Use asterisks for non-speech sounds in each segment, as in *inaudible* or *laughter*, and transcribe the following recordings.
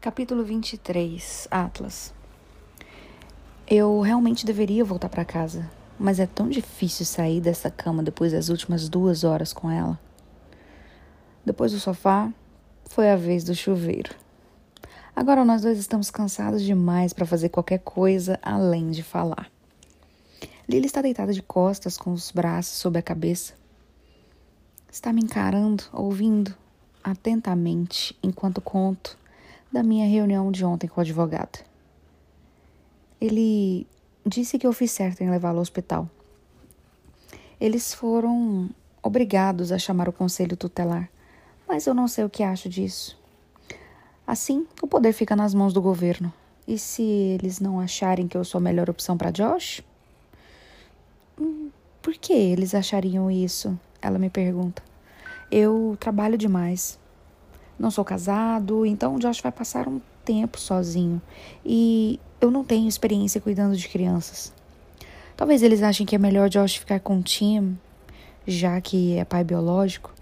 Capítulo 23 Atlas Eu realmente deveria voltar para casa, mas é tão difícil sair dessa cama depois das últimas duas horas com ela. Depois do sofá, foi a vez do chuveiro. Agora nós dois estamos cansados demais para fazer qualquer coisa além de falar. Lily está deitada de costas com os braços sob a cabeça. Está me encarando, ouvindo atentamente enquanto conto da minha reunião de ontem com o advogado. Ele disse que eu fiz certo em levá-lo ao hospital. Eles foram obrigados a chamar o conselho tutelar, mas eu não sei o que acho disso. Assim, o poder fica nas mãos do governo. E se eles não acharem que eu sou a melhor opção para Josh? Hum, por que eles achariam isso? Ela me pergunta. Eu trabalho demais. Não sou casado, então o Josh vai passar um tempo sozinho. E eu não tenho experiência cuidando de crianças. Talvez eles achem que é melhor Josh ficar com o Tim, já que é pai biológico.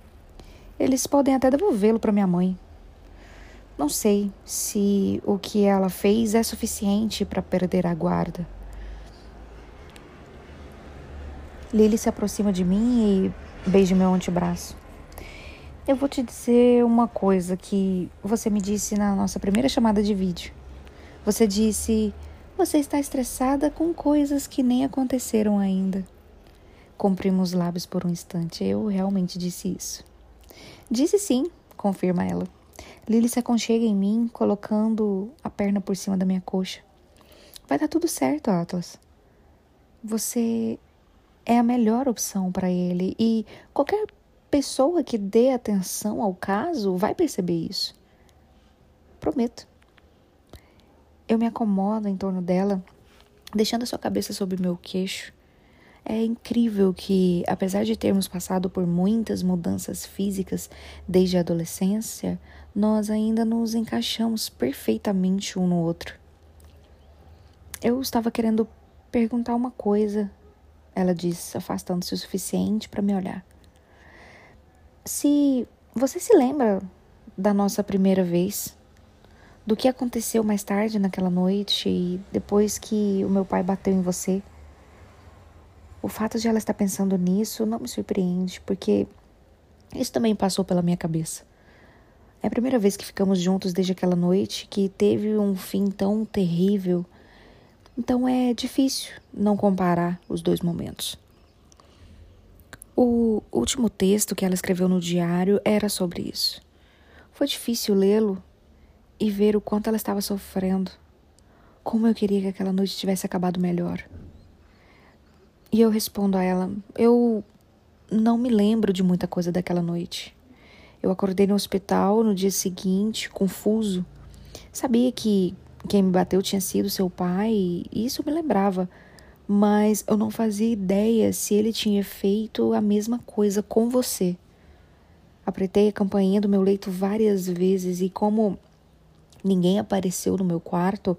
Eles podem até devolvê-lo para minha mãe. Não sei se o que ela fez é suficiente para perder a guarda. Lily se aproxima de mim e beija meu antebraço. Eu vou te dizer uma coisa que você me disse na nossa primeira chamada de vídeo. Você disse: Você está estressada com coisas que nem aconteceram ainda. Comprimo os lábios por um instante. Eu realmente disse isso. Disse sim, confirma ela. Lily se aconchega em mim, colocando a perna por cima da minha coxa. Vai dar tudo certo, Atlas. Você é a melhor opção para ele e qualquer pessoa que dê atenção ao caso vai perceber isso. Prometo. Eu me acomodo em torno dela, deixando a sua cabeça sobre meu queixo. É incrível que, apesar de termos passado por muitas mudanças físicas desde a adolescência, nós ainda nos encaixamos perfeitamente um no outro. Eu estava querendo perguntar uma coisa, ela disse, afastando-se o suficiente para me olhar. Se você se lembra da nossa primeira vez, do que aconteceu mais tarde naquela noite e depois que o meu pai bateu em você, o fato de ela estar pensando nisso não me surpreende, porque isso também passou pela minha cabeça. É a primeira vez que ficamos juntos desde aquela noite que teve um fim tão terrível. Então é difícil não comparar os dois momentos. O último texto que ela escreveu no diário era sobre isso. Foi difícil lê-lo e ver o quanto ela estava sofrendo. Como eu queria que aquela noite tivesse acabado melhor. E eu respondo a ela: Eu não me lembro de muita coisa daquela noite. Eu acordei no hospital no dia seguinte, confuso. Sabia que quem me bateu tinha sido seu pai e isso me lembrava mas eu não fazia ideia se ele tinha feito a mesma coisa com você. Apertei a campainha do meu leito várias vezes e, como ninguém apareceu no meu quarto,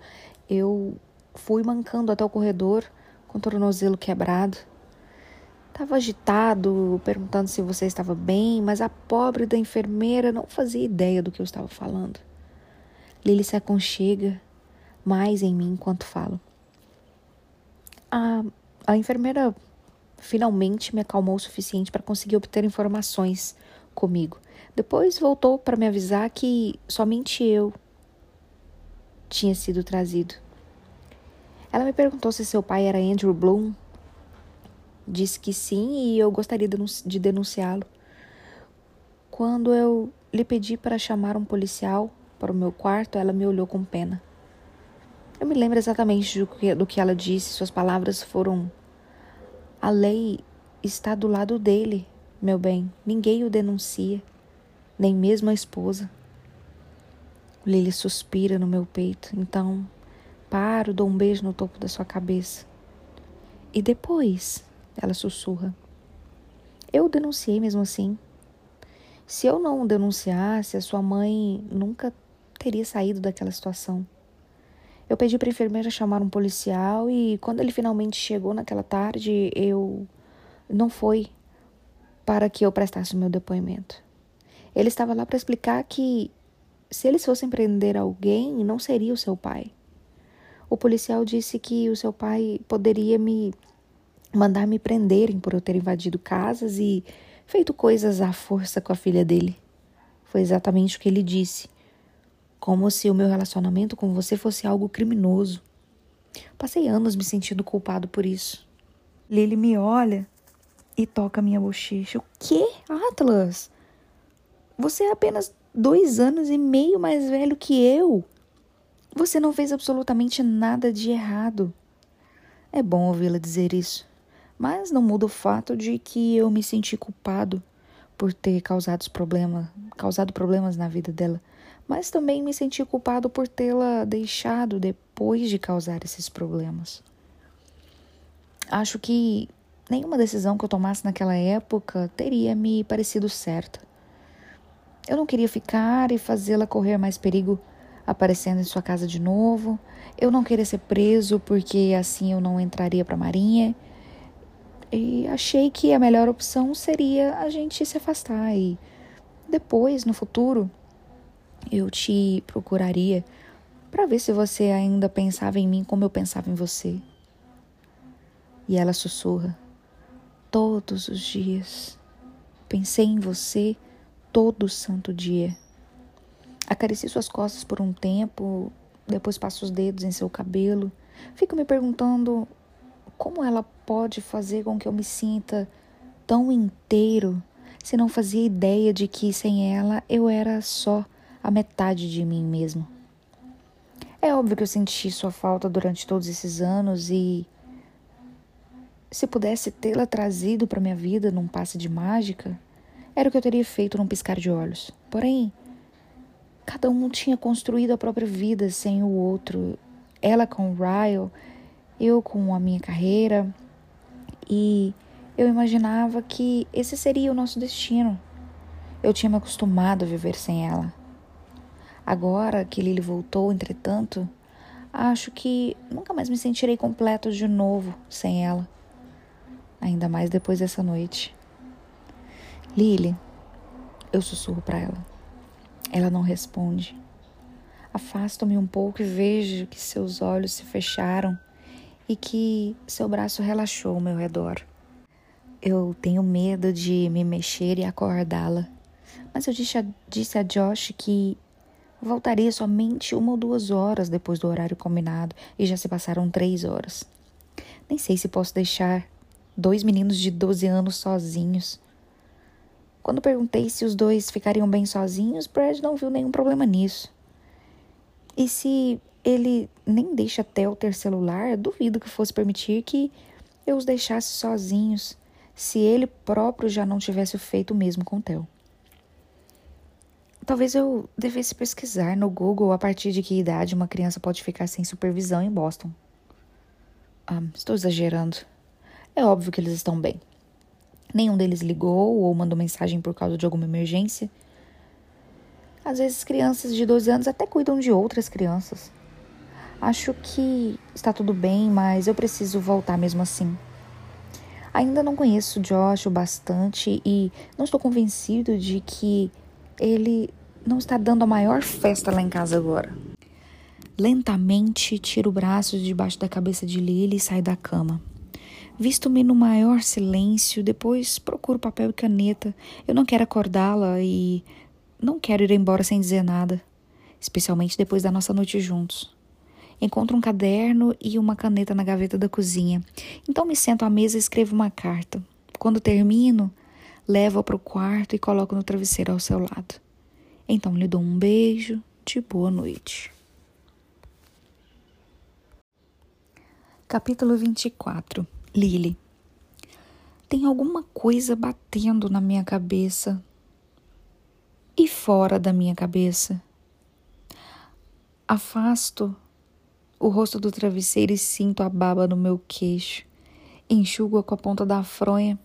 eu fui mancando até o corredor com o tornozelo quebrado. Estava agitado, perguntando se você estava bem, mas a pobre da enfermeira não fazia ideia do que eu estava falando. Lily se aconchega mais em mim enquanto falo. A, a enfermeira finalmente me acalmou o suficiente para conseguir obter informações comigo. Depois voltou para me avisar que somente eu tinha sido trazido. Ela me perguntou se seu pai era Andrew Bloom. Disse que sim e eu gostaria de denunciá-lo. Quando eu lhe pedi para chamar um policial para o meu quarto, ela me olhou com pena. Eu me lembro exatamente do que, do que ela disse. Suas palavras foram: A lei está do lado dele, meu bem. Ninguém o denuncia, nem mesmo a esposa. Lily suspira no meu peito. Então, paro, dou um beijo no topo da sua cabeça. E depois, ela sussurra. Eu o denunciei mesmo assim. Se eu não o denunciasse, a sua mãe nunca teria saído daquela situação. Eu pedi para a enfermeira chamar um policial e quando ele finalmente chegou naquela tarde, eu não foi para que eu prestasse o meu depoimento. Ele estava lá para explicar que se eles fossem prender alguém, não seria o seu pai. O policial disse que o seu pai poderia me mandar me prenderem por eu ter invadido casas e feito coisas à força com a filha dele. Foi exatamente o que ele disse. Como se o meu relacionamento com você fosse algo criminoso. Passei anos me sentindo culpado por isso. Lily me olha e toca minha bochecha. O quê, Atlas? Você é apenas dois anos e meio mais velho que eu. Você não fez absolutamente nada de errado. É bom ouvi-la dizer isso, mas não muda o fato de que eu me senti culpado por ter causado, causado problemas na vida dela, mas também me senti culpado por tê-la deixado depois de causar esses problemas. Acho que nenhuma decisão que eu tomasse naquela época teria me parecido certa. Eu não queria ficar e fazê-la correr mais perigo aparecendo em sua casa de novo. Eu não queria ser preso porque assim eu não entraria para a Marinha. E achei que a melhor opção seria a gente se afastar e depois, no futuro, eu te procuraria para ver se você ainda pensava em mim como eu pensava em você. E ela sussurra: Todos os dias. Pensei em você todo santo dia. Acariciei suas costas por um tempo, depois passo os dedos em seu cabelo. Fico me perguntando como ela pode fazer com que eu me sinta tão inteiro se não fazia ideia de que sem ela eu era só a metade de mim mesmo. É óbvio que eu senti sua falta durante todos esses anos e se pudesse tê-la trazido para minha vida num passe de mágica, era o que eu teria feito num piscar de olhos. Porém, Cada um tinha construído a própria vida sem o outro. Ela com o Ryle, eu com a minha carreira. E eu imaginava que esse seria o nosso destino. Eu tinha me acostumado a viver sem ela. Agora que Lily voltou, entretanto, acho que nunca mais me sentirei completo de novo sem ela. Ainda mais depois dessa noite. Lily, eu sussurro para ela. Ela não responde. Afasto-me um pouco e vejo que seus olhos se fecharam e que seu braço relaxou ao meu redor. Eu tenho medo de me mexer e acordá-la, mas eu disse a, disse a Josh que voltaria somente uma ou duas horas depois do horário combinado e já se passaram três horas. Nem sei se posso deixar dois meninos de 12 anos sozinhos. Quando perguntei se os dois ficariam bem sozinhos, Brad não viu nenhum problema nisso. E se ele nem deixa Theo ter celular, duvido que fosse permitir que eu os deixasse sozinhos, se ele próprio já não tivesse feito o mesmo com Theo. Talvez eu devesse pesquisar no Google a partir de que idade uma criança pode ficar sem supervisão em Boston. Ah, estou exagerando. É óbvio que eles estão bem. Nenhum deles ligou ou mandou mensagem por causa de alguma emergência. Às vezes, crianças de 12 anos até cuidam de outras crianças. Acho que está tudo bem, mas eu preciso voltar mesmo assim. Ainda não conheço Josh o bastante e não estou convencido de que ele não está dando a maior festa lá em casa agora. Lentamente tiro o braço de debaixo da cabeça de Lily e saio da cama. Visto-me no maior silêncio, depois procuro papel e caneta. Eu não quero acordá-la e não quero ir embora sem dizer nada, especialmente depois da nossa noite juntos. Encontro um caderno e uma caneta na gaveta da cozinha. Então me sento à mesa e escrevo uma carta. Quando termino, levo-a para o quarto e coloco no travesseiro ao seu lado. Então lhe dou um beijo de boa noite. Capítulo 24 Lily. Tem alguma coisa batendo na minha cabeça e fora da minha cabeça. Afasto o rosto do travesseiro e sinto a baba no meu queixo. Enxugo-a com a ponta da fronha.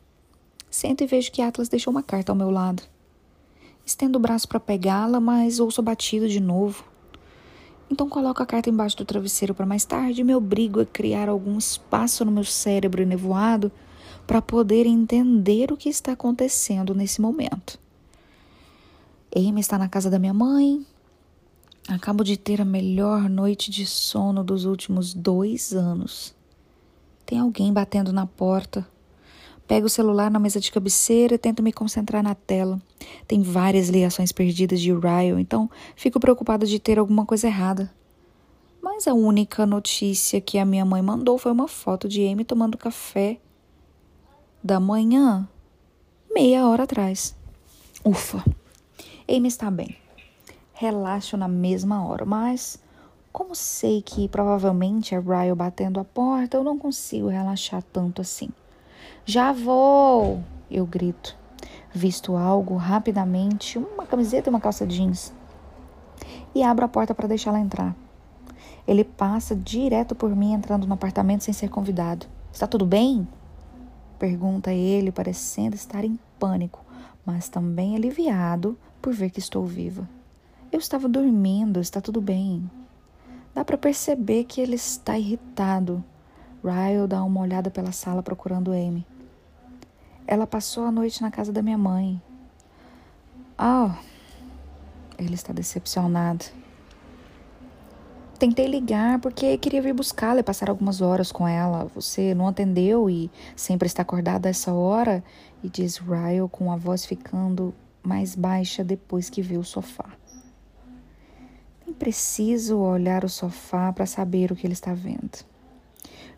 Sento e vejo que Atlas deixou uma carta ao meu lado. Estendo o braço para pegá-la, mas ouço batido de novo. Então coloco a carta embaixo do travesseiro para mais tarde e me obrigo a criar algum espaço no meu cérebro enevoado para poder entender o que está acontecendo nesse momento. Amy está na casa da minha mãe, Acabo de ter a melhor noite de sono dos últimos dois anos. Tem alguém batendo na porta. Pego o celular na mesa de cabeceira e tento me concentrar na tela. Tem várias ligações perdidas de Ryan, então fico preocupada de ter alguma coisa errada. Mas a única notícia que a minha mãe mandou foi uma foto de Amy tomando café da manhã, meia hora atrás. Ufa, Amy está bem relaxo na mesma hora, mas como sei que provavelmente é Ryle batendo a porta, eu não consigo relaxar tanto assim. Já vou! Eu grito. Visto algo rapidamente, uma camiseta e uma calça jeans. E abro a porta para deixá-la entrar. Ele passa direto por mim entrando no apartamento sem ser convidado. Está tudo bem? Pergunta ele, parecendo estar em pânico, mas também aliviado por ver que estou viva. Eu estava dormindo, está tudo bem. Dá para perceber que ele está irritado. Ryle dá uma olhada pela sala procurando Amy. Ela passou a noite na casa da minha mãe. Ah, oh, ele está decepcionado. Tentei ligar porque queria vir buscá-la e passar algumas horas com ela. Você não atendeu e sempre está acordada a essa hora? E diz Ryle com a voz ficando mais baixa depois que viu o sofá. Nem preciso olhar o sofá para saber o que ele está vendo.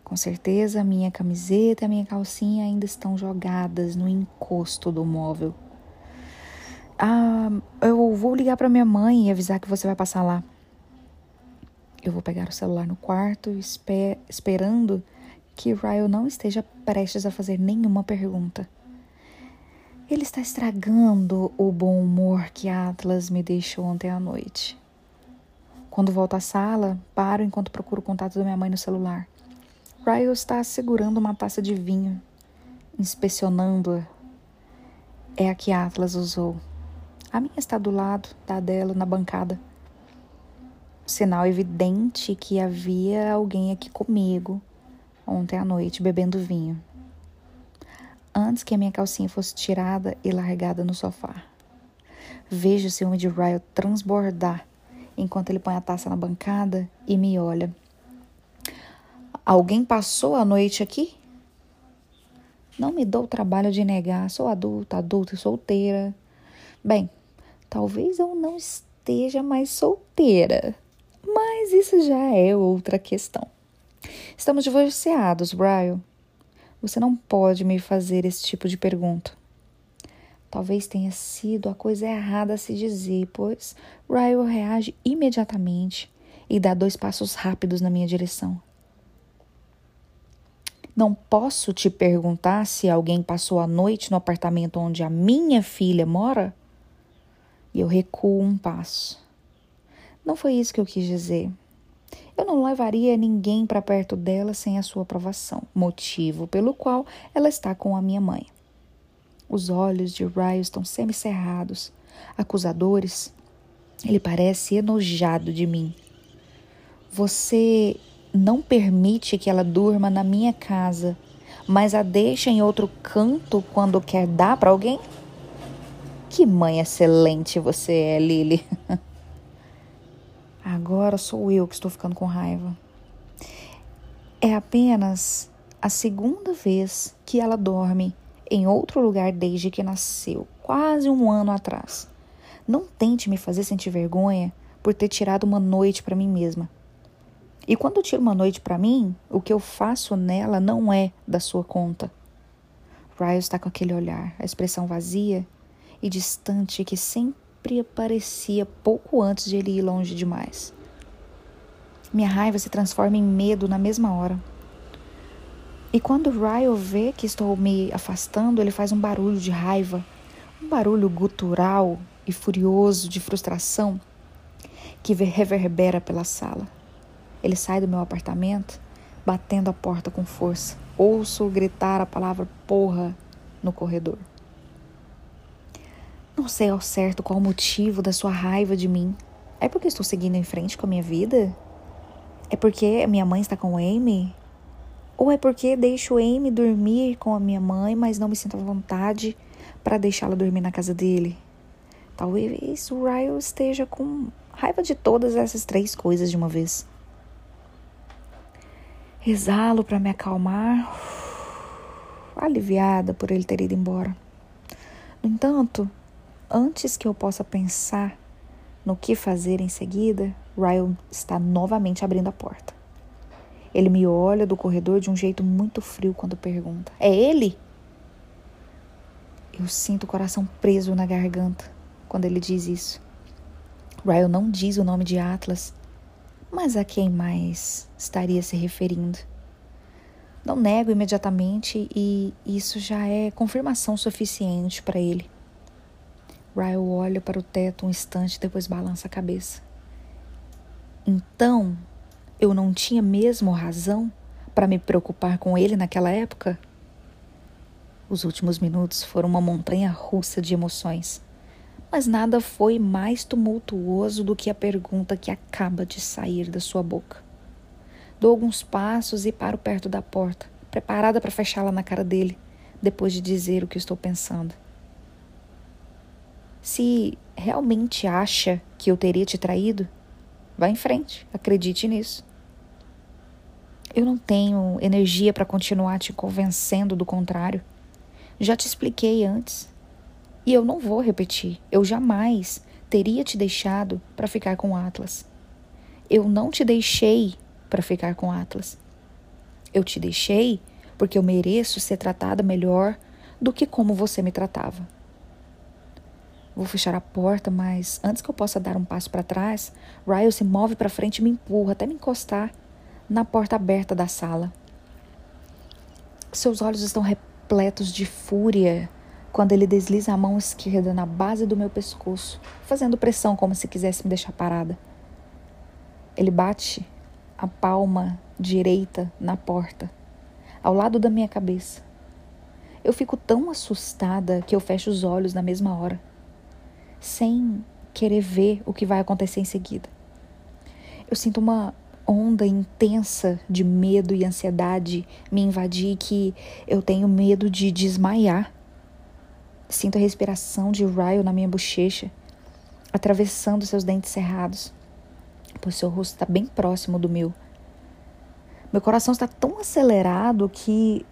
Com certeza, minha camiseta e minha calcinha ainda estão jogadas no encosto do móvel. Ah, eu vou ligar para minha mãe e avisar que você vai passar lá. Eu vou pegar o celular no quarto, esper esperando que Ryle não esteja prestes a fazer nenhuma pergunta. Ele está estragando o bom humor que Atlas me deixou ontem à noite. Quando volto à sala, paro enquanto procuro o contato da minha mãe no celular. Ryle está segurando uma taça de vinho, inspecionando-a. É a que Atlas usou. A minha está do lado da dela, na bancada. Sinal evidente que havia alguém aqui comigo ontem à noite bebendo vinho. Antes que a minha calcinha fosse tirada e largada no sofá. Vejo o ciúme de Ryle transbordar enquanto ele põe a taça na bancada e me olha. Alguém passou a noite aqui? Não me dou o trabalho de negar. Sou adulta, adulta e solteira. Bem, talvez eu não esteja mais solteira, mas isso já é outra questão. Estamos divorciados, Brian. Você não pode me fazer esse tipo de pergunta. Talvez tenha sido a coisa errada a se dizer, pois Ryle reage imediatamente e dá dois passos rápidos na minha direção. Não posso te perguntar se alguém passou a noite no apartamento onde a minha filha mora? E eu recuo um passo. Não foi isso que eu quis dizer. Eu não levaria ninguém para perto dela sem a sua aprovação, motivo pelo qual ela está com a minha mãe. Os olhos de Ryle estão semicerrados, acusadores. Ele parece enojado de mim. Você não permite que ela durma na minha casa, mas a deixa em outro canto quando quer dar para alguém? Que mãe excelente você é, Lily. *laughs* Agora sou eu que estou ficando com raiva. É apenas a segunda vez que ela dorme em outro lugar desde que nasceu, quase um ano atrás. Não tente me fazer sentir vergonha por ter tirado uma noite para mim mesma. E quando eu tiro uma noite para mim, o que eu faço nela não é da sua conta. Ryle está com aquele olhar, a expressão vazia e distante que sempre aparecia pouco antes de ele ir longe demais. Minha raiva se transforma em medo na mesma hora. E quando Ryle vê que estou me afastando, ele faz um barulho de raiva, um barulho gutural e furioso de frustração que reverbera pela sala. Ele sai do meu apartamento, batendo a porta com força. Ouço gritar a palavra porra no corredor. Não sei ao certo qual o motivo da sua raiva de mim. É porque estou seguindo em frente com a minha vida? É porque minha mãe está com Amy? Ou é porque deixo Amy dormir com a minha mãe, mas não me sinto à vontade para deixá-la dormir na casa dele? Talvez o Ryle esteja com Raiva de todas essas três coisas de uma vez. Exalo para me acalmar, aliviada por ele ter ido embora. No entanto, antes que eu possa pensar no que fazer em seguida, Ryan está novamente abrindo a porta. Ele me olha do corredor de um jeito muito frio quando pergunta: É ele? Eu sinto o coração preso na garganta quando ele diz isso. Ryan não diz o nome de Atlas, mas a quem mais estaria se referindo? Não nego imediatamente e isso já é confirmação suficiente para ele. Ryan olha para o teto um instante, depois balança a cabeça. Então, eu não tinha mesmo razão para me preocupar com ele naquela época? Os últimos minutos foram uma montanha russa de emoções, mas nada foi mais tumultuoso do que a pergunta que acaba de sair da sua boca. Dou alguns passos e paro perto da porta, preparada para fechá-la na cara dele, depois de dizer o que estou pensando. Se realmente acha que eu teria te traído, vá em frente, acredite nisso. Eu não tenho energia para continuar te convencendo do contrário. Já te expliquei antes. E eu não vou repetir. Eu jamais teria te deixado para ficar com Atlas. Eu não te deixei para ficar com Atlas. Eu te deixei porque eu mereço ser tratada melhor do que como você me tratava. Vou fechar a porta, mas antes que eu possa dar um passo para trás, Ryle se move para frente e me empurra até me encostar na porta aberta da sala. Seus olhos estão repletos de fúria quando ele desliza a mão esquerda na base do meu pescoço, fazendo pressão como se quisesse me deixar parada. Ele bate a palma direita na porta, ao lado da minha cabeça. Eu fico tão assustada que eu fecho os olhos na mesma hora sem querer ver o que vai acontecer em seguida. Eu sinto uma onda intensa de medo e ansiedade me invadir que eu tenho medo de desmaiar. Sinto a respiração de Ryle na minha bochecha, atravessando seus dentes cerrados, pois seu rosto está bem próximo do meu. Meu coração está tão acelerado que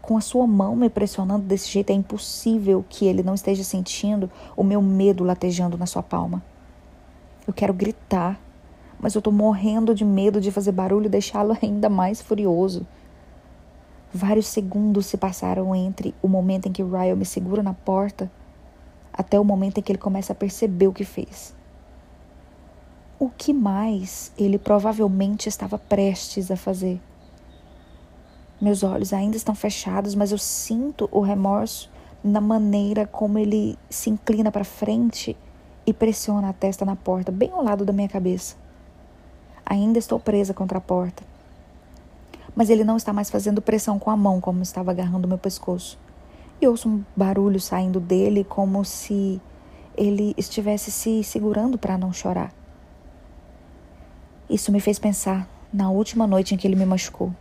com a sua mão me pressionando desse jeito, é impossível que ele não esteja sentindo o meu medo latejando na sua palma. Eu quero gritar, mas eu tô morrendo de medo de fazer barulho e deixá-lo ainda mais furioso. Vários segundos se passaram entre o momento em que Ryan me segura na porta até o momento em que ele começa a perceber o que fez. O que mais ele provavelmente estava prestes a fazer? Meus olhos ainda estão fechados, mas eu sinto o remorso na maneira como ele se inclina para frente e pressiona a testa na porta, bem ao lado da minha cabeça. Ainda estou presa contra a porta. Mas ele não está mais fazendo pressão com a mão, como estava agarrando meu pescoço. E ouço um barulho saindo dele, como se ele estivesse se segurando para não chorar. Isso me fez pensar na última noite em que ele me machucou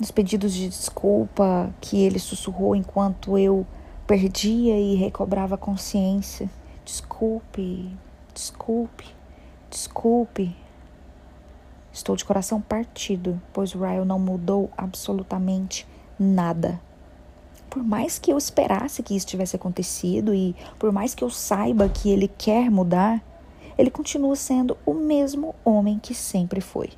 nos pedidos de desculpa que ele sussurrou enquanto eu perdia e recobrava consciência. Desculpe, desculpe, desculpe. Estou de coração partido, pois Ryle não mudou absolutamente nada. Por mais que eu esperasse que isso tivesse acontecido e por mais que eu saiba que ele quer mudar, ele continua sendo o mesmo homem que sempre foi.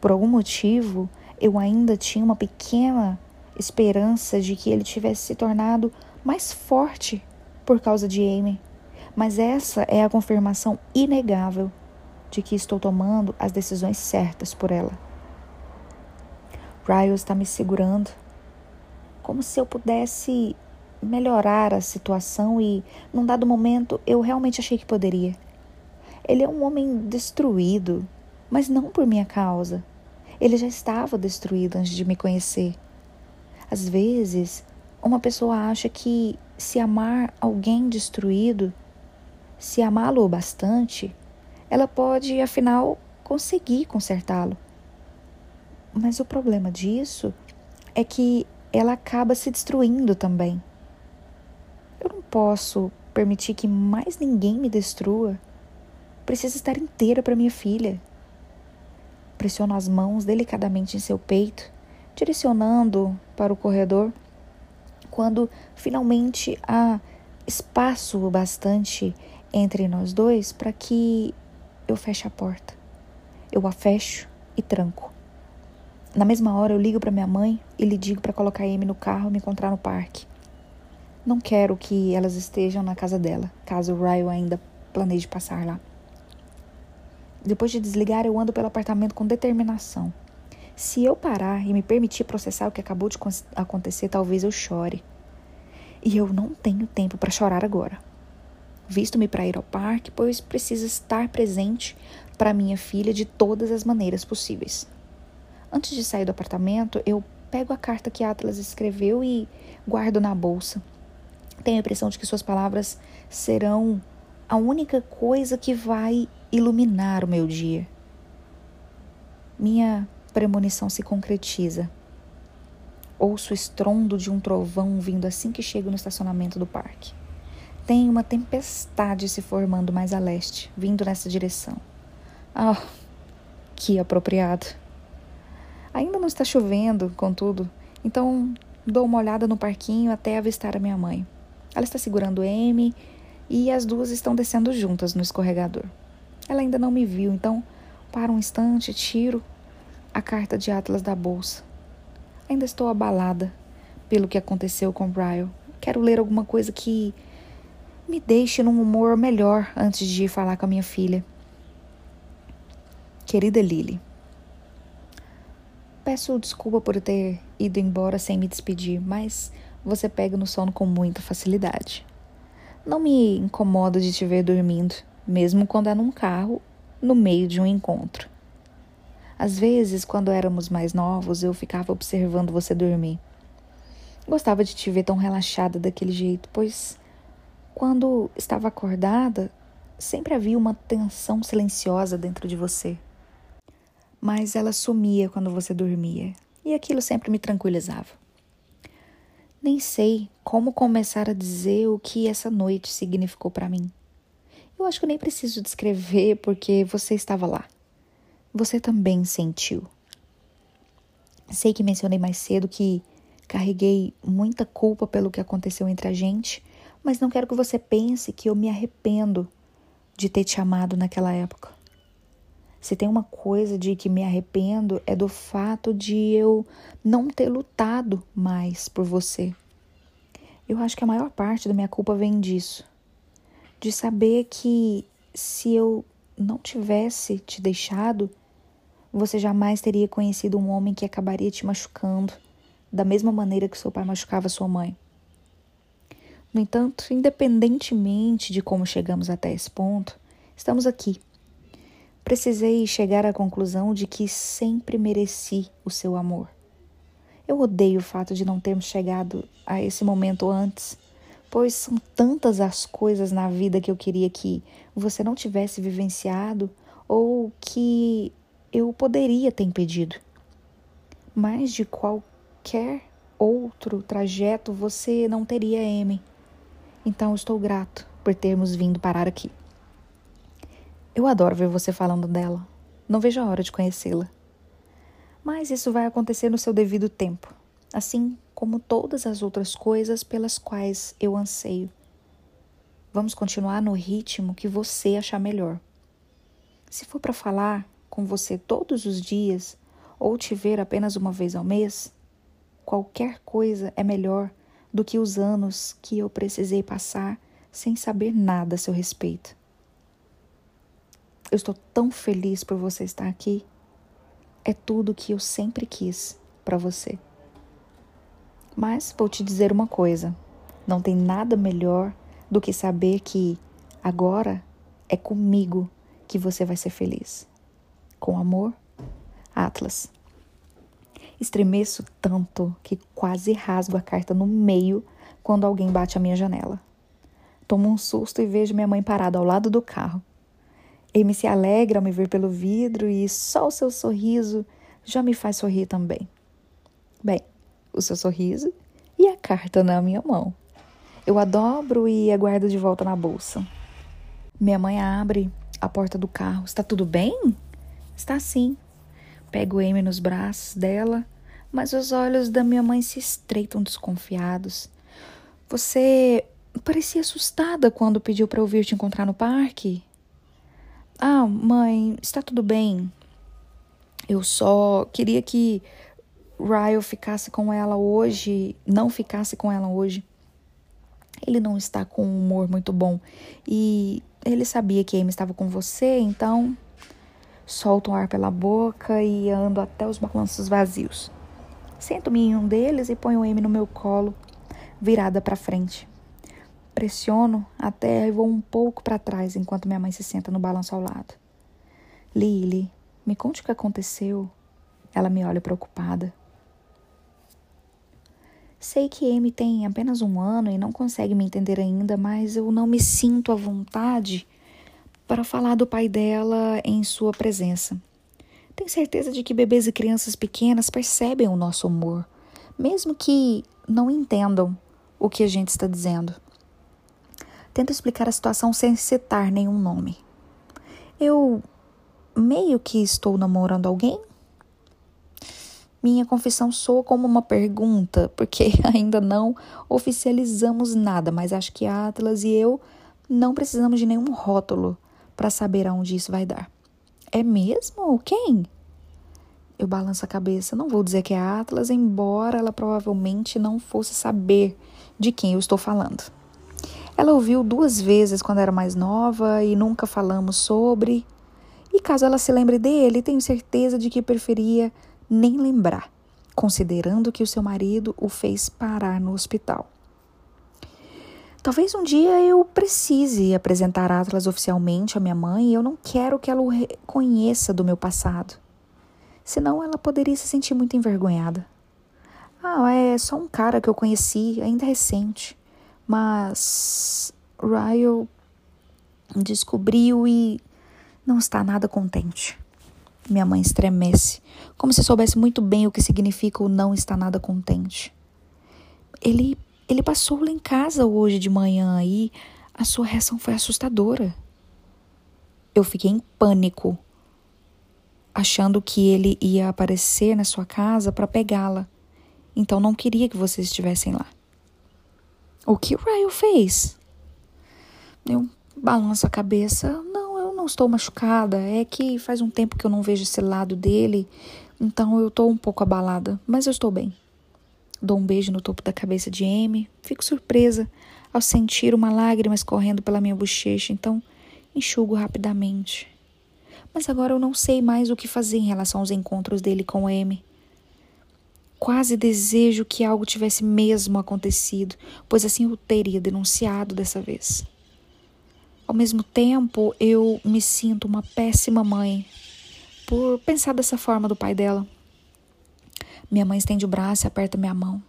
Por algum motivo, eu ainda tinha uma pequena esperança de que ele tivesse se tornado mais forte por causa de Amy. Mas essa é a confirmação inegável de que estou tomando as decisões certas por ela. Ryle está me segurando, como se eu pudesse melhorar a situação e, num dado momento, eu realmente achei que poderia. Ele é um homem destruído, mas não por minha causa. Ele já estava destruído antes de me conhecer. Às vezes, uma pessoa acha que se amar alguém destruído, se amá-lo bastante, ela pode, afinal, conseguir consertá-lo. Mas o problema disso é que ela acaba se destruindo também. Eu não posso permitir que mais ninguém me destrua. Precisa estar inteira para minha filha. Pressiono as mãos delicadamente em seu peito, direcionando para o corredor. Quando finalmente há espaço bastante entre nós dois para que eu feche a porta. Eu a fecho e tranco. Na mesma hora eu ligo para minha mãe e lhe digo para colocar a Amy no carro e me encontrar no parque. Não quero que elas estejam na casa dela, caso o Ryan ainda planeje passar lá. Depois de desligar, eu ando pelo apartamento com determinação. Se eu parar e me permitir processar o que acabou de acontecer, talvez eu chore. E eu não tenho tempo para chorar agora. Visto-me para ir ao parque, pois preciso estar presente para minha filha de todas as maneiras possíveis. Antes de sair do apartamento, eu pego a carta que Atlas escreveu e guardo na bolsa. Tenho a impressão de que suas palavras serão a única coisa que vai iluminar o meu dia. Minha premonição se concretiza. Ouço o estrondo de um trovão vindo assim que chego no estacionamento do parque. Tem uma tempestade se formando mais a leste, vindo nessa direção. Ah, oh, que apropriado. Ainda não está chovendo, contudo, então dou uma olhada no parquinho até avistar a minha mãe. Ela está segurando Amy e as duas estão descendo juntas no escorregador. Ela ainda não me viu, então para um instante tiro a carta de Atlas da bolsa. Ainda estou abalada pelo que aconteceu com Brian. Quero ler alguma coisa que me deixe num humor melhor antes de ir falar com a minha filha. Querida Lily, peço desculpa por ter ido embora sem me despedir, mas você pega no sono com muita facilidade. Não me incomodo de te ver dormindo, mesmo quando é num carro, no meio de um encontro. Às vezes, quando éramos mais novos, eu ficava observando você dormir. Gostava de te ver tão relaxada daquele jeito, pois quando estava acordada, sempre havia uma tensão silenciosa dentro de você. Mas ela sumia quando você dormia, e aquilo sempre me tranquilizava. Nem sei como começar a dizer o que essa noite significou para mim. Eu acho que eu nem preciso descrever porque você estava lá. Você também sentiu. Sei que mencionei mais cedo que carreguei muita culpa pelo que aconteceu entre a gente, mas não quero que você pense que eu me arrependo de ter te amado naquela época. Se tem uma coisa de que me arrependo é do fato de eu não ter lutado mais por você. Eu acho que a maior parte da minha culpa vem disso. De saber que se eu não tivesse te deixado, você jamais teria conhecido um homem que acabaria te machucando da mesma maneira que seu pai machucava sua mãe. No entanto, independentemente de como chegamos até esse ponto, estamos aqui precisei chegar à conclusão de que sempre mereci o seu amor. Eu odeio o fato de não termos chegado a esse momento antes, pois são tantas as coisas na vida que eu queria que você não tivesse vivenciado ou que eu poderia ter impedido. Mais de qualquer outro trajeto você não teria M. Então estou grato por termos vindo parar aqui. Eu adoro ver você falando dela. Não vejo a hora de conhecê-la. Mas isso vai acontecer no seu devido tempo, assim como todas as outras coisas pelas quais eu anseio. Vamos continuar no ritmo que você achar melhor. Se for para falar com você todos os dias ou te ver apenas uma vez ao mês, qualquer coisa é melhor do que os anos que eu precisei passar sem saber nada a seu respeito. Eu estou tão feliz por você estar aqui. É tudo que eu sempre quis para você. Mas vou te dizer uma coisa: não tem nada melhor do que saber que agora é comigo que você vai ser feliz. Com amor, Atlas. Estremeço tanto que quase rasgo a carta no meio quando alguém bate a minha janela. Tomo um susto e vejo minha mãe parada ao lado do carro, Amy se alegra ao me ver pelo vidro e só o seu sorriso já me faz sorrir também. Bem, o seu sorriso e a carta na minha mão. Eu a dobro e a guardo de volta na bolsa. Minha mãe abre a porta do carro. Está tudo bem? Está sim. Pego Amy nos braços dela, mas os olhos da minha mãe se estreitam desconfiados. Você parecia assustada quando pediu para eu vir te encontrar no parque. Ah, mãe, está tudo bem. Eu só queria que Ryle ficasse com ela hoje, não ficasse com ela hoje. Ele não está com um humor muito bom e ele sabia que Amy estava com você, então solto o ar pela boca e ando até os balanços vazios. Sento-me em um deles e ponho Amy no meu colo, virada para frente. Pressiono até e vou um pouco para trás enquanto minha mãe se senta no balanço ao lado. Lily, me conte o que aconteceu. Ela me olha preocupada. Sei que Amy tem apenas um ano e não consegue me entender ainda, mas eu não me sinto à vontade para falar do pai dela em sua presença. Tenho certeza de que bebês e crianças pequenas percebem o nosso humor, mesmo que não entendam o que a gente está dizendo. Tento explicar a situação sem citar nenhum nome. Eu meio que estou namorando alguém, minha confissão soa como uma pergunta, porque *laughs* ainda não oficializamos nada, mas acho que Atlas e eu não precisamos de nenhum rótulo para saber aonde isso vai dar. É mesmo? Quem? Eu balanço a cabeça. Não vou dizer que é Atlas, embora ela provavelmente não fosse saber de quem eu estou falando. Ela ouviu duas vezes quando era mais nova e nunca falamos sobre. E caso ela se lembre dele, tenho certeza de que preferia nem lembrar, considerando que o seu marido o fez parar no hospital. Talvez um dia eu precise apresentar Atlas oficialmente à minha mãe e eu não quero que ela o reconheça do meu passado. Senão ela poderia se sentir muito envergonhada. Ah, é só um cara que eu conheci, ainda recente. Mas Ryle descobriu e não está nada contente. Minha mãe estremece, como se soubesse muito bem o que significa o não estar nada contente. Ele, ele passou lá em casa hoje de manhã e a sua reação foi assustadora. Eu fiquei em pânico, achando que ele ia aparecer na sua casa para pegá-la. Então não queria que vocês estivessem lá. O que o Ryan fez? Eu balanço a cabeça. Não, estou machucada, é que faz um tempo que eu não vejo esse lado dele, então eu estou um pouco abalada, mas eu estou bem. Dou um beijo no topo da cabeça de Amy, fico surpresa ao sentir uma lágrima escorrendo pela minha bochecha, então enxugo rapidamente. Mas agora eu não sei mais o que fazer em relação aos encontros dele com Amy. Quase desejo que algo tivesse mesmo acontecido, pois assim eu teria denunciado dessa vez. Ao mesmo tempo, eu me sinto uma péssima mãe por pensar dessa forma do pai dela. Minha mãe estende o braço e aperta minha mão.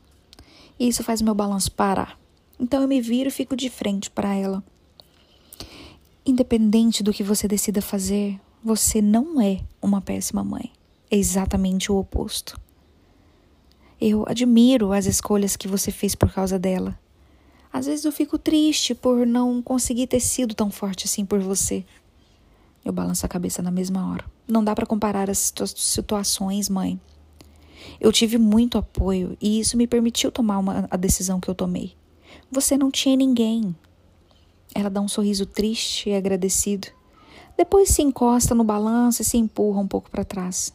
E isso faz meu balanço parar. Então eu me viro e fico de frente para ela. Independente do que você decida fazer, você não é uma péssima mãe. É exatamente o oposto. Eu admiro as escolhas que você fez por causa dela. Às vezes eu fico triste por não conseguir ter sido tão forte assim por você. Eu balanço a cabeça na mesma hora. Não dá para comparar as situações, mãe. Eu tive muito apoio e isso me permitiu tomar uma, a decisão que eu tomei. Você não tinha ninguém. Ela dá um sorriso triste e agradecido. Depois se encosta no balanço e se empurra um pouco para trás.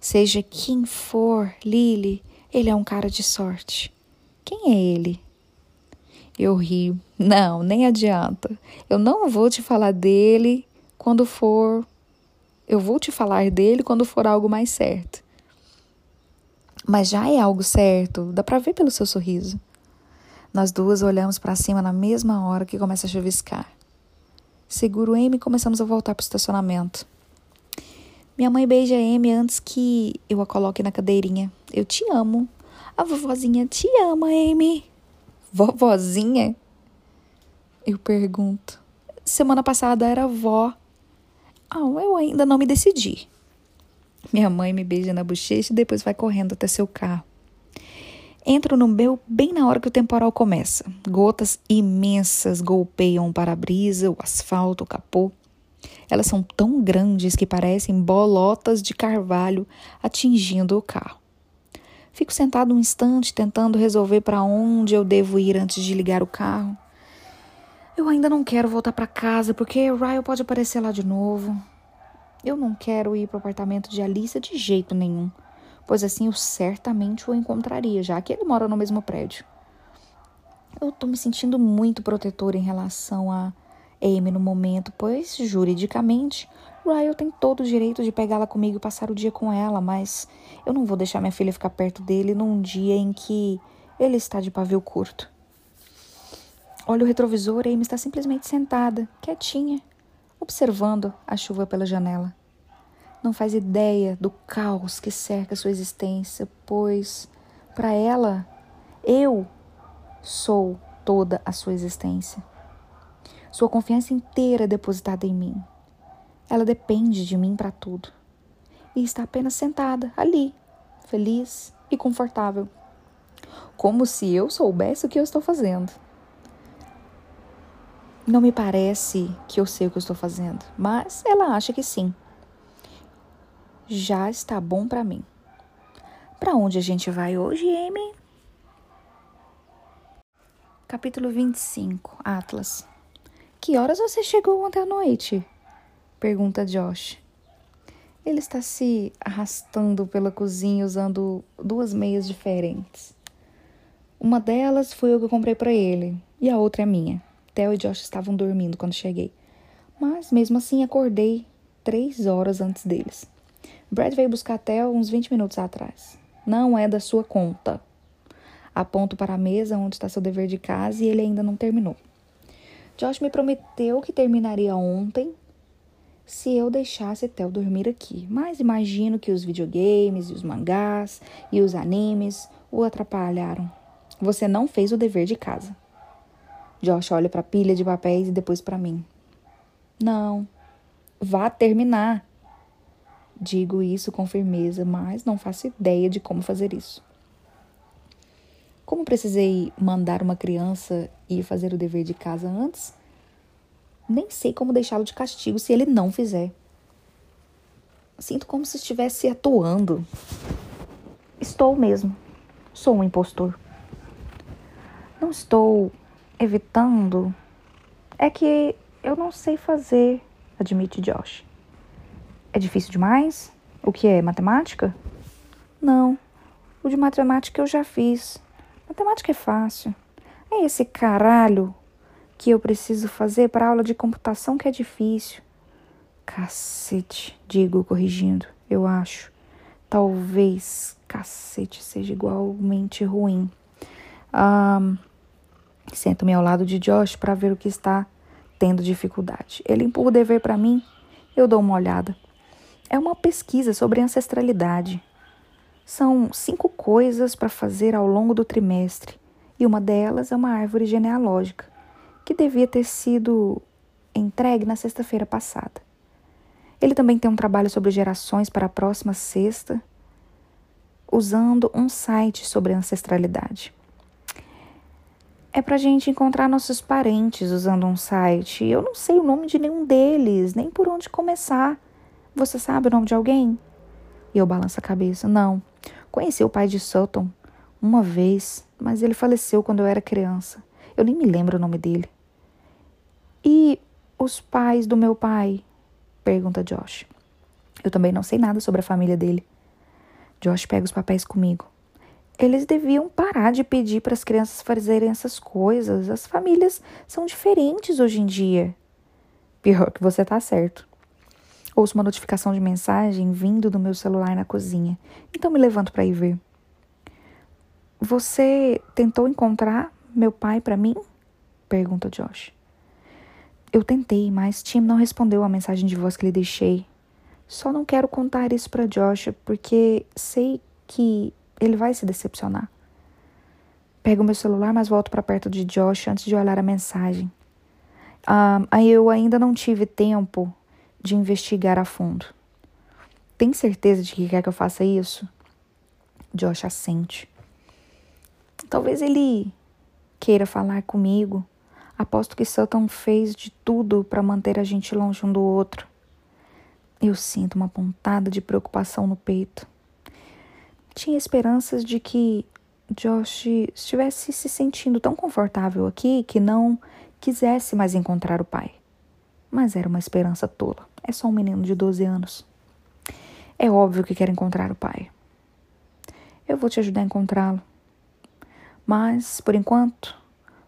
Seja quem for, Lily, ele é um cara de sorte. Quem é ele? Eu rio. Não, nem adianta. Eu não vou te falar dele quando for. Eu vou te falar dele quando for algo mais certo. Mas já é algo certo, dá para ver pelo seu sorriso. Nós duas olhamos para cima na mesma hora que começa a chuviscar. Seguro Amy e começamos a voltar para o estacionamento. Minha mãe beija Amy antes que eu a coloque na cadeirinha. Eu te amo. A vovozinha te ama, Amy. Vovozinha? Eu pergunto. Semana passada era vó. Ah, eu ainda não me decidi. Minha mãe me beija na bochecha e depois vai correndo até seu carro. Entro no meu bem na hora que o temporal começa. Gotas imensas golpeiam o para-brisa, o asfalto, o capô. Elas são tão grandes que parecem bolotas de carvalho atingindo o carro. Fico sentado um instante tentando resolver para onde eu devo ir antes de ligar o carro. Eu ainda não quero voltar para casa porque Ryan pode aparecer lá de novo. Eu não quero ir para o apartamento de Alicia de jeito nenhum, pois assim eu certamente o encontraria, já que ele mora no mesmo prédio. Eu tô me sentindo muito protetora em relação a Amy no momento, pois, juridicamente, Ryan tem todo o direito de pegá-la comigo e passar o dia com ela, mas eu não vou deixar minha filha ficar perto dele num dia em que ele está de pavio curto. Olha o retrovisor, Amy está simplesmente sentada, quietinha, observando a chuva pela janela. Não faz ideia do caos que cerca sua existência, pois, para ela, eu sou toda a sua existência. Sua confiança inteira é depositada em mim. Ela depende de mim para tudo. E está apenas sentada ali, feliz e confortável. Como se eu soubesse o que eu estou fazendo. Não me parece que eu sei o que eu estou fazendo, mas ela acha que sim. Já está bom para mim. Para onde a gente vai hoje, Amy? Capítulo 25 Atlas Que horas você chegou ontem à noite? Pergunta Josh. Ele está se arrastando pela cozinha usando duas meias diferentes. Uma delas foi o que eu comprei para ele e a outra é minha. Theo e Josh estavam dormindo quando cheguei, mas mesmo assim acordei três horas antes deles. Brad veio buscar Theo uns 20 minutos atrás. Não é da sua conta, Aponto para a mesa onde está seu dever de casa e ele ainda não terminou. Josh me prometeu que terminaria ontem se eu deixasse Tel dormir aqui, mas imagino que os videogames e os mangás e os animes o atrapalharam. Você não fez o dever de casa. Josh olha para a pilha de papéis e depois para mim. Não, vá terminar. Digo isso com firmeza, mas não faço ideia de como fazer isso. Como precisei mandar uma criança ir fazer o dever de casa antes, nem sei como deixá-lo de castigo se ele não fizer. Sinto como se estivesse atuando. Estou mesmo. Sou um impostor. Não estou evitando. É que eu não sei fazer, admite Josh. É difícil demais? O que é? Matemática? Não. O de matemática eu já fiz. Matemática é fácil. É esse caralho que eu preciso fazer para aula de computação que é difícil. Cacete, digo corrigindo, eu acho. Talvez cacete seja igualmente ruim. Um, Sento-me ao lado de Josh para ver o que está tendo dificuldade. Ele empurra o dever para mim, eu dou uma olhada. É uma pesquisa sobre ancestralidade. São cinco coisas para fazer ao longo do trimestre, e uma delas é uma árvore genealógica, que devia ter sido entregue na sexta-feira passada. Ele também tem um trabalho sobre gerações para a próxima sexta, usando um site sobre ancestralidade. É para a gente encontrar nossos parentes usando um site. Eu não sei o nome de nenhum deles, nem por onde começar. Você sabe o nome de alguém? E eu balanço a cabeça. Não. Conheci o pai de Sutton uma vez, mas ele faleceu quando eu era criança. Eu nem me lembro o nome dele. E os pais do meu pai? Pergunta Josh. Eu também não sei nada sobre a família dele. Josh pega os papéis comigo. Eles deviam parar de pedir para as crianças fazerem essas coisas. As famílias são diferentes hoje em dia. Pior que você tá certo. Ouço uma notificação de mensagem vindo do meu celular na cozinha, então me levanto para ir ver. Você tentou encontrar meu pai para mim? Pergunta Josh. Eu tentei, mas Tim não respondeu a mensagem de voz que lhe deixei. Só não quero contar isso para Josh porque sei que ele vai se decepcionar. Pego meu celular, mas volto para perto de Josh antes de olhar a mensagem. Ah, eu ainda não tive tempo de investigar a fundo. Tem certeza de que quer que eu faça isso? Josh assente. Talvez ele queira falar comigo. Aposto que Sutton fez de tudo para manter a gente longe um do outro. Eu sinto uma pontada de preocupação no peito. Tinha esperanças de que Josh estivesse se sentindo tão confortável aqui que não quisesse mais encontrar o pai. Mas era uma esperança tola. É só um menino de 12 anos. É óbvio que quer encontrar o pai. Eu vou te ajudar a encontrá-lo. Mas, por enquanto,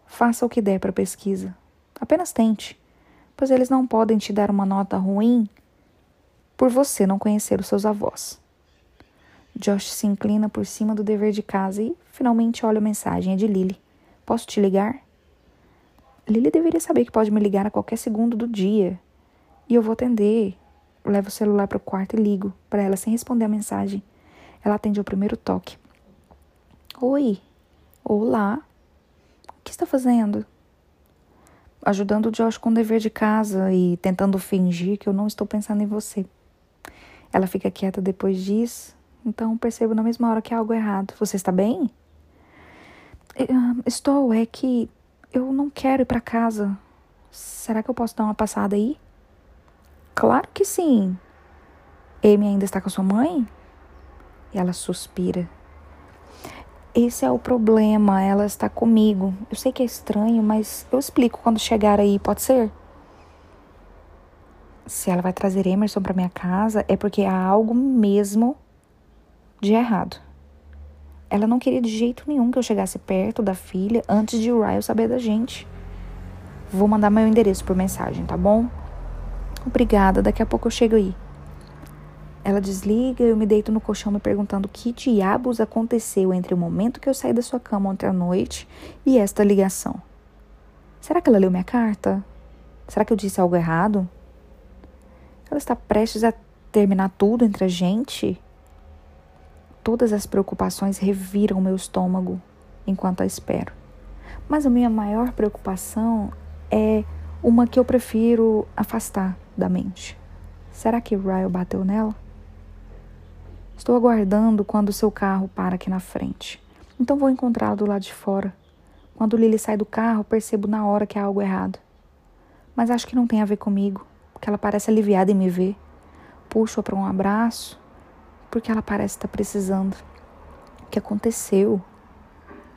faça o que der para a pesquisa. Apenas tente, pois eles não podem te dar uma nota ruim por você não conhecer os seus avós. Josh se inclina por cima do dever de casa e finalmente olha a mensagem. É de Lily. Posso te ligar? Lily deveria saber que pode me ligar a qualquer segundo do dia. E eu vou atender. Levo o celular para o quarto e ligo para ela sem responder a mensagem. Ela atende ao primeiro toque. Oi. Olá. O que está fazendo? Ajudando o Josh com o dever de casa e tentando fingir que eu não estou pensando em você. Ela fica quieta depois disso, então percebo na mesma hora que há algo errado. Você está bem? Estou, é que eu não quero ir para casa. Será que eu posso dar uma passada aí? Claro que sim. Amy ainda está com sua mãe? E ela suspira. Esse é o problema, ela está comigo. Eu sei que é estranho, mas eu explico quando chegar aí, pode ser? Se ela vai trazer Emerson para minha casa, é porque há algo mesmo de errado. Ela não queria de jeito nenhum que eu chegasse perto da filha antes de Ryan saber da gente. Vou mandar meu endereço por mensagem, tá bom? Obrigada, daqui a pouco eu chego aí. Ela desliga, eu me deito no colchão me perguntando que diabos aconteceu entre o momento que eu saí da sua cama ontem à noite e esta ligação. Será que ela leu minha carta? Será que eu disse algo errado? Ela está prestes a terminar tudo entre a gente? Todas as preocupações reviram meu estômago enquanto a espero. Mas a minha maior preocupação é uma que eu prefiro afastar da mente. Será que Ryle bateu nela? Estou aguardando quando seu carro para aqui na frente. Então vou encontrá-lo do lado de fora. Quando Lily sai do carro, percebo na hora que há algo errado. Mas acho que não tem a ver comigo, porque ela parece aliviada em me ver. Puxo-a para um abraço, porque ela parece estar precisando. O que aconteceu?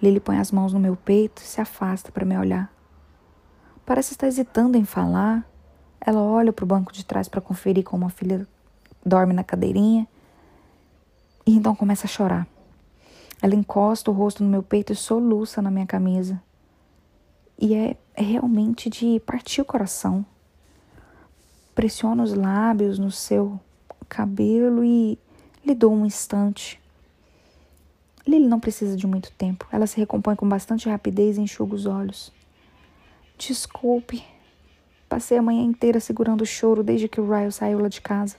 Lily põe as mãos no meu peito e se afasta para me olhar. Parece estar hesitando em falar. Ela olha para o banco de trás para conferir como a filha dorme na cadeirinha e então começa a chorar. Ela encosta o rosto no meu peito e soluça na minha camisa. E é, é realmente de partir o coração. Pressiona os lábios no seu cabelo e lhe dou um instante. Lily não precisa de muito tempo. Ela se recompõe com bastante rapidez e enxuga os olhos. Desculpe. Passei a manhã inteira segurando o choro desde que o Ryle saiu lá de casa.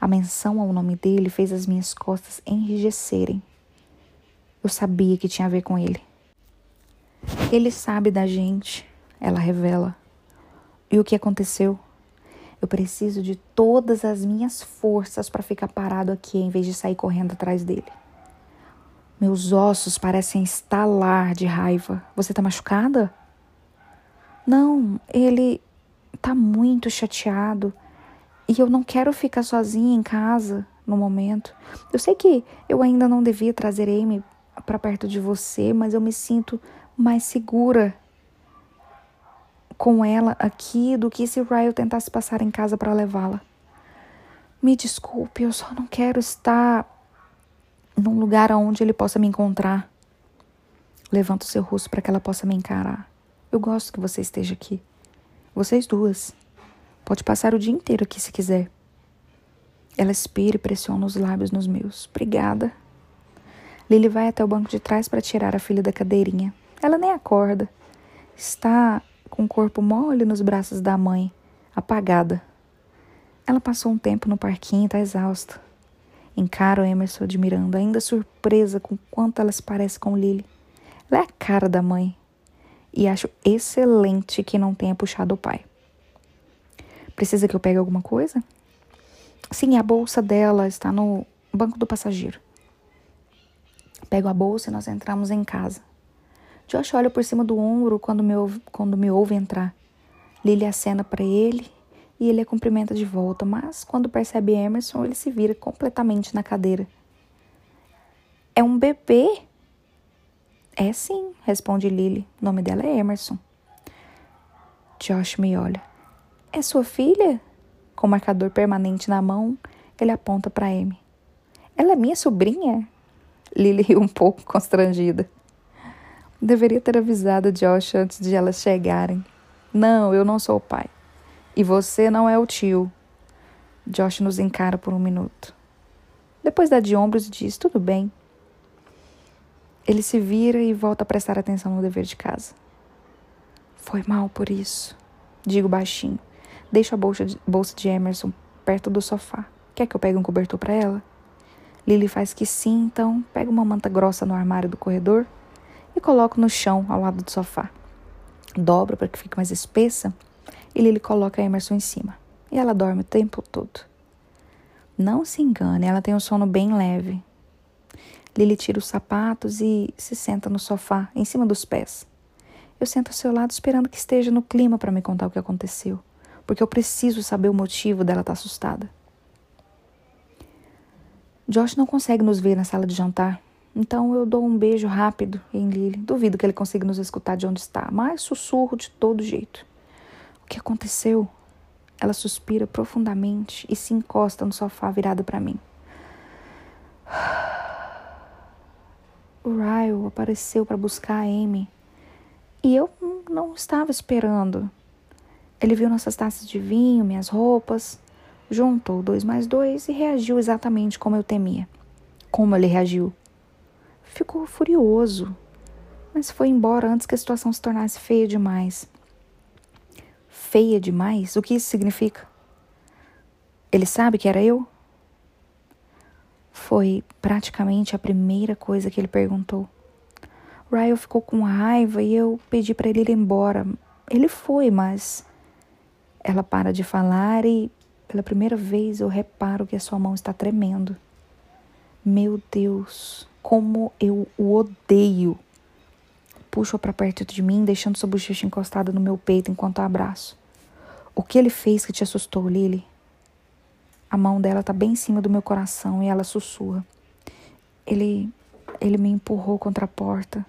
A menção ao nome dele fez as minhas costas enrijecerem. Eu sabia que tinha a ver com ele. Ele sabe da gente, ela revela. E o que aconteceu? Eu preciso de todas as minhas forças para ficar parado aqui em vez de sair correndo atrás dele. Meus ossos parecem estalar de raiva. Você tá machucada? Não, ele tá muito chateado. E eu não quero ficar sozinha em casa no momento. Eu sei que eu ainda não devia trazer Amy para perto de você, mas eu me sinto mais segura com ela aqui do que se Ryle tentasse passar em casa para levá-la. Me desculpe, eu só não quero estar num lugar onde ele possa me encontrar. Levanto seu rosto para que ela possa me encarar. Eu gosto que você esteja aqui. Vocês duas. Pode passar o dia inteiro aqui se quiser. Ela expira e pressiona os lábios nos meus. Obrigada. Lily vai até o banco de trás para tirar a filha da cadeirinha. Ela nem acorda. Está com o corpo mole nos braços da mãe, apagada. Ela passou um tempo no parquinho e está exausta. Encaro Emerson admirando, ainda surpresa com quanto ela se parece com Lily. Ela é a cara da mãe. E acho excelente que não tenha puxado o pai. Precisa que eu pegue alguma coisa? Sim, a bolsa dela está no banco do passageiro. Pego a bolsa e nós entramos em casa. Josh olha por cima do ombro quando me ouve, quando me ouve entrar. Lily acena para ele e ele a cumprimenta de volta, mas quando percebe Emerson, ele se vira completamente na cadeira. É um bebê? É sim, responde Lily. O nome dela é Emerson. Josh me olha. É sua filha? Com o marcador permanente na mão, ele aponta para Amy. Ela é minha sobrinha? Lily *laughs* riu um pouco constrangida. Deveria ter avisado Josh antes de elas chegarem. Não, eu não sou o pai. E você não é o tio. Josh nos encara por um minuto. Depois dá de ombros e diz: Tudo bem. Ele se vira e volta a prestar atenção no dever de casa. Foi mal por isso, digo baixinho. Deixo a bolsa de, bolsa de Emerson perto do sofá. Quer que eu pegue um cobertor para ela? Lily faz que sim, então pego uma manta grossa no armário do corredor e coloco no chão ao lado do sofá. Dobro para que fique mais espessa e Lily coloca Emerson em cima. E ela dorme o tempo todo. Não se engane, ela tem um sono bem leve. Lily tira os sapatos e se senta no sofá, em cima dos pés. Eu sento ao seu lado esperando que esteja no clima para me contar o que aconteceu, porque eu preciso saber o motivo dela estar tá assustada. Josh não consegue nos ver na sala de jantar, então eu dou um beijo rápido em Lily. Duvido que ele consiga nos escutar de onde está, mas sussurro de todo jeito. O que aconteceu? Ela suspira profundamente e se encosta no sofá virada para mim. O Ryle apareceu para buscar a Amy e eu não estava esperando. Ele viu nossas taças de vinho, minhas roupas, juntou dois mais dois e reagiu exatamente como eu temia. Como ele reagiu? Ficou furioso, mas foi embora antes que a situação se tornasse feia demais. Feia demais? O que isso significa? Ele sabe que era eu? Foi praticamente a primeira coisa que ele perguntou. Ryan ficou com raiva e eu pedi para ele ir embora. Ele foi, mas ela para de falar e pela primeira vez eu reparo que a sua mão está tremendo. Meu Deus, como eu o odeio. Puxo-a para perto de mim, deixando sua bochecha encostada no meu peito enquanto a abraço. O que ele fez que te assustou, Lily? A mão dela tá bem em cima do meu coração e ela sussurra. Ele ele me empurrou contra a porta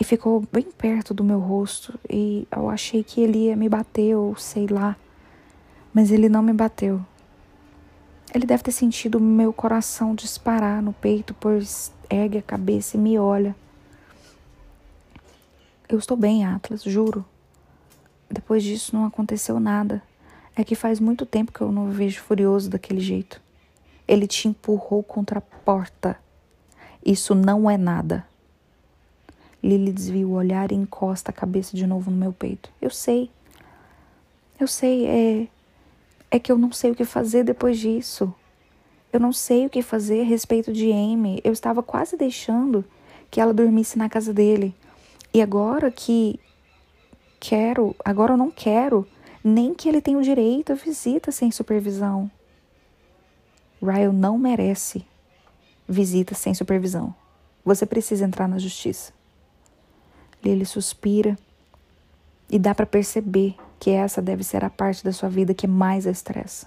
e ficou bem perto do meu rosto e eu achei que ele ia me bater ou sei lá mas ele não me bateu. Ele deve ter sentido meu coração disparar no peito, pois ergue a cabeça e me olha. Eu estou bem, Atlas, juro. Depois disso não aconteceu nada. É que faz muito tempo que eu não vejo furioso daquele jeito. Ele te empurrou contra a porta. Isso não é nada. Lily desvia o olhar e encosta a cabeça de novo no meu peito. Eu sei. Eu sei, é. É que eu não sei o que fazer depois disso. Eu não sei o que fazer a respeito de Amy. Eu estava quase deixando que ela dormisse na casa dele. E agora que quero, agora eu não quero nem que ele tenha o direito a visita sem supervisão. Ryle não merece visita sem supervisão. Você precisa entrar na justiça. Lily suspira e dá para perceber que essa deve ser a parte da sua vida que mais a estressa.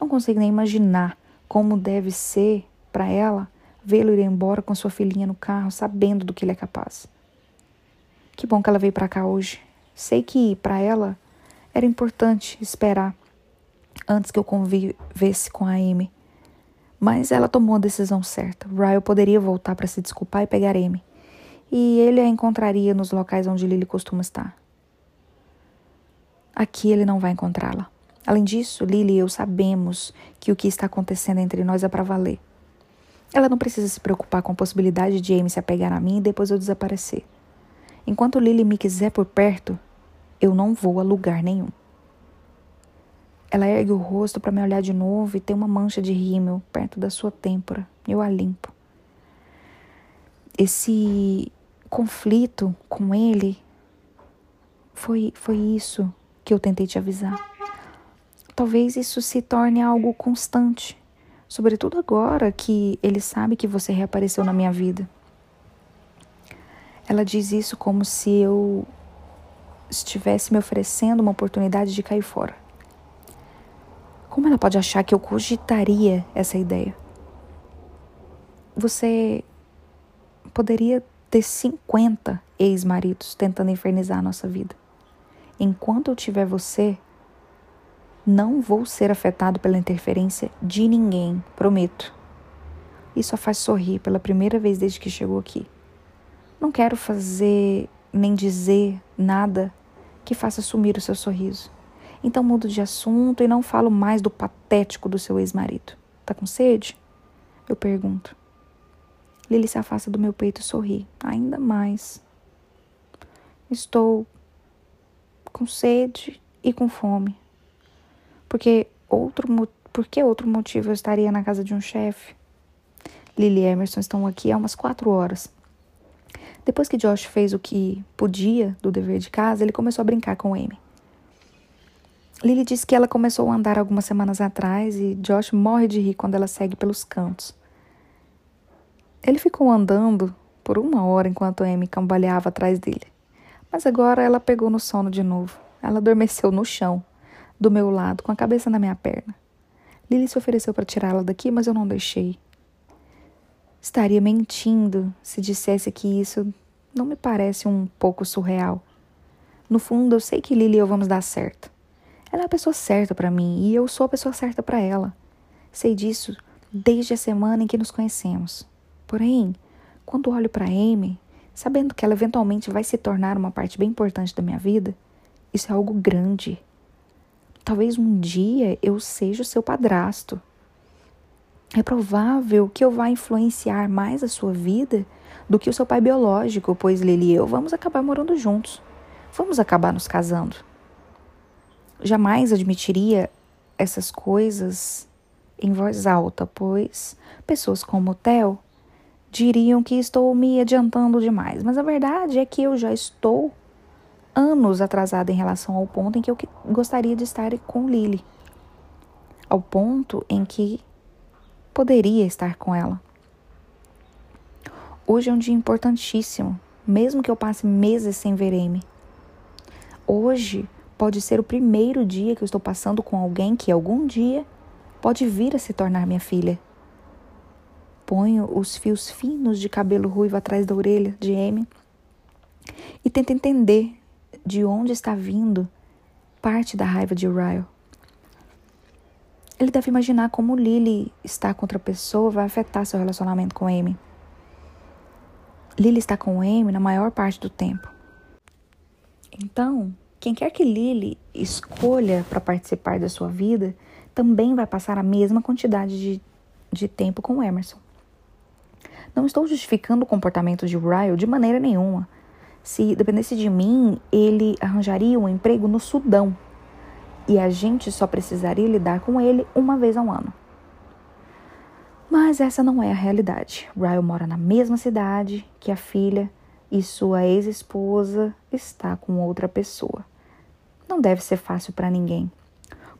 Não consigo nem imaginar como deve ser para ela vê-lo ir embora com sua filhinha no carro, sabendo do que ele é capaz. Que bom que ela veio para cá hoje. Sei que para ela era importante esperar antes que eu convivesse com a Amy. Mas ela tomou a decisão certa. Ryle poderia voltar para se desculpar e pegar Amy. E ele a encontraria nos locais onde Lily costuma estar. Aqui ele não vai encontrá-la. Além disso, Lily e eu sabemos que o que está acontecendo entre nós é para valer. Ela não precisa se preocupar com a possibilidade de Amy se apegar a mim e depois eu desaparecer. Enquanto Lily me quiser por perto, eu não vou a lugar nenhum. Ela ergue o rosto para me olhar de novo e tem uma mancha de rímel perto da sua têmpora. Eu a limpo. Esse conflito com ele foi, foi isso que eu tentei te avisar. Talvez isso se torne algo constante, sobretudo agora que ele sabe que você reapareceu na minha vida. Ela diz isso como se eu estivesse me oferecendo uma oportunidade de cair fora. Como ela pode achar que eu cogitaria essa ideia? Você poderia ter 50 ex-maridos tentando infernizar a nossa vida. Enquanto eu tiver você, não vou ser afetado pela interferência de ninguém, prometo. Isso a faz sorrir pela primeira vez desde que chegou aqui. Não quero fazer nem dizer nada que faça sumir o seu sorriso. Então mudo de assunto e não falo mais do patético do seu ex-marido. Tá com sede? Eu pergunto. Lily se afasta do meu peito e sorri, ainda mais. Estou com sede e com fome. Porque outro, por que outro motivo eu estaria na casa de um chefe? Lily e Emerson estão aqui há umas quatro horas. Depois que Josh fez o que podia do dever de casa, ele começou a brincar com Amy. Lily disse que ela começou a andar algumas semanas atrás e Josh morre de rir quando ela segue pelos cantos. Ele ficou andando por uma hora enquanto Amy cambaleava atrás dele. Mas agora ela pegou no sono de novo. Ela adormeceu no chão, do meu lado, com a cabeça na minha perna. Lily se ofereceu para tirá-la daqui, mas eu não deixei. Estaria mentindo se dissesse que isso não me parece um pouco surreal. No fundo, eu sei que Lily e eu vamos dar certo. Ela é a pessoa certa para mim e eu sou a pessoa certa para ela. Sei disso desde a semana em que nos conhecemos. Porém, quando olho para Amy, sabendo que ela eventualmente vai se tornar uma parte bem importante da minha vida, isso é algo grande. Talvez um dia eu seja o seu padrasto. É provável que eu vá influenciar mais a sua vida do que o seu pai biológico, pois Lili e eu vamos acabar morando juntos. Vamos acabar nos casando. Jamais admitiria essas coisas em voz alta, pois pessoas como o Theo diriam que estou me adiantando demais, mas a verdade é que eu já estou anos atrasada em relação ao ponto em que eu gostaria de estar com Lily. Ao ponto em que poderia estar com ela. Hoje é um dia importantíssimo, mesmo que eu passe meses sem ver Amy. Hoje pode ser o primeiro dia que eu estou passando com alguém que algum dia pode vir a se tornar minha filha. Ponho os fios finos de cabelo ruivo atrás da orelha de Amy e tento entender de onde está vindo parte da raiva de Ryle. Ele deve imaginar como Lily estar com outra pessoa vai afetar seu relacionamento com Amy. Lily está com Amy na maior parte do tempo. Então, quem quer que Lily escolha para participar da sua vida também vai passar a mesma quantidade de, de tempo com Emerson. Não estou justificando o comportamento de Ryle de maneira nenhuma. Se dependesse de mim, ele arranjaria um emprego no Sudão e a gente só precisaria lidar com ele uma vez ao ano. Mas essa não é a realidade. Ryle mora na mesma cidade que a filha e sua ex-esposa está com outra pessoa. Não deve ser fácil para ninguém.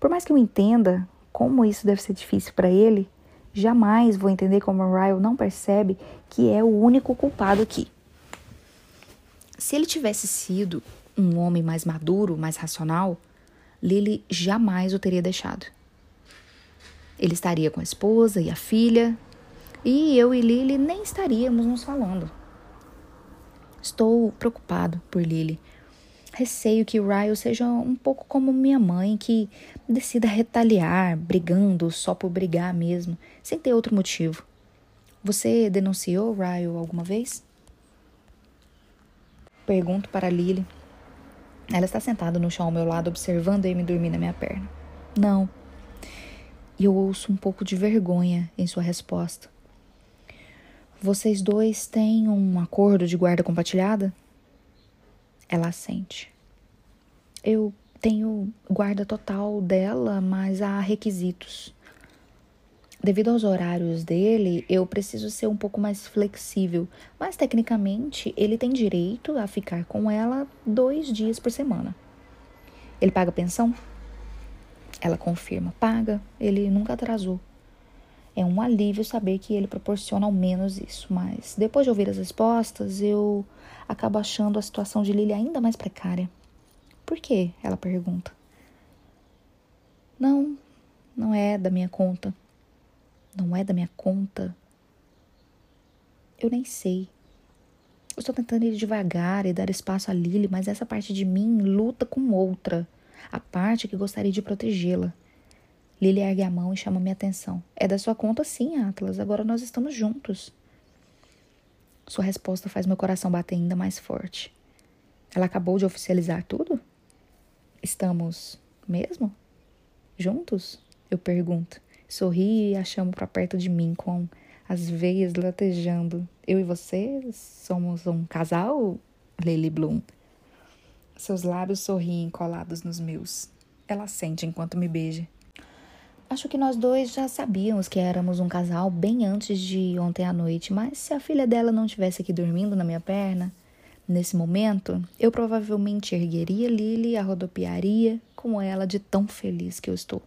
Por mais que eu entenda como isso deve ser difícil para ele, jamais vou entender como Ryle não percebe que é o único culpado aqui. Se ele tivesse sido um homem mais maduro, mais racional, Lily jamais o teria deixado. Ele estaria com a esposa e a filha, e eu e Lily nem estaríamos nos falando. Estou preocupado por Lily. Receio que Ryle seja um pouco como minha mãe, que decida retaliar, brigando só por brigar mesmo, sem ter outro motivo. Você denunciou Ryle alguma vez? Pergunto para Lily, ela está sentada no chão ao meu lado, observando Amy dormir na minha perna. Não. E eu ouço um pouco de vergonha em sua resposta. Vocês dois têm um acordo de guarda compartilhada? Ela assente. Eu tenho guarda total dela, mas há requisitos. Devido aos horários dele, eu preciso ser um pouco mais flexível, mas tecnicamente ele tem direito a ficar com ela dois dias por semana. Ele paga pensão? Ela confirma, paga, ele nunca atrasou. É um alívio saber que ele proporciona ao menos isso, mas depois de ouvir as respostas, eu acabo achando a situação de Lily ainda mais precária. Por quê? Ela pergunta. Não, Não é da minha conta. Não é da minha conta. Eu nem sei. Eu estou tentando ir devagar e dar espaço a Lily, mas essa parte de mim luta com outra, a parte que gostaria de protegê-la. Lily ergue a mão e chama minha atenção. É da sua conta, sim, Atlas. Agora nós estamos juntos. Sua resposta faz meu coração bater ainda mais forte. Ela acabou de oficializar tudo? Estamos mesmo? Juntos? Eu pergunto. Sorri e a chamo para perto de mim com as veias latejando. Eu e você somos um casal, Lily Bloom? Seus lábios sorriem colados nos meus. Ela sente enquanto me beija. Acho que nós dois já sabíamos que éramos um casal bem antes de ontem à noite, mas se a filha dela não tivesse aqui dormindo na minha perna, nesse momento, eu provavelmente ergueria Lily a rodopiaria como ela de tão feliz que eu estou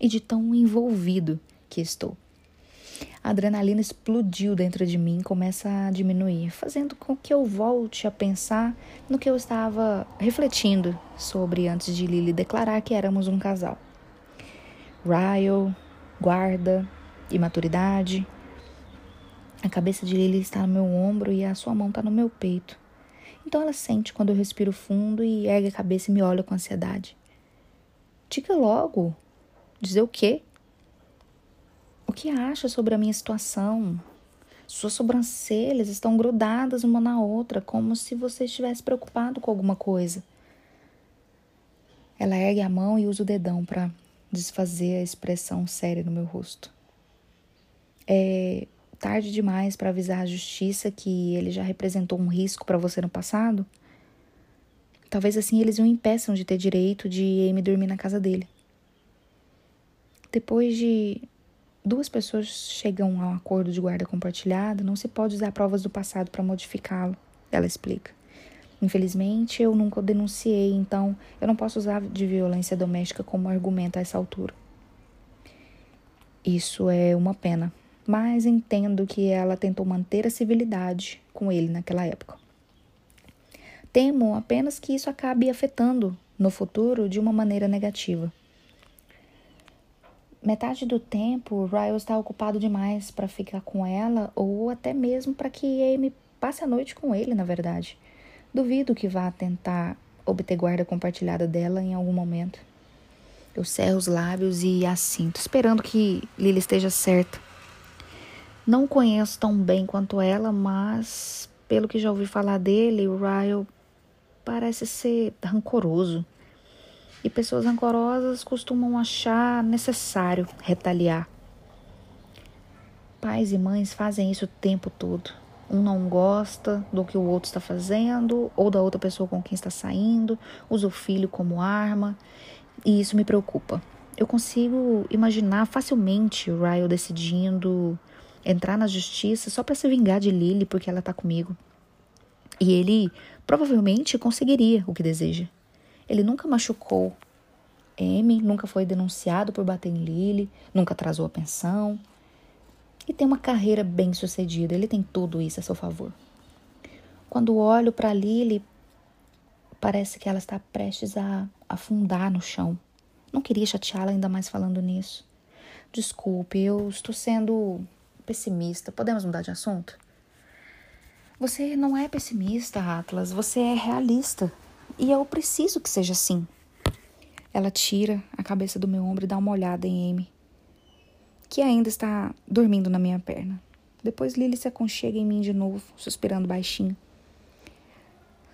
e de tão envolvido que estou. A adrenalina explodiu dentro de mim começa a diminuir, fazendo com que eu volte a pensar no que eu estava refletindo sobre antes de Lily declarar que éramos um casal. Ryle, guarda, imaturidade. A cabeça de Lily está no meu ombro e a sua mão está no meu peito. Então ela sente quando eu respiro fundo e ergue a cabeça e me olha com ansiedade. Diga logo. Dizer o quê? O que acha sobre a minha situação? Suas sobrancelhas estão grudadas uma na outra, como se você estivesse preocupado com alguma coisa. Ela ergue a mão e usa o dedão para desfazer a expressão séria no meu rosto. É tarde demais para avisar a justiça que ele já representou um risco para você no passado? Talvez assim eles o impeçam de ter direito de Amy dormir na casa dele. Depois de duas pessoas chegam a um acordo de guarda compartilhada, não se pode usar provas do passado para modificá-lo, ela explica. Infelizmente, eu nunca o denunciei, então eu não posso usar de violência doméstica como argumento a essa altura. Isso é uma pena, mas entendo que ela tentou manter a civilidade com ele naquela época. Temo apenas que isso acabe afetando no futuro de uma maneira negativa. Metade do tempo, Ryle está ocupado demais para ficar com ela ou até mesmo para que Amy passe a noite com ele, na verdade. Duvido que vá tentar obter guarda compartilhada dela em algum momento. Eu cerro os lábios e assinto, esperando que Lily esteja certa. Não conheço tão bem quanto ela, mas pelo que já ouvi falar dele, o Ryle parece ser rancoroso. E pessoas rancorosas costumam achar necessário retaliar. Pais e mães fazem isso o tempo todo um não gosta do que o outro está fazendo ou da outra pessoa com quem está saindo, usa o filho como arma, e isso me preocupa. Eu consigo imaginar facilmente o Ryle decidindo entrar na justiça só para se vingar de Lily porque ela está comigo. E ele provavelmente conseguiria o que deseja. Ele nunca machucou Amy, nunca foi denunciado por bater em Lily, nunca atrasou a pensão, e tem uma carreira bem sucedida. Ele tem tudo isso a seu favor. Quando olho para Lily, parece que ela está prestes a afundar no chão. Não queria chateá-la ainda mais falando nisso. Desculpe, eu estou sendo pessimista. Podemos mudar de assunto? Você não é pessimista, Atlas. Você é realista. E eu preciso que seja assim. Ela tira a cabeça do meu ombro e dá uma olhada em Amy que ainda está dormindo na minha perna. Depois Lily se aconchega em mim de novo, suspirando baixinho.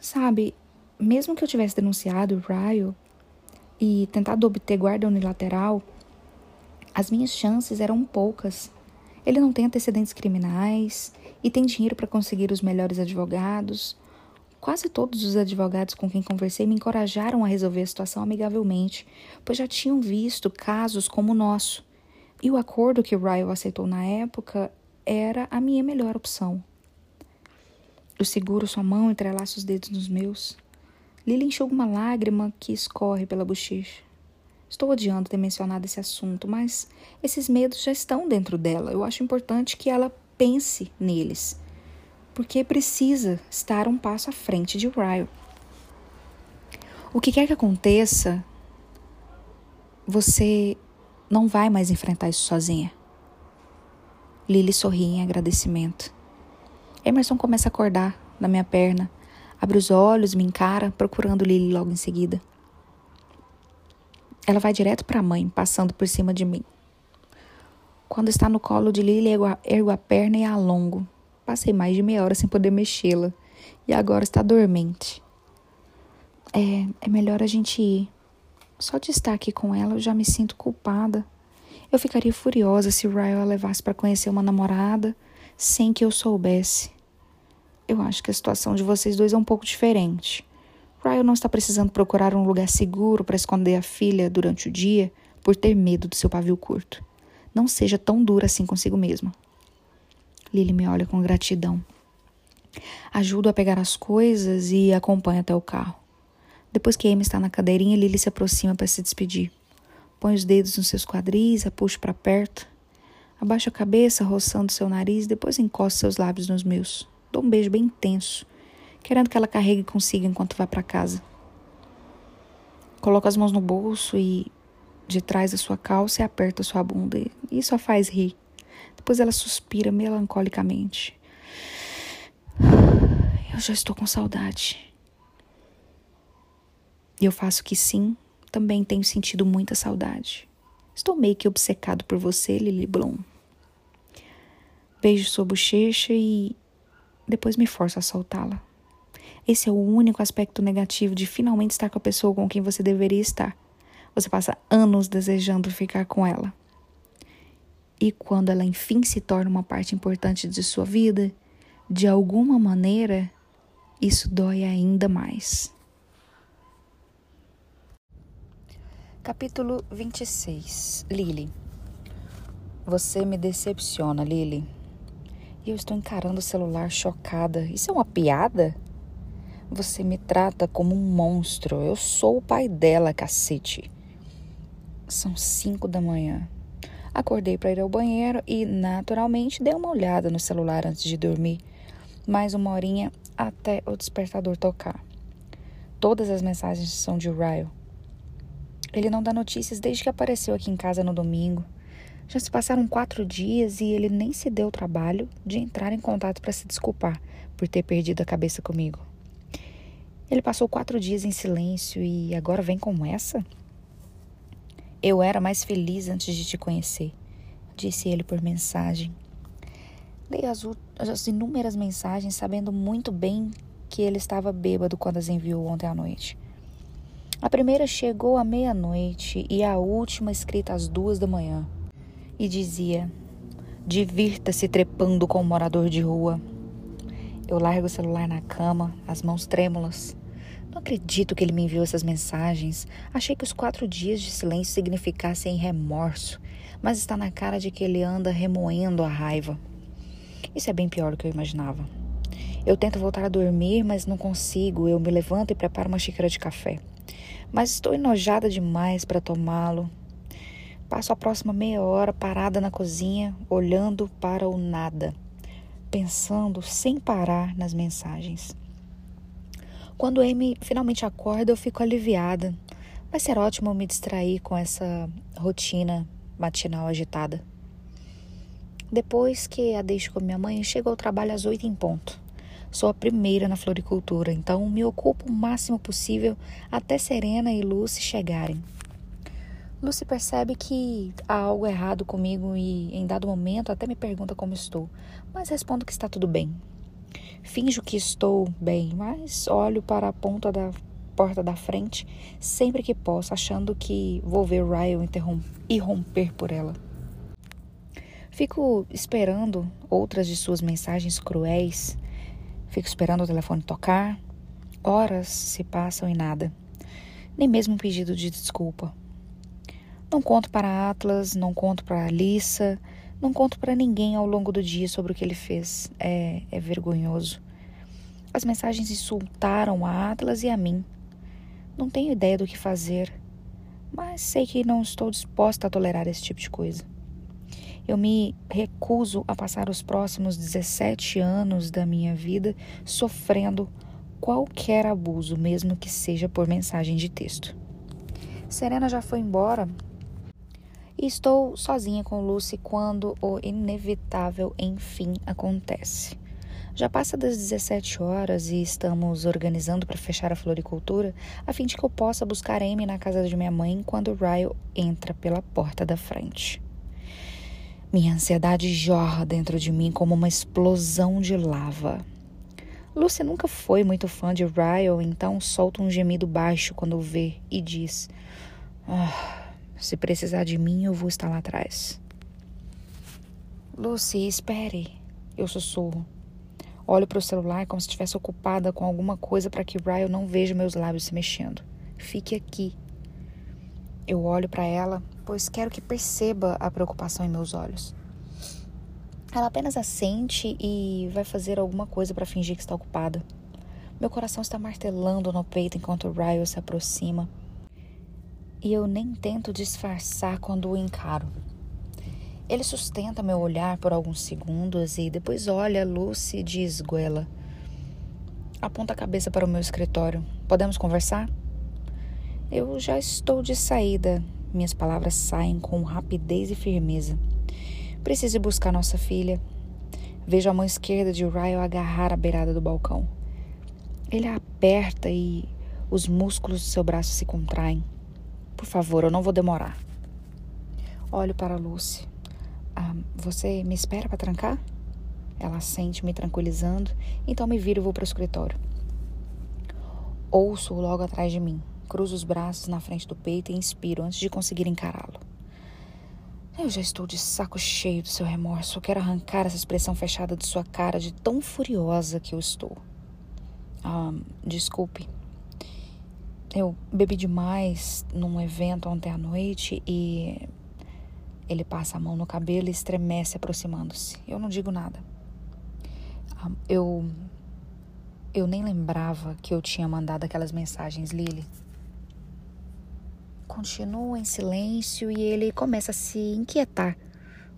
Sabe, mesmo que eu tivesse denunciado o Ryle e tentado obter guarda unilateral, as minhas chances eram poucas. Ele não tem antecedentes criminais e tem dinheiro para conseguir os melhores advogados. Quase todos os advogados com quem conversei me encorajaram a resolver a situação amigavelmente, pois já tinham visto casos como o nosso, e o acordo que Ryle aceitou na época era a minha melhor opção. Eu seguro sua mão entrelaço os dedos nos meus. Lily enxuga uma lágrima que escorre pela bochecha. Estou odiando ter mencionado esse assunto, mas esses medos já estão dentro dela. Eu acho importante que ela pense neles, porque precisa estar um passo à frente de Ryle. O que quer que aconteça, você não vai mais enfrentar isso sozinha. Lily sorri em agradecimento. Emerson começa a acordar na minha perna, abre os olhos, me encara, procurando Lily logo em seguida. Ela vai direto para a mãe, passando por cima de mim. Quando está no colo de Lily, ergo a perna e a alongo. Passei mais de meia hora sem poder mexê-la e agora está dormente. É, é melhor a gente ir. Só de estar aqui com ela eu já me sinto culpada. Eu ficaria furiosa se Ryan a levasse para conhecer uma namorada sem que eu soubesse. Eu acho que a situação de vocês dois é um pouco diferente. Ryan não está precisando procurar um lugar seguro para esconder a filha durante o dia por ter medo do seu pavio curto. Não seja tão dura assim consigo mesma. Lily me olha com gratidão. Ajudo a pegar as coisas e acompanho até o carro. Depois que Amy está na cadeirinha, Lily se aproxima para se despedir. Põe os dedos nos seus quadris, a puxa para perto. Abaixa a cabeça, roçando seu nariz, depois encosta seus lábios nos meus. Dou um beijo bem intenso, querendo que ela carregue consigo enquanto vai para casa. Coloca as mãos no bolso e de trás da sua calça e aperta sua bunda. Isso a faz rir. Depois ela suspira melancolicamente. Eu já estou com saudade. E eu faço que sim, também tenho sentido muita saudade. Estou meio que obcecado por você, Lily Bloom. Beijo sua bochecha e depois me forço a soltá-la. Esse é o único aspecto negativo de finalmente estar com a pessoa com quem você deveria estar. Você passa anos desejando ficar com ela. E quando ela enfim se torna uma parte importante de sua vida, de alguma maneira, isso dói ainda mais. Capítulo 26 Lily Você me decepciona, Lily. E eu estou encarando o celular chocada. Isso é uma piada? Você me trata como um monstro. Eu sou o pai dela, cacete. São cinco da manhã. Acordei para ir ao banheiro e, naturalmente, dei uma olhada no celular antes de dormir. Mais uma horinha até o despertador tocar. Todas as mensagens são de Ryle. Ele não dá notícias desde que apareceu aqui em casa no domingo. Já se passaram quatro dias e ele nem se deu o trabalho de entrar em contato para se desculpar por ter perdido a cabeça comigo. Ele passou quatro dias em silêncio e agora vem com essa? Eu era mais feliz antes de te conhecer, disse ele por mensagem. Leio as, as inúmeras mensagens sabendo muito bem que ele estava bêbado quando as enviou ontem à noite. A primeira chegou à meia-noite e a última escrita às duas da manhã. E dizia: Divirta-se trepando com um morador de rua. Eu largo o celular na cama, as mãos trêmulas. Não acredito que ele me enviou essas mensagens. Achei que os quatro dias de silêncio significassem remorso, mas está na cara de que ele anda remoendo a raiva. Isso é bem pior do que eu imaginava. Eu tento voltar a dormir, mas não consigo. Eu me levanto e preparo uma xícara de café. Mas estou enojada demais para tomá-lo. Passo a próxima meia hora parada na cozinha, olhando para o nada, pensando sem parar nas mensagens. Quando Amy finalmente acorda, eu fico aliviada. Vai ser ótimo me distrair com essa rotina matinal agitada. Depois que a deixo com minha mãe, chego ao trabalho às oito em ponto. Sou a primeira na floricultura, então me ocupo o máximo possível até Serena e Lucy chegarem. Lucy percebe que há algo errado comigo e, em dado momento, até me pergunta como estou, mas respondo que está tudo bem. Finjo que estou bem, mas olho para a ponta da porta da frente sempre que posso, achando que vou ver Ryan irromper por ela. Fico esperando outras de suas mensagens cruéis. Fico esperando o telefone tocar. Horas se passam e nada. Nem mesmo um pedido de desculpa. Não conto para Atlas, não conto para Alissa, não conto para ninguém ao longo do dia sobre o que ele fez. É, é vergonhoso. As mensagens insultaram a Atlas e a mim. Não tenho ideia do que fazer, mas sei que não estou disposta a tolerar esse tipo de coisa. Eu me recuso a passar os próximos 17 anos da minha vida sofrendo qualquer abuso, mesmo que seja por mensagem de texto. Serena já foi embora E estou sozinha com Lucy quando o inevitável enfim acontece. Já passa das 17 horas e estamos organizando para fechar a floricultura a fim de que eu possa buscar Amy na casa de minha mãe quando Ryle entra pela porta da frente. Minha ansiedade jorra dentro de mim como uma explosão de lava. Lucy nunca foi muito fã de Ryle, então solta um gemido baixo quando o vê e diz: oh, Se precisar de mim, eu vou estar lá atrás. Lucy, espere. Eu sussurro. Olho para o celular como se estivesse ocupada com alguma coisa para que Ryan não veja meus lábios se mexendo. Fique aqui. Eu olho para ela, pois quero que perceba a preocupação em meus olhos. Ela apenas assente e vai fazer alguma coisa para fingir que está ocupada. Meu coração está martelando no peito enquanto Ryan se aproxima. E eu nem tento disfarçar quando o encaro. Ele sustenta meu olhar por alguns segundos e depois olha Lucy e diz goela. Aponta a cabeça para o meu escritório. Podemos conversar? Eu já estou de saída. Minhas palavras saem com rapidez e firmeza. Preciso buscar nossa filha. Vejo a mão esquerda de Ryle agarrar a beirada do balcão. Ele a aperta e os músculos do seu braço se contraem. Por favor, eu não vou demorar. Olho para Lucy. Ah, você me espera para trancar? Ela sente me tranquilizando, então me viro e vou para o escritório. Ouço logo atrás de mim, cruzo os braços na frente do peito e inspiro antes de conseguir encará-lo. Eu já estou de saco cheio do seu remorso. Eu quero arrancar essa expressão fechada de sua cara de tão furiosa que eu estou. Ah, desculpe. Eu bebi demais num evento ontem à noite e ele passa a mão no cabelo e estremece aproximando-se. Eu não digo nada. Ah, eu. Eu nem lembrava que eu tinha mandado aquelas mensagens, Lily. Continua em silêncio e ele começa a se inquietar,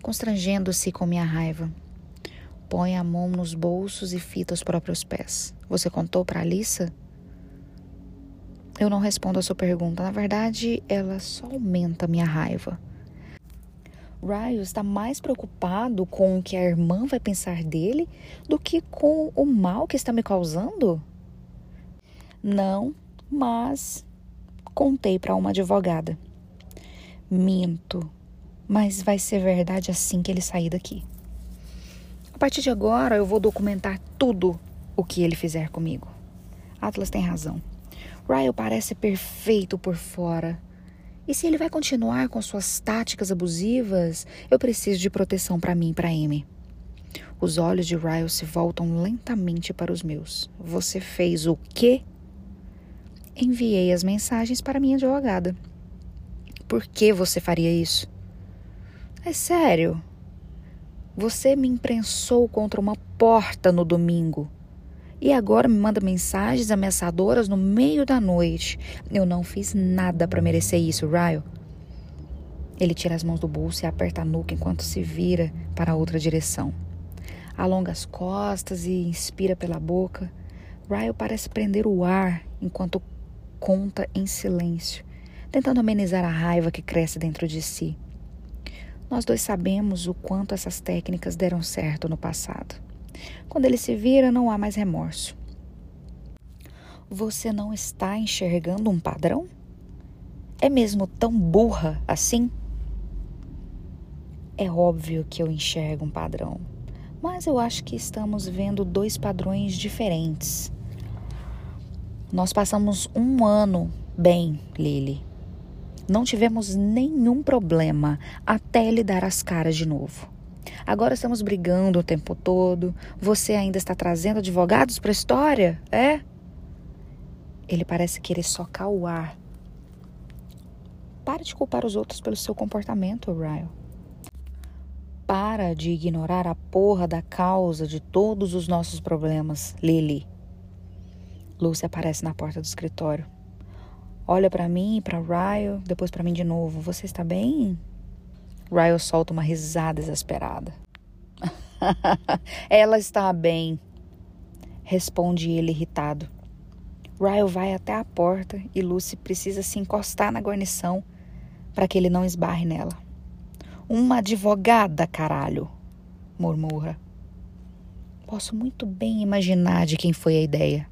constrangendo-se com minha raiva. Põe a mão nos bolsos e fita os próprios pés. Você contou para Alissa? Eu não respondo a sua pergunta. Na verdade, ela só aumenta minha raiva. Ryle está mais preocupado com o que a irmã vai pensar dele do que com o mal que está me causando? Não, mas contei para uma advogada. Minto, mas vai ser verdade assim que ele sair daqui. A partir de agora eu vou documentar tudo o que ele fizer comigo. Atlas tem razão. Ryle parece perfeito por fora, e se ele vai continuar com suas táticas abusivas, eu preciso de proteção para mim e para Amy. Os olhos de Ryle se voltam lentamente para os meus. Você fez o quê? Enviei as mensagens para minha advogada. Por que você faria isso? É sério. Você me imprensou contra uma porta no domingo e agora me manda mensagens ameaçadoras no meio da noite. Eu não fiz nada para merecer isso, Ryle. Ele tira as mãos do bolso e aperta a nuca enquanto se vira para outra direção. Alonga as costas e inspira pela boca. Ryle parece prender o ar enquanto conta em silêncio, tentando amenizar a raiva que cresce dentro de si. Nós dois sabemos o quanto essas técnicas deram certo no passado. Quando ele se vira, não há mais remorso. Você não está enxergando um padrão? É mesmo tão burra assim? É óbvio que eu enxergo um padrão, mas eu acho que estamos vendo dois padrões diferentes. Nós passamos um ano bem, Lily. Não tivemos nenhum problema até ele dar as caras de novo. Agora estamos brigando o tempo todo. Você ainda está trazendo advogados para a história? É? Ele parece querer socar o ar. Pare de culpar os outros pelo seu comportamento, Ryle. Para de ignorar a porra da causa de todos os nossos problemas, Lily. Lucy aparece na porta do escritório. Olha para mim para Ryle, depois para mim de novo. Você está bem? Ryle solta uma risada exasperada. *laughs* Ela está bem, responde ele irritado. Ryle vai até a porta e Lucy precisa se encostar na guarnição para que ele não esbarre nela. Uma advogada, caralho, murmura. Posso muito bem imaginar de quem foi a ideia.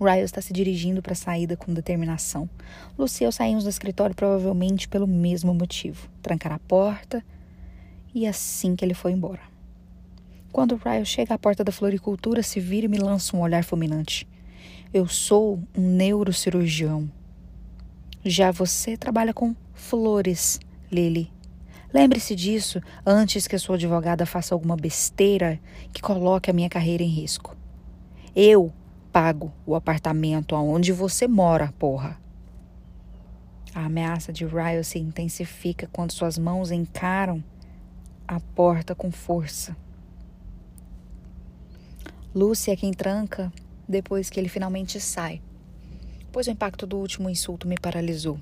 Ryle está se dirigindo para a saída com determinação. Lucy eu saímos do escritório provavelmente pelo mesmo motivo. Trancar a porta e assim que ele foi embora. Quando Ryle chega à porta da floricultura, se vira e me lança um olhar fulminante. Eu sou um neurocirurgião. Já você trabalha com flores, Lily. Lembre-se disso antes que a sua advogada faça alguma besteira que coloque a minha carreira em risco. Eu pago o apartamento aonde você mora, porra. A ameaça de Ryle se intensifica quando suas mãos encaram a porta com força. Lucy é quem tranca depois que ele finalmente sai, pois o impacto do último insulto me paralisou.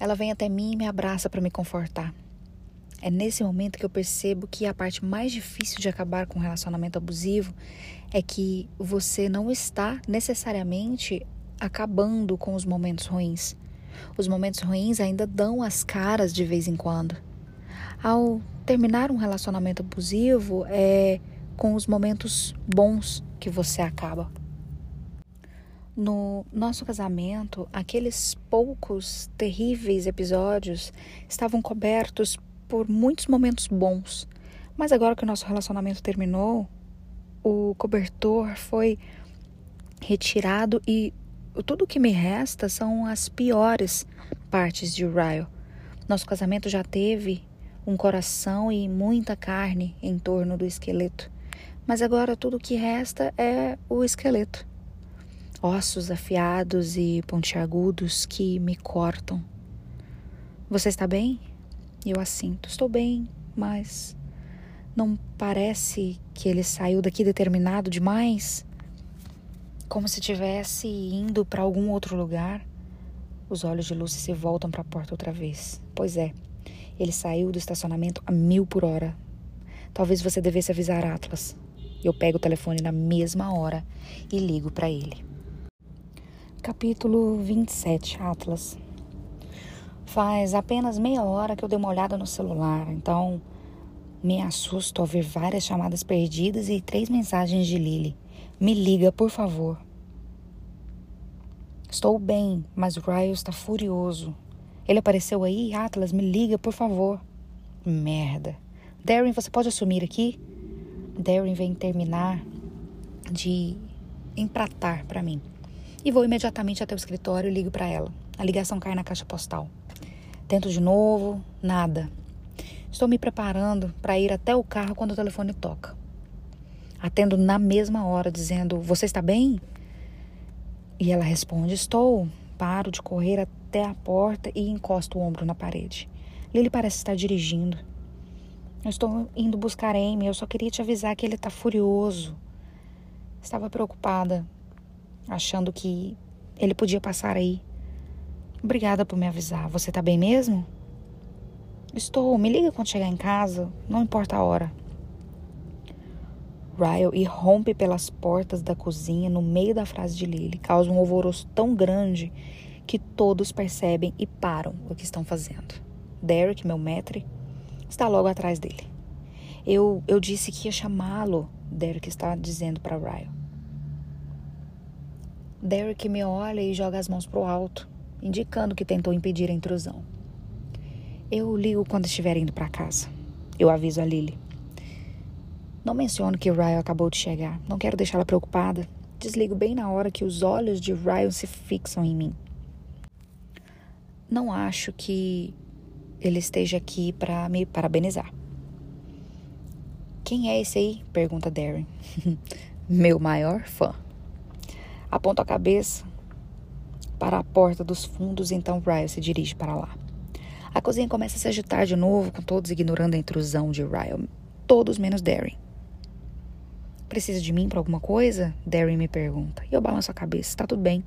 Ela vem até mim e me abraça para me confortar. É nesse momento que eu percebo que a parte mais difícil de acabar com um relacionamento abusivo é que você não está necessariamente acabando com os momentos ruins. Os momentos ruins ainda dão as caras de vez em quando. Ao terminar um relacionamento abusivo, é com os momentos bons que você acaba. No nosso casamento, aqueles poucos terríveis episódios estavam cobertos por muitos momentos bons. Mas agora que o nosso relacionamento terminou, o cobertor foi retirado e tudo que me resta são as piores partes de Ryle. Nosso casamento já teve um coração e muita carne em torno do esqueleto, mas agora tudo que resta é o esqueleto ossos afiados e pontiagudos que me cortam. Você está bem? Eu assinto. Estou bem, mas não parece que ele saiu daqui determinado demais? Como se estivesse indo para algum outro lugar? Os olhos de Lucy se voltam para a porta outra vez. Pois é, ele saiu do estacionamento a mil por hora. Talvez você devesse avisar Atlas. Eu pego o telefone na mesma hora e ligo para ele. Capítulo 27 Atlas Faz apenas meia hora que eu dei uma olhada no celular, então me assusto ao ver várias chamadas perdidas e três mensagens de Lily. Me liga, por favor. Estou bem, mas Ryle está furioso. Ele apareceu aí? Atlas, me liga, por favor. Merda. Darren, você pode assumir aqui? Darren vem terminar de empratar para mim e vou imediatamente até o escritório e ligo para ela. A ligação cai na caixa postal. Tento de novo, nada. Estou me preparando para ir até o carro quando o telefone toca. Atendo na mesma hora, dizendo: Você está bem? E ela responde: Estou. Paro de correr até a porta e encosto o ombro na parede. Lily parece estar dirigindo. Eu estou indo buscar Amy. Eu só queria te avisar que ele está furioso. Estava preocupada achando que ele podia passar aí. Obrigada por me avisar. Você tá bem mesmo? Estou. Me liga quando chegar em casa, não importa a hora. Ryle irrompe pelas portas da cozinha no meio da frase de Lily, causa um alvoroço tão grande que todos percebem e param o que estão fazendo. Derek, meu maître, está logo atrás dele. Eu, eu disse que ia chamá-lo, Derek está dizendo para Ryle. Derek me olha e joga as mãos para o alto, indicando que tentou impedir a intrusão. Eu ligo quando estiver indo para casa. Eu aviso a Lily. Não menciono que Ryan acabou de chegar. Não quero deixá-la preocupada. Desligo bem na hora que os olhos de Ryan se fixam em mim. Não acho que ele esteja aqui para me parabenizar. Quem é esse aí? pergunta Darren. *laughs* Meu maior fã. Aponto a cabeça para a porta dos fundos, então Ryle se dirige para lá. A cozinha começa a se agitar de novo, com todos ignorando a intrusão de Ryle. Todos menos Darren. Precisa de mim para alguma coisa? Darren me pergunta. E eu balanço a cabeça. Está tudo bem.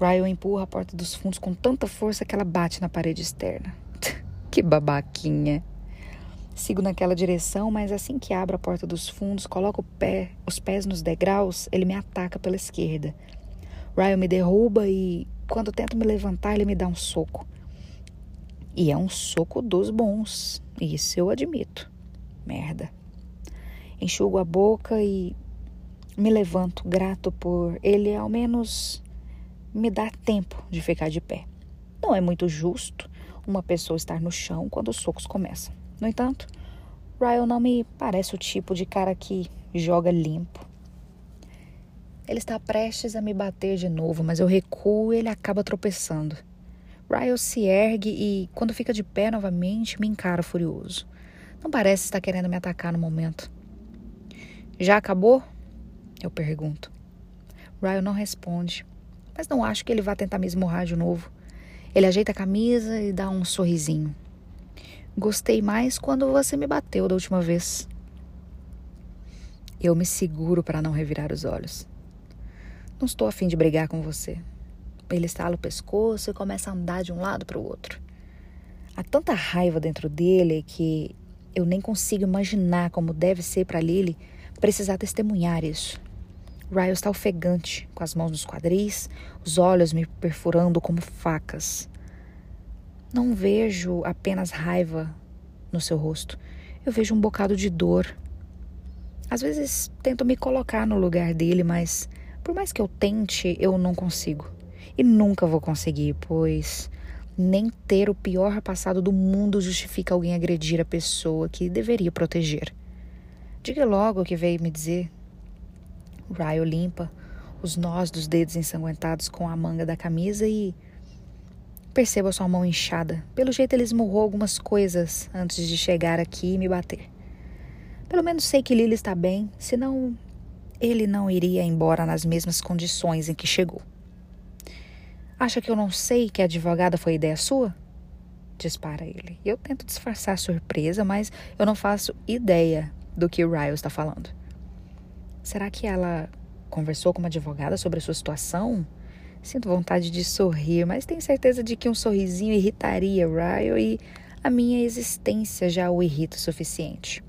Ryle empurra a porta dos fundos com tanta força que ela bate na parede externa. *laughs* que babaquinha. Sigo naquela direção, mas assim que abro a porta dos fundos, coloco pé, os pés nos degraus, ele me ataca pela esquerda. Ryan me derruba e, quando tento me levantar, ele me dá um soco. E é um soco dos bons, isso eu admito. Merda. Enxugo a boca e me levanto, grato por ele ao menos me dar tempo de ficar de pé. Não é muito justo uma pessoa estar no chão quando os socos começam. No entanto, Ryan não me parece o tipo de cara que joga limpo. Ele está prestes a me bater de novo, mas eu recuo e ele acaba tropeçando. Ryle se ergue e, quando fica de pé novamente, me encara furioso. Não parece estar querendo me atacar no momento. Já acabou? Eu pergunto. Ryle não responde, mas não acho que ele vá tentar me esmurrar de novo. Ele ajeita a camisa e dá um sorrisinho. Gostei mais quando você me bateu da última vez. Eu me seguro para não revirar os olhos. Não estou afim de brigar com você. Ele estala o pescoço e começa a andar de um lado para o outro. Há tanta raiva dentro dele que eu nem consigo imaginar como deve ser para Lily precisar testemunhar isso. Ryle está ofegante, com as mãos nos quadris, os olhos me perfurando como facas. Não vejo apenas raiva no seu rosto, eu vejo um bocado de dor. Às vezes tento me colocar no lugar dele, mas por mais que eu tente, eu não consigo. E nunca vou conseguir, pois nem ter o pior passado do mundo justifica alguém agredir a pessoa que deveria proteger. Diga logo o que veio me dizer. Ryo limpa os nós dos dedos ensanguentados com a manga da camisa e percebo sua mão inchada. Pelo jeito ele esmurrou algumas coisas antes de chegar aqui e me bater. Pelo menos sei que Lily está bem, senão ele não iria embora nas mesmas condições em que chegou. Acha que eu não sei que a advogada foi ideia sua? Dispara ele. Eu tento disfarçar a surpresa, mas eu não faço ideia do que o Ryle está falando. Será que ela conversou com uma advogada sobre a sua situação? Sinto vontade de sorrir, mas tenho certeza de que um sorrisinho irritaria Ryle e a minha existência já o irrita o suficiente.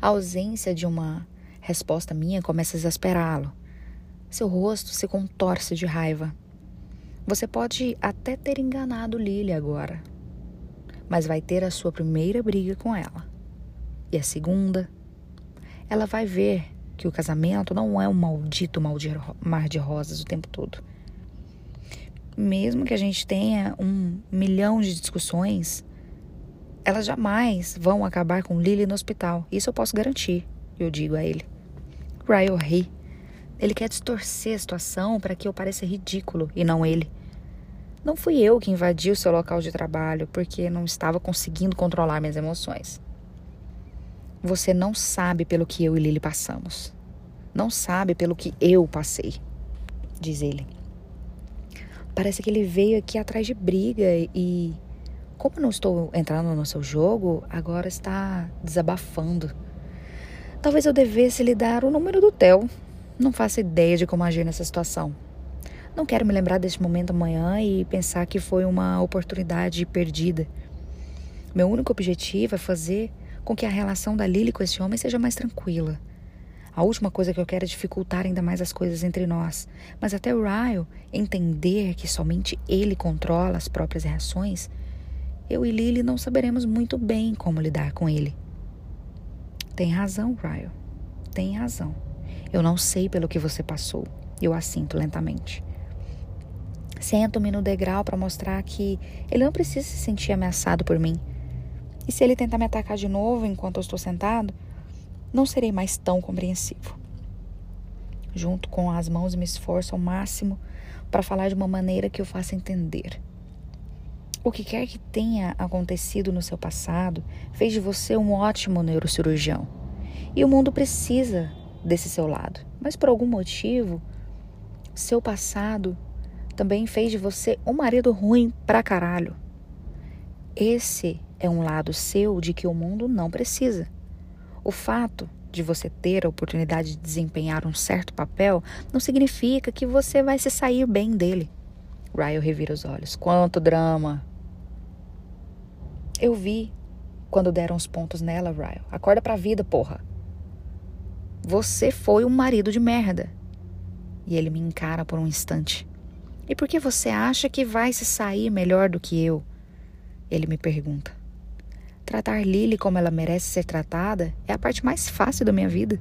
A ausência de uma resposta minha começa a exasperá-lo. Seu rosto se contorce de raiva. Você pode até ter enganado Lily agora, mas vai ter a sua primeira briga com ela. E a segunda, ela vai ver que o casamento não é um maldito mar de rosas o tempo todo. Mesmo que a gente tenha um milhão de discussões, elas jamais vão acabar com Lily no hospital. Isso eu posso garantir, eu digo a ele. Ryle ri. Ele quer distorcer a situação para que eu pareça ridículo e não ele. Não fui eu que invadi o seu local de trabalho porque não estava conseguindo controlar minhas emoções. Você não sabe pelo que eu e Lily passamos. Não sabe pelo que eu passei, diz ele. Parece que ele veio aqui atrás de briga e, como não estou entrando no seu jogo, agora está desabafando. Talvez eu devesse lhe dar o número do Theo. Não faço ideia de como agir nessa situação. Não quero me lembrar deste momento amanhã e pensar que foi uma oportunidade perdida. Meu único objetivo é fazer com que a relação da Lily com esse homem seja mais tranquila. A última coisa que eu quero é dificultar ainda mais as coisas entre nós. Mas até o Ryle entender que somente ele controla as próprias reações, eu e Lily não saberemos muito bem como lidar com ele. Tem razão, Ryle. Tem razão. Eu não sei pelo que você passou. Eu assinto lentamente. Sento-me no degrau para mostrar que ele não precisa se sentir ameaçado por mim. E se ele tentar me atacar de novo enquanto eu estou sentado, não serei mais tão compreensivo. Junto com as mãos, me esforço ao máximo para falar de uma maneira que eu faça entender. O que quer que tenha acontecido no seu passado fez de você um ótimo neurocirurgião. E o mundo precisa desse seu lado. Mas por algum motivo, seu passado também fez de você um marido ruim pra caralho. Esse é um lado seu de que o mundo não precisa. O fato de você ter a oportunidade de desempenhar um certo papel não significa que você vai se sair bem dele. Ryle revira os olhos. Quanto drama! Eu vi quando deram os pontos nela, Ryle. Acorda pra vida, porra. Você foi um marido de merda. E ele me encara por um instante. E por que você acha que vai se sair melhor do que eu? Ele me pergunta. Tratar Lily como ela merece ser tratada é a parte mais fácil da minha vida.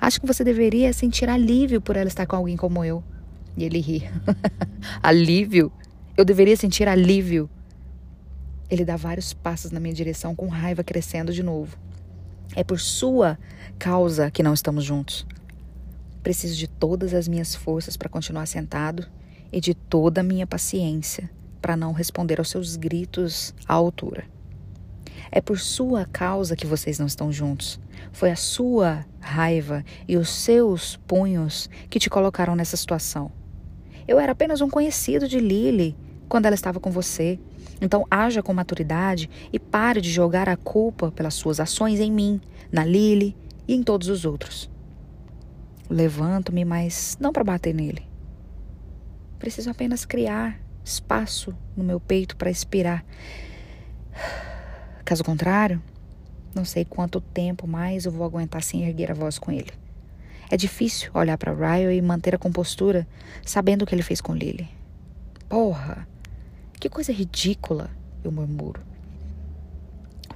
Acho que você deveria sentir alívio por ela estar com alguém como eu. E ele ri. *laughs* alívio? Eu deveria sentir alívio. Ele dá vários passos na minha direção com raiva crescendo de novo. É por sua causa que não estamos juntos. Preciso de todas as minhas forças para continuar sentado e de toda a minha paciência para não responder aos seus gritos à altura. É por sua causa que vocês não estão juntos. Foi a sua raiva e os seus punhos que te colocaram nessa situação. Eu era apenas um conhecido de Lily quando ela estava com você. Então haja com maturidade e pare de jogar a culpa pelas suas ações em mim, na Lily e em todos os outros. Levanto-me, mas não para bater nele. Preciso apenas criar espaço no meu peito para expirar. Caso contrário, não sei quanto tempo mais eu vou aguentar sem erguer a voz com ele. É difícil olhar para Ryan e manter a compostura sabendo o que ele fez com Lily. Porra! Que coisa ridícula, eu murmuro.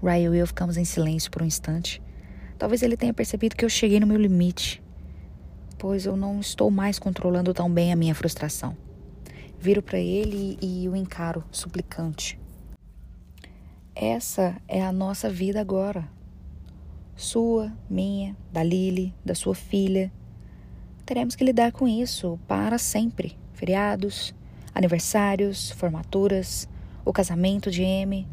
Ryan e eu ficamos em silêncio por um instante. Talvez ele tenha percebido que eu cheguei no meu limite, pois eu não estou mais controlando tão bem a minha frustração. Viro para ele e, e o encaro, suplicante. Essa é a nossa vida agora. Sua, minha, da Lily, da sua filha. Teremos que lidar com isso para sempre. Feriados, aniversários, formaturas, o casamento de Amy.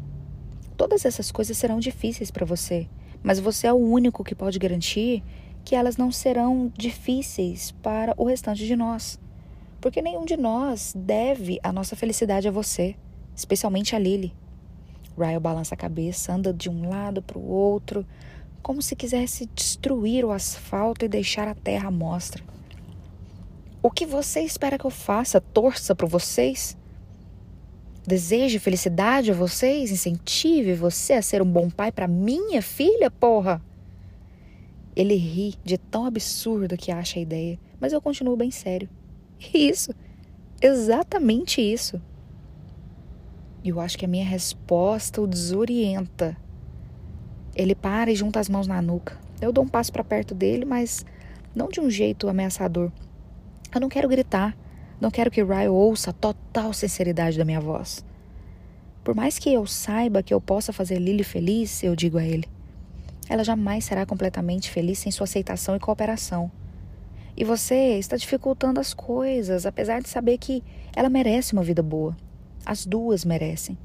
Todas essas coisas serão difíceis para você, mas você é o único que pode garantir que elas não serão difíceis para o restante de nós. Porque nenhum de nós deve a nossa felicidade a você, especialmente a Lily. Ryle balança a cabeça, anda de um lado para o outro, como se quisesse destruir o asfalto e deixar a terra à mostra. O que você espera que eu faça? Torça por vocês? Deseje felicidade a vocês? Incentive você a ser um bom pai para minha filha, porra? Ele ri de tão absurdo que acha a ideia, mas eu continuo bem sério. *laughs* Isso, exatamente isso. E eu acho que a minha resposta o desorienta. Ele para e junta as mãos na nuca. Eu dou um passo para perto dele, mas não de um jeito ameaçador. Eu não quero gritar. Não quero que Ryan ouça a total sinceridade da minha voz. Por mais que eu saiba que eu possa fazer Lily feliz, eu digo a ele, ela jamais será completamente feliz sem sua aceitação e cooperação. E você está dificultando as coisas, apesar de saber que ela merece uma vida boa. As duas merecem.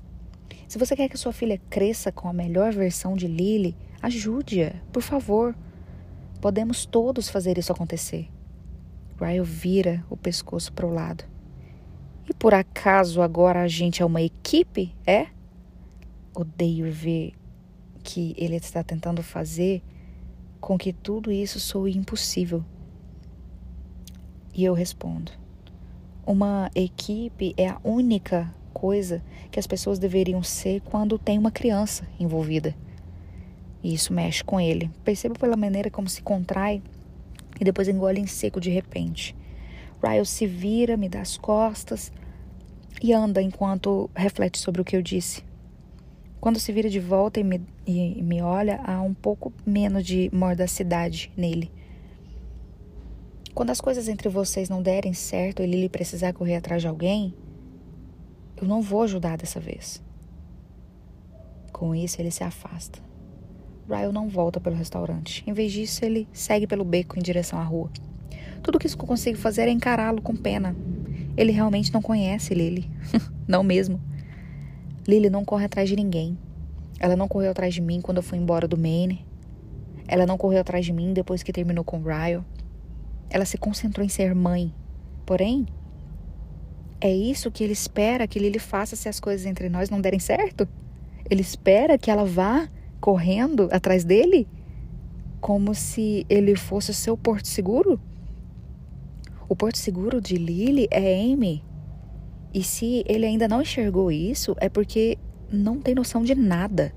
Se você quer que sua filha cresça com a melhor versão de Lily, ajude-a, por favor. Podemos todos fazer isso acontecer. Ryle vira o pescoço para o lado. E por acaso agora a gente é uma equipe, é? Odeio ver que ele está tentando fazer com que tudo isso soe impossível. E eu respondo: uma equipe é a única coisa que as pessoas deveriam ser quando tem uma criança envolvida. E isso mexe com ele. Percebo pela maneira como se contrai e depois engole em seco de repente. Ryle se vira, me dá as costas e anda enquanto reflete sobre o que eu disse. Quando se vira de volta e me, e me olha, há um pouco menos de mordacidade nele. Quando as coisas entre vocês não derem certo e Lily precisar correr atrás de alguém, eu não vou ajudar dessa vez. Com isso, ele se afasta. Ryle não volta pelo restaurante. Em vez disso, ele segue pelo beco em direção à rua. Tudo que eu consigo fazer é encará-lo com pena. Ele realmente não conhece Lily. *laughs* não mesmo. Lily não corre atrás de ninguém. Ela não correu atrás de mim quando eu fui embora do Maine. Ela não correu atrás de mim depois que terminou com Ryle. Ela se concentrou em ser mãe. Porém, é isso que ele espera que Lily faça se as coisas entre nós não derem certo? Ele espera que ela vá correndo atrás dele? Como se ele fosse o seu porto seguro? O porto seguro de Lily é Amy. E se ele ainda não enxergou isso, é porque não tem noção de nada.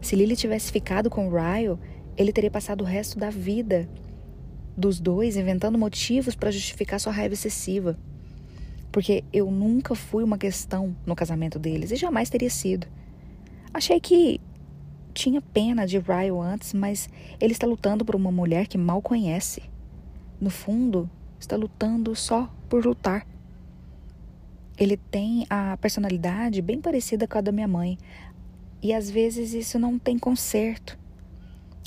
Se Lily tivesse ficado com Ryle, ele teria passado o resto da vida dos dois inventando motivos para justificar sua raiva excessiva. Porque eu nunca fui uma questão no casamento deles e jamais teria sido. Achei que tinha pena de Ryle antes, mas ele está lutando por uma mulher que mal conhece. No fundo, está lutando só por lutar. Ele tem a personalidade bem parecida com a da minha mãe, e às vezes isso não tem conserto.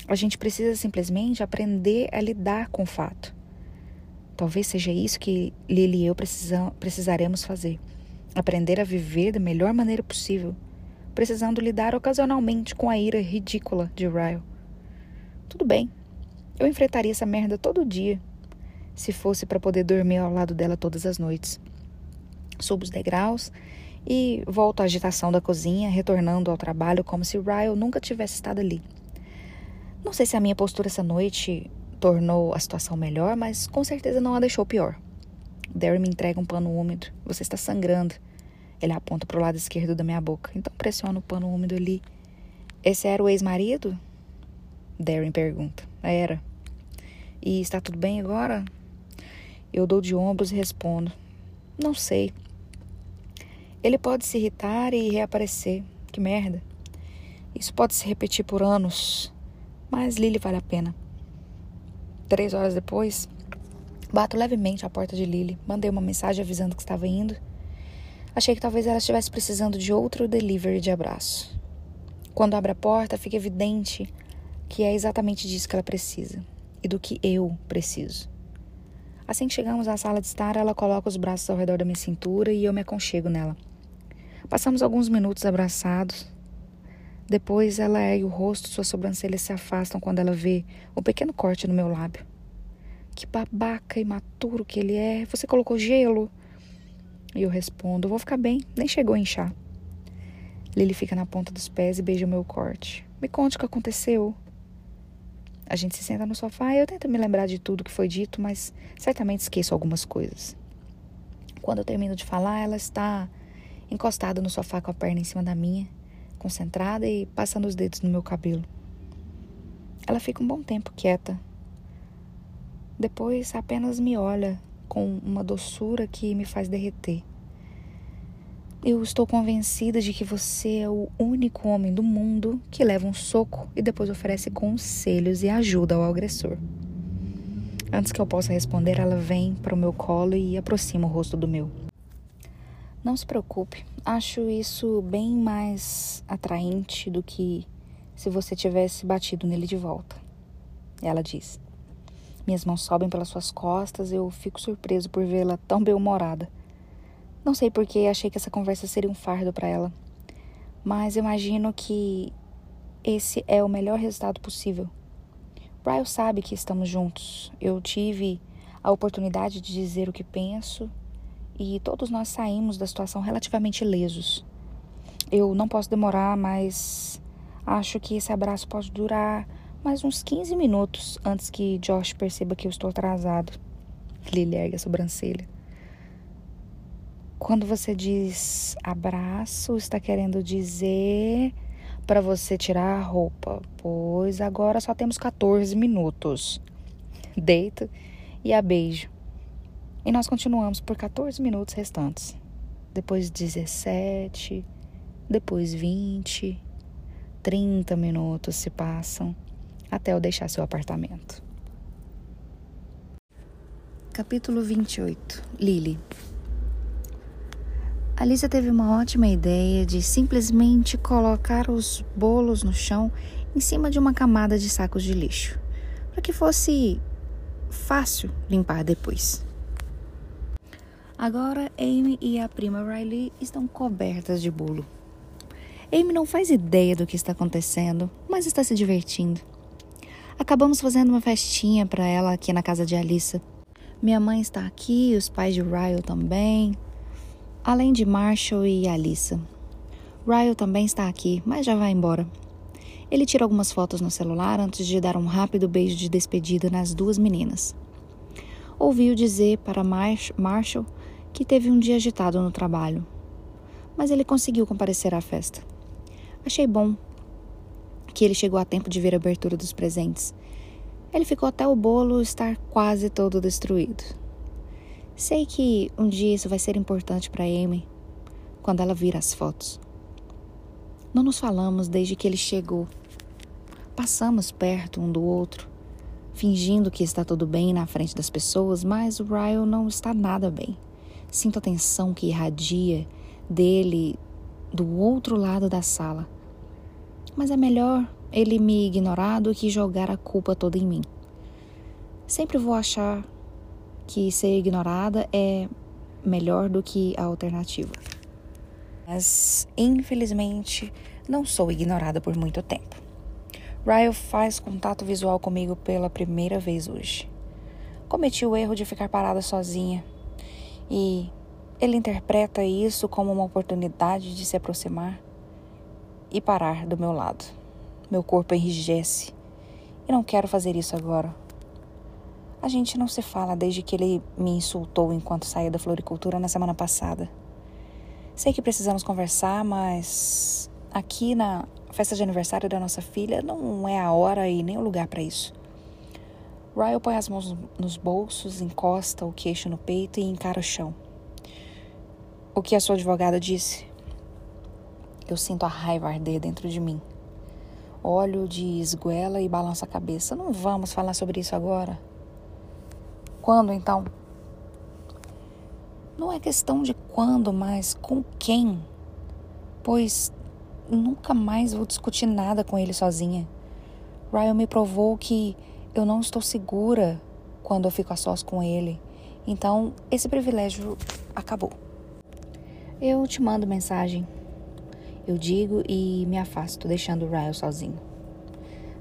A gente precisa simplesmente aprender a lidar com o fato. Talvez seja isso que Lily e eu precisaremos fazer. Aprender a viver da melhor maneira possível, precisando lidar ocasionalmente com a ira ridícula de Ryle. Tudo bem, eu enfrentaria essa merda todo dia, se fosse para poder dormir ao lado dela todas as noites. Subo os degraus e volto à agitação da cozinha, retornando ao trabalho como se Ryle nunca tivesse estado ali. Não sei se a minha postura essa noite tornou a situação melhor, mas com certeza não a deixou pior. Derry me entrega um pano úmido. Você está sangrando. Ele aponta para o lado esquerdo da minha boca. Então pressiona o pano úmido ali. Esse era o ex-marido? Darren pergunta. Era. E está tudo bem agora? Eu dou de ombros e respondo. Não sei. Ele pode se irritar e reaparecer. Que merda. Isso pode se repetir por anos. Mas Lily vale a pena. Três horas depois, bato levemente à porta de Lily. Mandei uma mensagem avisando que estava indo. Achei que talvez ela estivesse precisando de outro delivery de abraço. Quando abre a porta, fica evidente que é exatamente disso que ela precisa e do que eu preciso. Assim que chegamos à sala de estar, ela coloca os braços ao redor da minha cintura e eu me aconchego nela. Passamos alguns minutos abraçados. Depois ela ergue o rosto, suas sobrancelhas se afastam quando ela vê um pequeno corte no meu lábio. Que babaca imaturo que ele é. Você colocou gelo? E eu respondo: Vou ficar bem, nem chegou a inchar. Lily fica na ponta dos pés e beija o meu corte. Me conte o que aconteceu. A gente se senta no sofá e eu tento me lembrar de tudo que foi dito, mas certamente esqueço algumas coisas. Quando eu termino de falar, ela está encostada no sofá com a perna em cima da minha concentrada e passando os dedos no meu cabelo. Ela fica um bom tempo quieta. Depois apenas me olha com uma doçura que me faz derreter. Eu estou convencida de que você é o único homem do mundo que leva um soco e depois oferece conselhos e ajuda ao agressor. Antes que eu possa responder, ela vem para o meu colo e aproxima o rosto do meu. Não se preocupe, acho isso bem mais atraente do que se você tivesse batido nele de volta. Ela diz. Minhas mãos sobem pelas suas costas, eu fico surpreso por vê-la tão bem-humorada. Não sei por que achei que essa conversa seria um fardo para ela, mas imagino que esse é o melhor resultado possível. Brian sabe que estamos juntos. Eu tive a oportunidade de dizer o que penso e todos nós saímos da situação relativamente lesos. Eu não posso demorar, mas acho que esse abraço pode durar mais uns 15 minutos antes que Josh perceba que eu estou atrasado. Lily ergue a sobrancelha. Quando você diz abraço, está querendo dizer para você tirar a roupa, pois agora só temos 14 minutos. Deito e a beijo. E nós continuamos por 14 minutos restantes. Depois 17, depois 20, 30 minutos se passam até eu deixar seu apartamento. Capítulo 28 Lily Alisa teve uma ótima ideia de simplesmente colocar os bolos no chão em cima de uma camada de sacos de lixo, para que fosse fácil limpar depois. Agora, Amy e a prima Riley estão cobertas de bolo. Amy não faz ideia do que está acontecendo, mas está se divertindo. Acabamos fazendo uma festinha para ela aqui na casa de Alissa. Minha mãe está aqui, os pais de Ryle também, além de Marshall e Alissa. Ryle também está aqui, mas já vai embora. Ele tira algumas fotos no celular antes de dar um rápido beijo de despedida nas duas meninas. Ouviu dizer para Marshall que teve um dia agitado no trabalho, mas ele conseguiu comparecer à festa. Achei bom que ele chegou a tempo de ver a abertura dos presentes. Ele ficou até o bolo estar quase todo destruído. Sei que um dia isso vai ser importante para Amy quando ela vir as fotos. Não nos falamos desde que ele chegou. Passamos perto um do outro, fingindo que está tudo bem na frente das pessoas, mas o Ryle não está nada bem. Sinto a tensão que irradia dele do outro lado da sala. Mas é melhor ele me ignorar do que jogar a culpa toda em mim. Sempre vou achar que ser ignorada é melhor do que a alternativa. Mas, infelizmente, não sou ignorada por muito tempo. Ryle faz contato visual comigo pela primeira vez hoje. Cometi o erro de ficar parada sozinha e ele interpreta isso como uma oportunidade de se aproximar e parar do meu lado. Meu corpo enrijece e não quero fazer isso agora. A gente não se fala desde que ele me insultou enquanto saía da floricultura na semana passada. Sei que precisamos conversar, mas aqui na festa de aniversário da nossa filha não é a hora e nem o lugar para isso. Ryle põe as mãos nos bolsos, encosta o queixo no peito e encara o chão. O que a sua advogada disse? Eu sinto a raiva arder dentro de mim. Olho de esguela e balanço a cabeça. Não vamos falar sobre isso agora? Quando então? Não é questão de quando, mas com quem. Pois nunca mais vou discutir nada com ele sozinha. Ryan me provou que eu não estou segura quando eu fico a sós com ele. Então, esse privilégio acabou. Eu te mando mensagem. Eu digo e me afasto, deixando Ryan sozinho.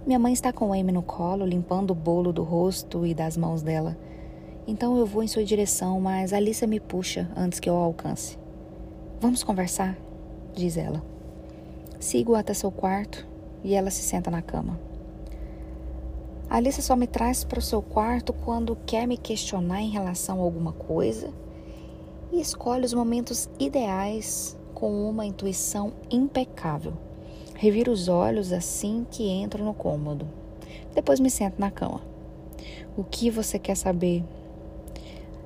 Minha mãe está com Amy no colo, limpando o bolo do rosto e das mãos dela. Então eu vou em sua direção, mas Alicia me puxa antes que eu a alcance. Vamos conversar? diz ela. Sigo até seu quarto e ela se senta na cama. Alicia só me traz para o seu quarto quando quer me questionar em relação a alguma coisa e escolhe os momentos ideais com uma intuição impecável. Reviro os olhos assim que entro no cômodo. Depois me sento na cama. O que você quer saber?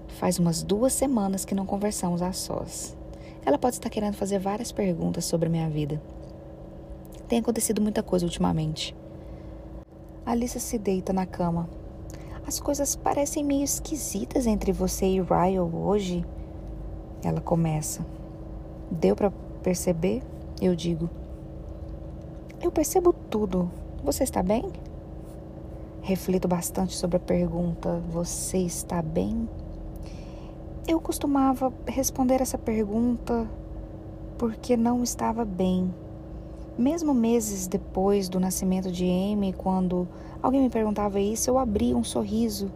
Faz umas duas semanas que não conversamos a sós. Ela pode estar querendo fazer várias perguntas sobre minha vida. Tem acontecido muita coisa ultimamente. Alice se deita na cama. As coisas parecem meio esquisitas entre você e Ryle hoje. Ela começa. Deu para perceber? Eu digo. Eu percebo tudo. Você está bem? Reflito bastante sobre a pergunta: Você está bem? Eu costumava responder essa pergunta porque não estava bem. Mesmo meses depois do nascimento de Amy, quando alguém me perguntava isso, eu abria um sorriso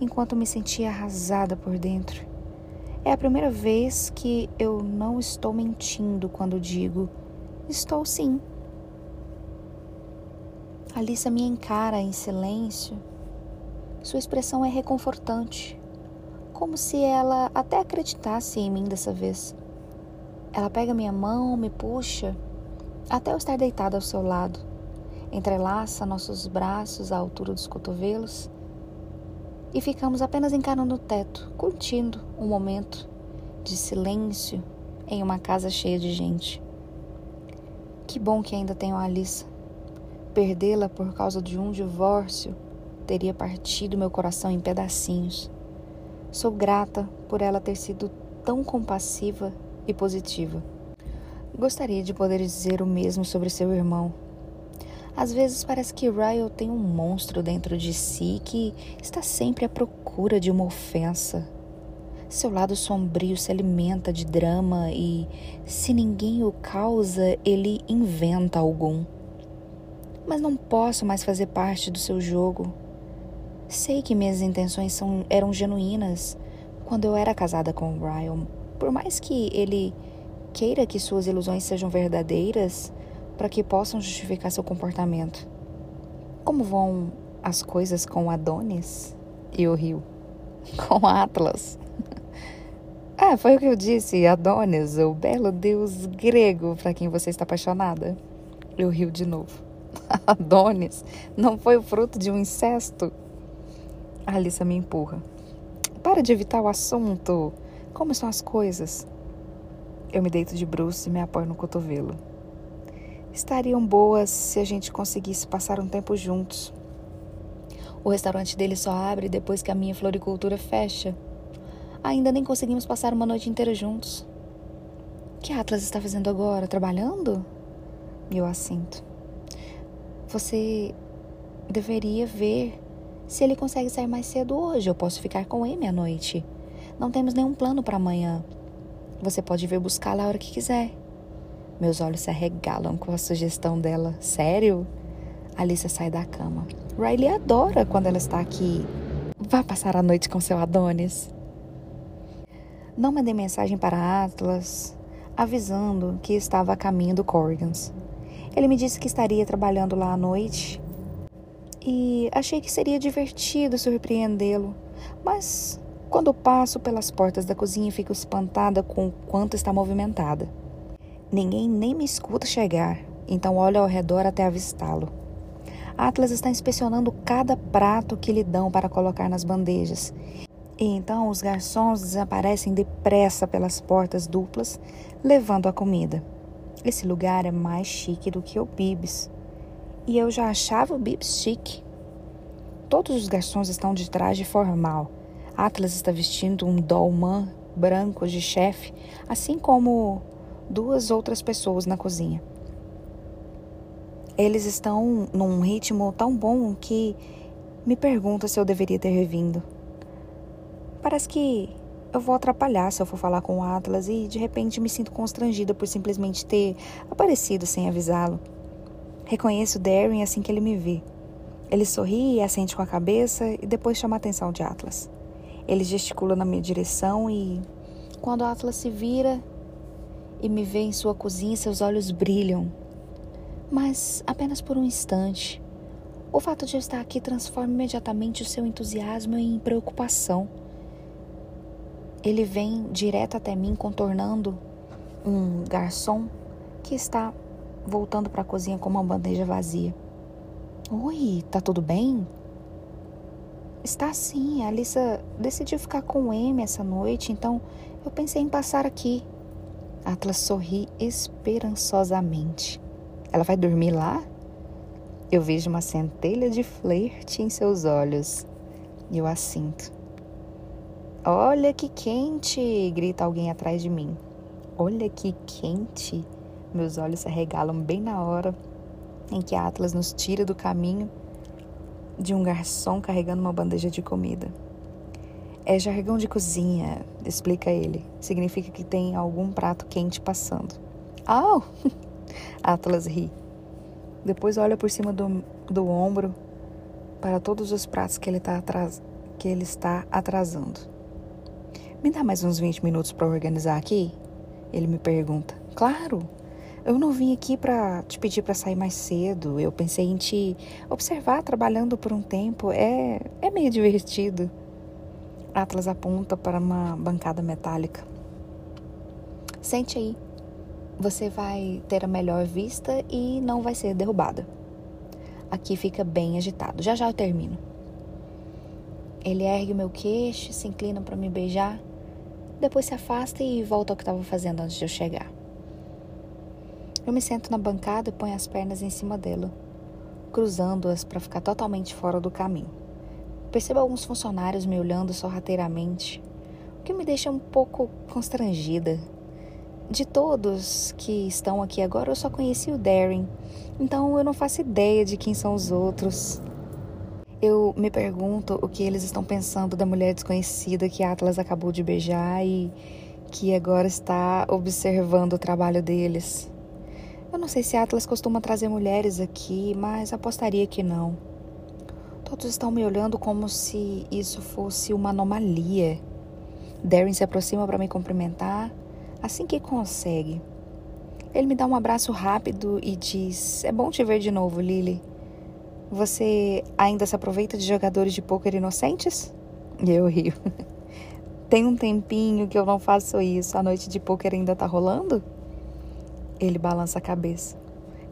enquanto me sentia arrasada por dentro. É a primeira vez que eu não estou mentindo quando digo: estou sim. Alissa me encara em silêncio. Sua expressão é reconfortante como se ela até acreditasse em mim dessa vez. Ela pega minha mão, me puxa, até eu estar deitada ao seu lado, entrelaça nossos braços à altura dos cotovelos e ficamos apenas encarando o teto, curtindo um momento de silêncio em uma casa cheia de gente. Que bom que ainda tenho a Alissa. Perdê-la por causa de um divórcio teria partido meu coração em pedacinhos. Sou grata por ela ter sido tão compassiva e positiva. Gostaria de poder dizer o mesmo sobre seu irmão. Às vezes parece que Ryle tem um monstro dentro de si que está sempre à procura de uma ofensa. Seu lado sombrio se alimenta de drama e, se ninguém o causa, ele inventa algum. Mas não posso mais fazer parte do seu jogo. Sei que minhas intenções são, eram genuínas quando eu era casada com Ryan. Por mais que ele queira que suas ilusões sejam verdadeiras para que possam justificar seu comportamento. Como vão as coisas com Adonis? E o rio. *laughs* Com Atlas. *laughs* ah, foi o que eu disse, Adonis, o belo deus grego para quem você está apaixonada. Eu rio de novo. *laughs* Adonis não foi o fruto de um incesto? A Alissa me empurra. Para de evitar o assunto. Como são as coisas? Eu me deito de bruços e me apoio no cotovelo. Estariam boas se a gente conseguisse passar um tempo juntos. O restaurante dele só abre depois que a minha floricultura fecha. Ainda nem conseguimos passar uma noite inteira juntos. O que Atlas está fazendo agora? Trabalhando? Eu assinto. Você deveria ver se ele consegue sair mais cedo hoje. Eu posso ficar com ele à noite. Não temos nenhum plano para amanhã. Você pode vir buscá-la a hora que quiser. Meus olhos se arregalam com a sugestão dela. Sério? Alicia sai da cama. Riley adora quando ela está aqui. Vá passar a noite com seu Adonis. Não mandei mensagem para Atlas avisando que estava a caminho do Corgans. Ele me disse que estaria trabalhando lá à noite e achei que seria divertido surpreendê-lo. Mas quando passo pelas portas da cozinha, fico espantada com o quanto está movimentada. Ninguém nem me escuta chegar, então olho ao redor até avistá-lo. Atlas está inspecionando cada prato que lhe dão para colocar nas bandejas. E então os garçons desaparecem depressa pelas portas duplas, levando a comida. Esse lugar é mais chique do que o Bibs. E eu já achava o Bibs chique. Todos os garçons estão de traje formal. Atlas está vestindo um dolman branco de chefe, assim como duas outras pessoas na cozinha. Eles estão num ritmo tão bom que me pergunta se eu deveria ter vindo. Parece que eu vou atrapalhar se eu for falar com o Atlas e de repente me sinto constrangida por simplesmente ter aparecido sem avisá-lo. Reconheço Darren assim que ele me vê. Ele sorri e assente com a cabeça e depois chama a atenção de Atlas. Ele gesticula na minha direção e quando Atlas se vira, e me vê em sua cozinha, seus olhos brilham. Mas apenas por um instante. O fato de eu estar aqui transforma imediatamente o seu entusiasmo em preocupação. Ele vem direto até mim, contornando um garçom que está voltando para a cozinha com uma bandeja vazia. Oi, tá tudo bem? Está sim. A Alissa decidiu ficar com o M essa noite, então eu pensei em passar aqui. Atlas sorri esperançosamente. Ela vai dormir lá? Eu vejo uma centelha de flerte em seus olhos e eu a sinto. Olha que quente! grita alguém atrás de mim. Olha que quente! Meus olhos se arregalam bem na hora em que Atlas nos tira do caminho de um garçom carregando uma bandeja de comida. É jargão de cozinha, explica ele. Significa que tem algum prato quente passando. Oh! *laughs* Atlas ri. Depois olha por cima do, do ombro para todos os pratos que ele, tá atras, que ele está atrasando. Me dá mais uns 20 minutos para organizar aqui? Ele me pergunta. Claro! Eu não vim aqui para te pedir para sair mais cedo. Eu pensei em te observar trabalhando por um tempo. É, é meio divertido. Atlas aponta para uma bancada metálica. Sente aí. Você vai ter a melhor vista e não vai ser derrubada. Aqui fica bem agitado. Já já eu termino. Ele ergue o meu queixo, se inclina para me beijar, depois se afasta e volta ao que estava fazendo antes de eu chegar. Eu me sento na bancada e ponho as pernas em cima dela, cruzando-as para ficar totalmente fora do caminho. Percebo alguns funcionários me olhando sorrateiramente, o que me deixa um pouco constrangida. De todos que estão aqui agora, eu só conheci o Darren, então eu não faço ideia de quem são os outros. Eu me pergunto o que eles estão pensando da mulher desconhecida que Atlas acabou de beijar e que agora está observando o trabalho deles. Eu não sei se Atlas costuma trazer mulheres aqui, mas apostaria que não. Todos estão me olhando como se isso fosse uma anomalia. Darren se aproxima para me cumprimentar assim que consegue. Ele me dá um abraço rápido e diz: É bom te ver de novo, Lily. Você ainda se aproveita de jogadores de pôquer inocentes? Eu rio. *laughs* Tem um tempinho que eu não faço isso. A noite de pôquer ainda tá rolando? Ele balança a cabeça.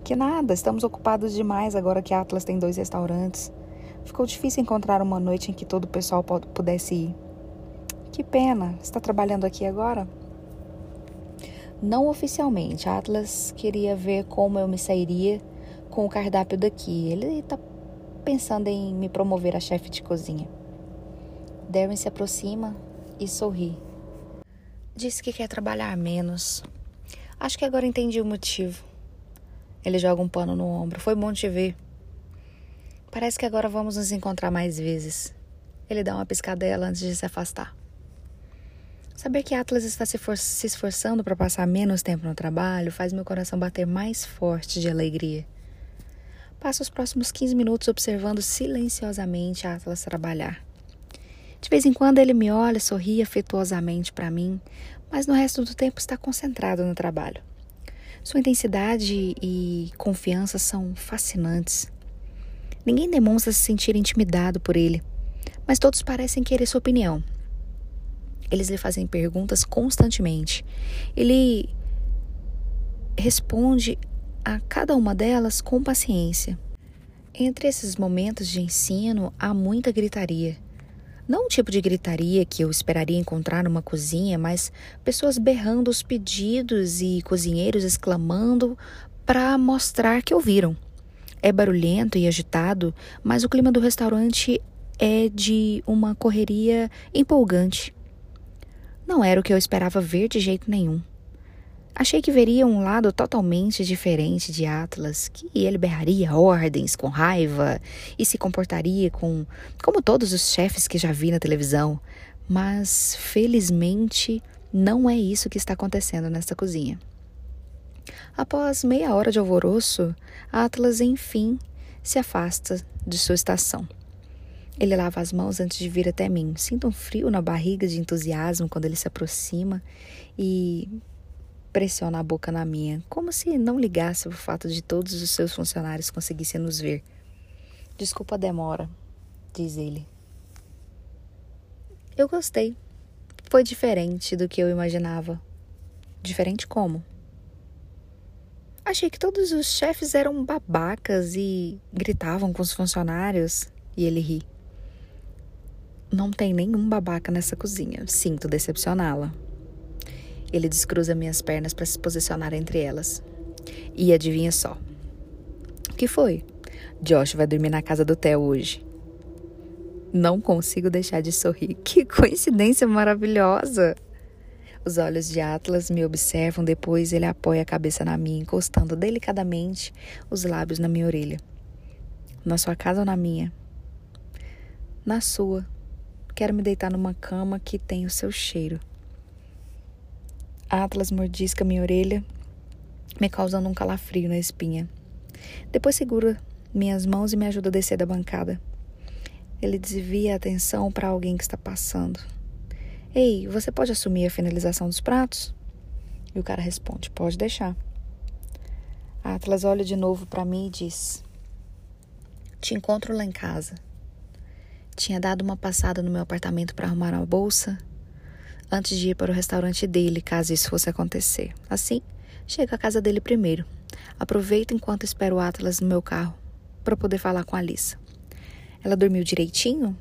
Que nada, estamos ocupados demais agora que Atlas tem dois restaurantes. Ficou difícil encontrar uma noite em que todo o pessoal pudesse ir. Que pena. Está trabalhando aqui agora? Não oficialmente. Atlas queria ver como eu me sairia com o cardápio daqui. Ele está pensando em me promover a chefe de cozinha. Darren se aproxima e sorri. Disse que quer trabalhar menos. Acho que agora entendi o motivo. Ele joga um pano no ombro. Foi bom te ver. Parece que agora vamos nos encontrar mais vezes. Ele dá uma piscadela antes de se afastar. Saber que Atlas está se, se esforçando para passar menos tempo no trabalho faz meu coração bater mais forte de alegria. Passo os próximos 15 minutos observando silenciosamente Atlas trabalhar. De vez em quando ele me olha, sorri afetuosamente para mim, mas no resto do tempo está concentrado no trabalho. Sua intensidade e confiança são fascinantes. Ninguém demonstra se sentir intimidado por ele, mas todos parecem querer sua opinião. Eles lhe fazem perguntas constantemente. Ele responde a cada uma delas com paciência. Entre esses momentos de ensino há muita gritaria. Não o tipo de gritaria que eu esperaria encontrar numa cozinha, mas pessoas berrando os pedidos e cozinheiros exclamando para mostrar que ouviram. É barulhento e agitado, mas o clima do restaurante é de uma correria empolgante. Não era o que eu esperava ver de jeito nenhum. Achei que veria um lado totalmente diferente de Atlas, que ele berraria ordens com raiva e se comportaria com como todos os chefes que já vi na televisão, mas felizmente não é isso que está acontecendo nesta cozinha. Após meia hora de alvoroço, Atlas enfim se afasta de sua estação. Ele lava as mãos antes de vir até mim. Sinto um frio na barriga de entusiasmo quando ele se aproxima e pressiona a boca na minha, como se não ligasse o fato de todos os seus funcionários conseguissem nos ver. Desculpa a demora, diz ele. Eu gostei. Foi diferente do que eu imaginava. Diferente como? Achei que todos os chefes eram babacas e gritavam com os funcionários. E ele ri. Não tem nenhum babaca nessa cozinha. Sinto decepcioná-la. Ele descruza minhas pernas para se posicionar entre elas. E adivinha só. O que foi? Josh vai dormir na casa do Theo hoje. Não consigo deixar de sorrir. Que coincidência maravilhosa! Os olhos de Atlas me observam, depois ele apoia a cabeça na minha, encostando delicadamente os lábios na minha orelha. Na sua casa ou na minha? Na sua. Quero me deitar numa cama que tem o seu cheiro. Atlas mordisca minha orelha, me causando um calafrio na espinha. Depois segura minhas mãos e me ajuda a descer da bancada. Ele desvia a atenção para alguém que está passando. Ei, você pode assumir a finalização dos pratos? E o cara responde: Pode deixar. Atlas olha de novo para mim e diz: Te encontro lá em casa. Tinha dado uma passada no meu apartamento para arrumar uma bolsa antes de ir para o restaurante dele, caso isso fosse acontecer. Assim, chego à casa dele primeiro. Aproveito enquanto espero o Atlas no meu carro para poder falar com a Alissa. Ela dormiu direitinho?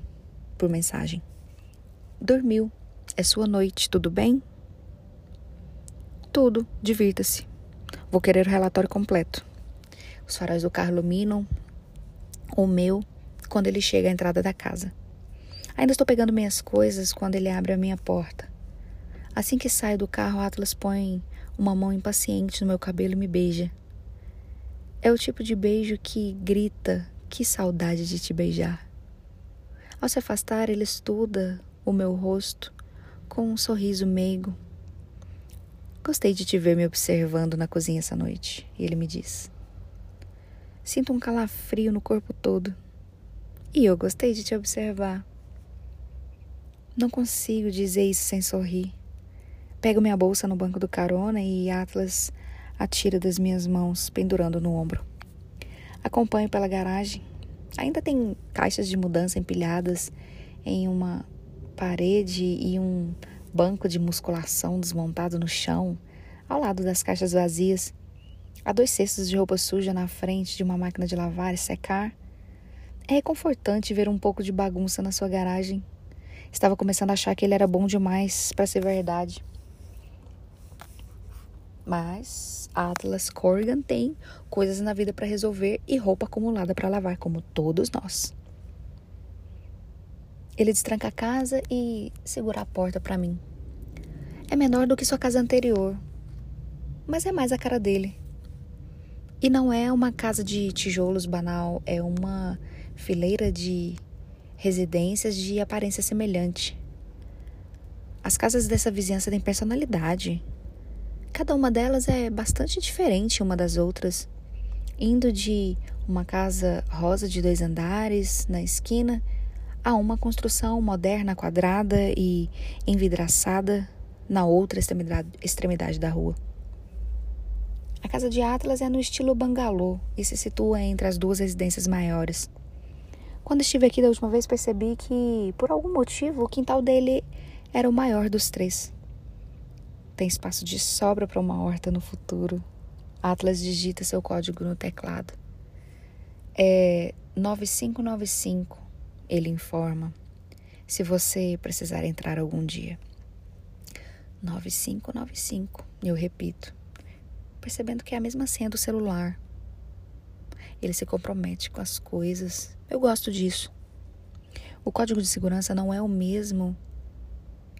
Por mensagem. Dormiu. É sua noite, tudo bem? Tudo, divirta-se. Vou querer o relatório completo. Os faróis do carro iluminam o meu quando ele chega à entrada da casa. Ainda estou pegando minhas coisas quando ele abre a minha porta. Assim que saio do carro, Atlas põe uma mão impaciente no meu cabelo e me beija. É o tipo de beijo que grita: Que saudade de te beijar. Ao se afastar, ele estuda o meu rosto com um sorriso meigo. Gostei de te ver me observando na cozinha essa noite, ele me diz. Sinto um calafrio no corpo todo. E eu gostei de te observar. Não consigo dizer isso sem sorrir. Pego minha bolsa no banco do carona e Atlas atira das minhas mãos, pendurando no ombro. Acompanho pela garagem. Ainda tem caixas de mudança empilhadas em uma parede e um banco de musculação desmontado no chão, ao lado das caixas vazias. Há dois cestos de roupa suja na frente de uma máquina de lavar e secar. É reconfortante ver um pouco de bagunça na sua garagem. Estava começando a achar que ele era bom demais para ser verdade. Mas Atlas Corrigan tem coisas na vida para resolver e roupa acumulada para lavar, como todos nós. Ele destranca a casa e segura a porta para mim. É menor do que sua casa anterior, mas é mais a cara dele. E não é uma casa de tijolos banal, é uma fileira de residências de aparência semelhante. As casas dessa vizinhança têm personalidade. Cada uma delas é bastante diferente uma das outras, indo de uma casa rosa de dois andares na esquina a uma construção moderna quadrada e envidraçada na outra extremidade, da rua. A casa de Atlas é no estilo bangalô e se situa entre as duas residências maiores. Quando estive aqui da última vez, percebi que, por algum motivo, o quintal dele era o maior dos três. Tem espaço de sobra para uma horta no futuro. Atlas digita seu código no teclado. É 9595, ele informa, se você precisar entrar algum dia. 9595, eu repito percebendo que é a mesma senha do celular. Ele se compromete com as coisas. Eu gosto disso. O código de segurança não é o mesmo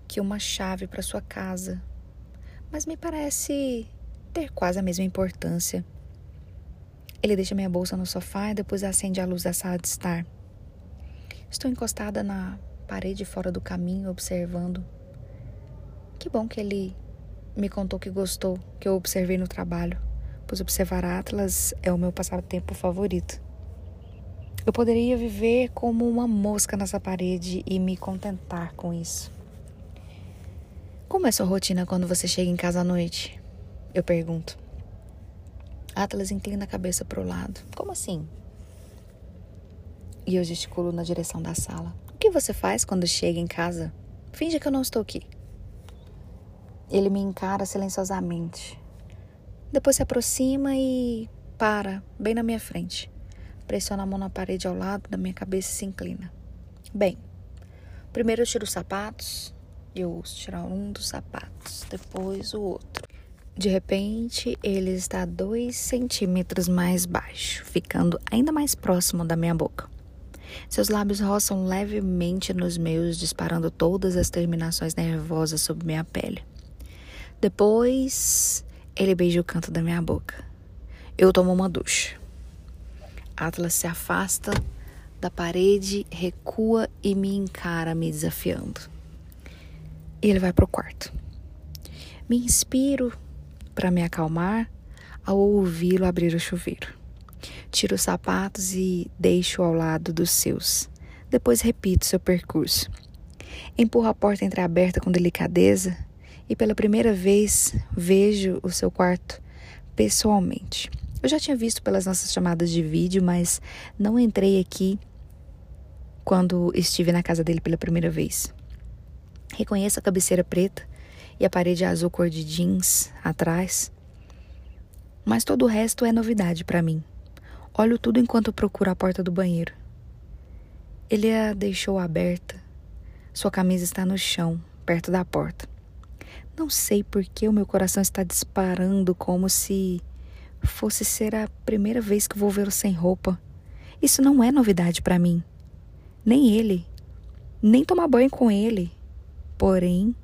que uma chave para sua casa, mas me parece ter quase a mesma importância. Ele deixa minha bolsa no sofá e depois acende a luz da sala de estar. Estou encostada na parede fora do caminho, observando. Que bom que ele me contou que gostou, que eu observei no trabalho, pois observar Atlas é o meu passatempo favorito. Eu poderia viver como uma mosca nessa parede e me contentar com isso. Como é sua rotina quando você chega em casa à noite? Eu pergunto. Atlas inclina a cabeça para o lado. Como assim? E eu gesticulo na direção da sala. O que você faz quando chega em casa? Finge que eu não estou aqui. Ele me encara silenciosamente. Depois se aproxima e para, bem na minha frente. Pressiona a mão na parede ao lado da minha cabeça e se inclina. Bem, primeiro eu tiro os sapatos. Eu ouço tirar um dos sapatos, depois o outro. De repente, ele está dois centímetros mais baixo, ficando ainda mais próximo da minha boca. Seus lábios roçam levemente nos meus, disparando todas as terminações nervosas sobre minha pele. Depois, ele beija o canto da minha boca. Eu tomo uma ducha. Atlas se afasta da parede, recua e me encara, me desafiando. E ele vai pro quarto. Me inspiro para me acalmar ao ouvi-lo abrir o chuveiro. Tiro os sapatos e deixo ao lado dos seus. Depois repito seu percurso. Empurro a porta entreaberta com delicadeza e pela primeira vez vejo o seu quarto pessoalmente. Eu já tinha visto pelas nossas chamadas de vídeo, mas não entrei aqui quando estive na casa dele pela primeira vez. Reconheço a cabeceira preta e a parede azul cor de jeans atrás, mas todo o resto é novidade para mim. Olho tudo enquanto procuro a porta do banheiro. Ele a deixou aberta. Sua camisa está no chão, perto da porta. Não sei por que o meu coração está disparando como se fosse ser a primeira vez que vou vê-lo sem roupa. Isso não é novidade para mim. Nem ele. Nem tomar banho com ele. Porém,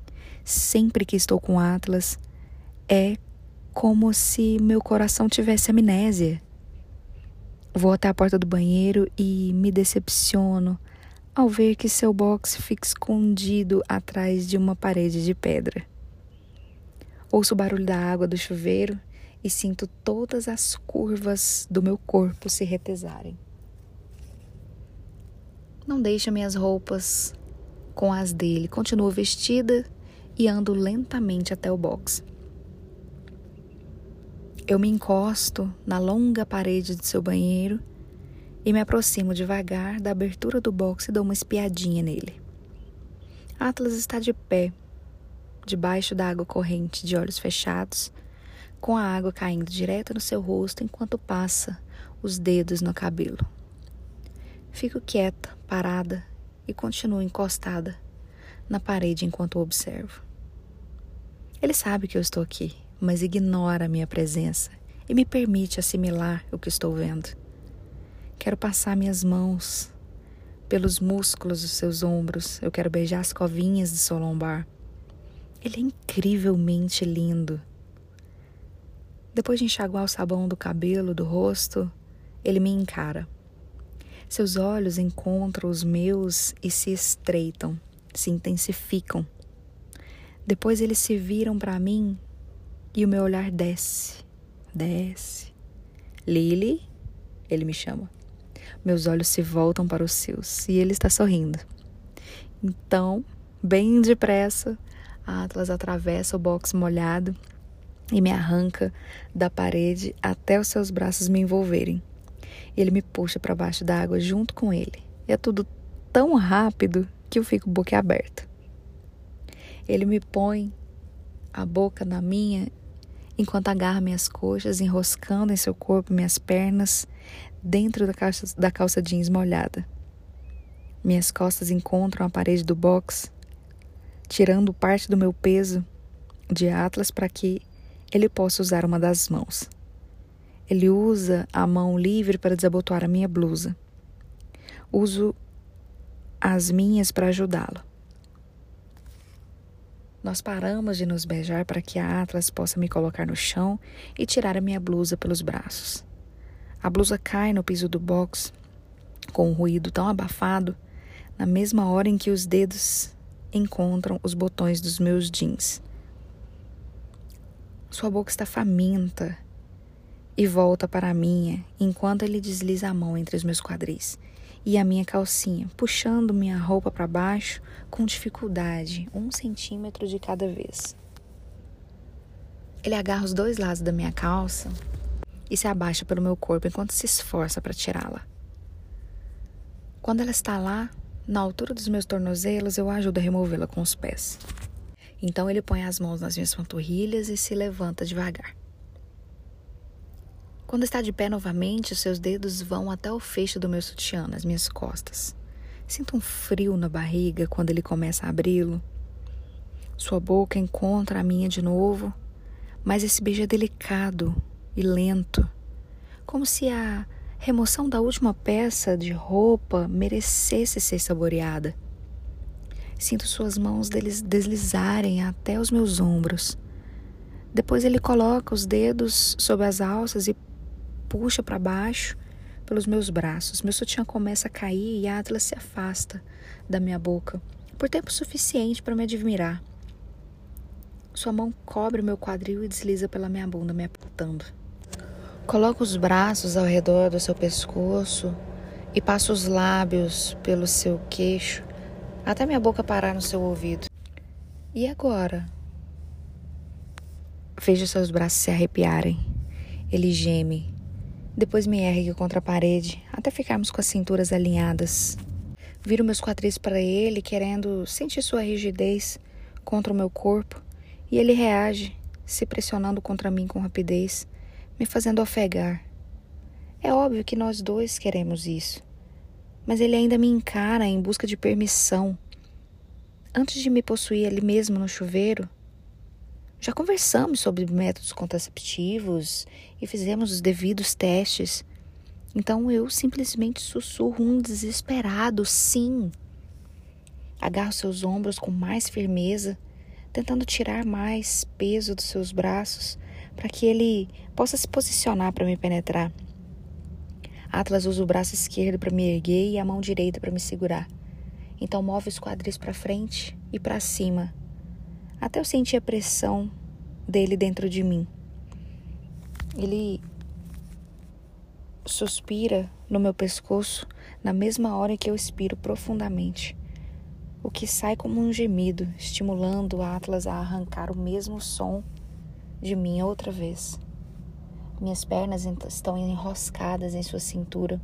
sempre que estou com Atlas, é como se meu coração tivesse amnésia. Vou até a porta do banheiro e me decepciono ao ver que seu box fica escondido atrás de uma parede de pedra. Ouço o barulho da água do chuveiro e sinto todas as curvas do meu corpo se retesarem. Não deixo minhas roupas com as dele. Continuo vestida e ando lentamente até o box. Eu me encosto na longa parede de seu banheiro e me aproximo devagar da abertura do box e dou uma espiadinha nele. Atlas está de pé, debaixo da água corrente, de olhos fechados, com a água caindo direto no seu rosto enquanto passa os dedos no cabelo. Fico quieta, parada e continuo encostada na parede enquanto observo. Ele sabe que eu estou aqui, mas ignora a minha presença e me permite assimilar o que estou vendo. Quero passar minhas mãos pelos músculos dos seus ombros, eu quero beijar as covinhas de seu lombar. Ele é incrivelmente lindo. Depois de enxaguar o sabão do cabelo, do rosto, ele me encara. Seus olhos encontram os meus e se estreitam, se intensificam. Depois eles se viram para mim e o meu olhar desce, desce. Lily, ele me chama. Meus olhos se voltam para os seus e ele está sorrindo. Então, bem depressa, a Atlas atravessa o box molhado e me arranca da parede até os seus braços me envolverem. Ele me puxa para baixo da água junto com ele. E é tudo tão rápido que eu fico boquiaberta. Ele me põe a boca na minha enquanto agarra minhas coxas, enroscando em seu corpo minhas pernas dentro da calça, da calça jeans molhada. Minhas costas encontram a parede do box, tirando parte do meu peso de Atlas para que ele possa usar uma das mãos. Ele usa a mão livre para desabotoar a minha blusa. Uso as minhas para ajudá-lo. Nós paramos de nos beijar para que a Atlas possa me colocar no chão e tirar a minha blusa pelos braços. A blusa cai no piso do box com um ruído tão abafado, na mesma hora em que os dedos encontram os botões dos meus jeans. Sua boca está faminta e volta para a minha enquanto ele desliza a mão entre os meus quadris e a minha calcinha, puxando minha roupa para baixo com dificuldade, um centímetro de cada vez. Ele agarra os dois lados da minha calça e se abaixa pelo meu corpo enquanto se esforça para tirá-la. Quando ela está lá, na altura dos meus tornozelos, eu ajudo a removê-la com os pés. Então ele põe as mãos nas minhas panturrilhas e se levanta devagar. Quando está de pé novamente, os seus dedos vão até o fecho do meu sutiã, nas minhas costas. Sinto um frio na barriga quando ele começa a abri-lo. Sua boca encontra a minha de novo, mas esse beijo é delicado e lento, como se a remoção da última peça de roupa merecesse ser saboreada. Sinto suas mãos deslizarem até os meus ombros. Depois ele coloca os dedos sobre as alças e puxa para baixo pelos meus braços. Meu sutiã começa a cair e a Atlas se afasta da minha boca por tempo suficiente para me admirar. Sua mão cobre meu quadril e desliza pela minha bunda, me apertando. Coloca os braços ao redor do seu pescoço e passa os lábios pelo seu queixo até minha boca parar no seu ouvido. E agora? Vejo seus braços se arrepiarem. Ele geme. Depois me ergue contra a parede, até ficarmos com as cinturas alinhadas. Viro meus quadris para ele, querendo sentir sua rigidez contra o meu corpo, e ele reage, se pressionando contra mim com rapidez, me fazendo ofegar. É óbvio que nós dois queremos isso mas ele ainda me encara em busca de permissão. Antes de me possuir ali mesmo no chuveiro, já conversamos sobre métodos contraceptivos e fizemos os devidos testes. Então eu simplesmente sussurro um desesperado sim. Agarro seus ombros com mais firmeza, tentando tirar mais peso dos seus braços para que ele possa se posicionar para me penetrar. Atlas usa o braço esquerdo para me erguer e a mão direita para me segurar. Então move os quadris para frente e para cima, até eu sentir a pressão dele dentro de mim. Ele suspira no meu pescoço na mesma hora que eu expiro profundamente, o que sai como um gemido, estimulando o Atlas a arrancar o mesmo som de mim outra vez. Minhas pernas estão enroscadas em sua cintura.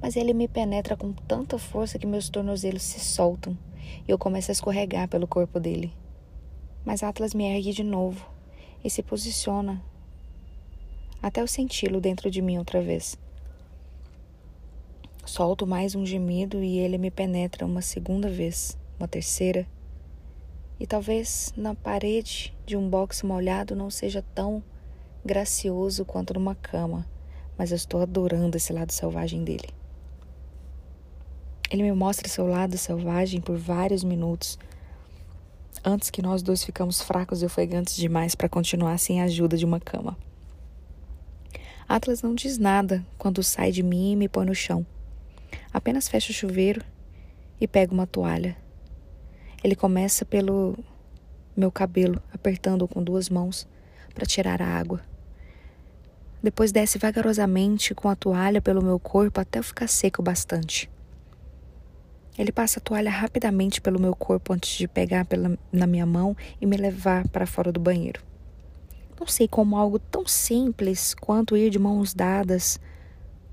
Mas ele me penetra com tanta força que meus tornozelos se soltam e eu começo a escorregar pelo corpo dele. Mas Atlas me ergue de novo e se posiciona até eu senti-lo dentro de mim outra vez. Solto mais um gemido e ele me penetra uma segunda vez, uma terceira. E talvez na parede de um box molhado não seja tão gracioso quanto numa cama, mas eu estou adorando esse lado selvagem dele. Ele me mostra seu lado selvagem por vários minutos, antes que nós dois ficamos fracos e ofegantes demais para continuar sem a ajuda de uma cama. Atlas não diz nada quando sai de mim e me põe no chão. Apenas fecha o chuveiro e pega uma toalha. Ele começa pelo meu cabelo, apertando-o com duas mãos para tirar a água. Depois desce vagarosamente com a toalha pelo meu corpo até ficar seco bastante. Ele passa a toalha rapidamente pelo meu corpo antes de pegar pela, na minha mão e me levar para fora do banheiro. Não sei como algo tão simples quanto ir de mãos dadas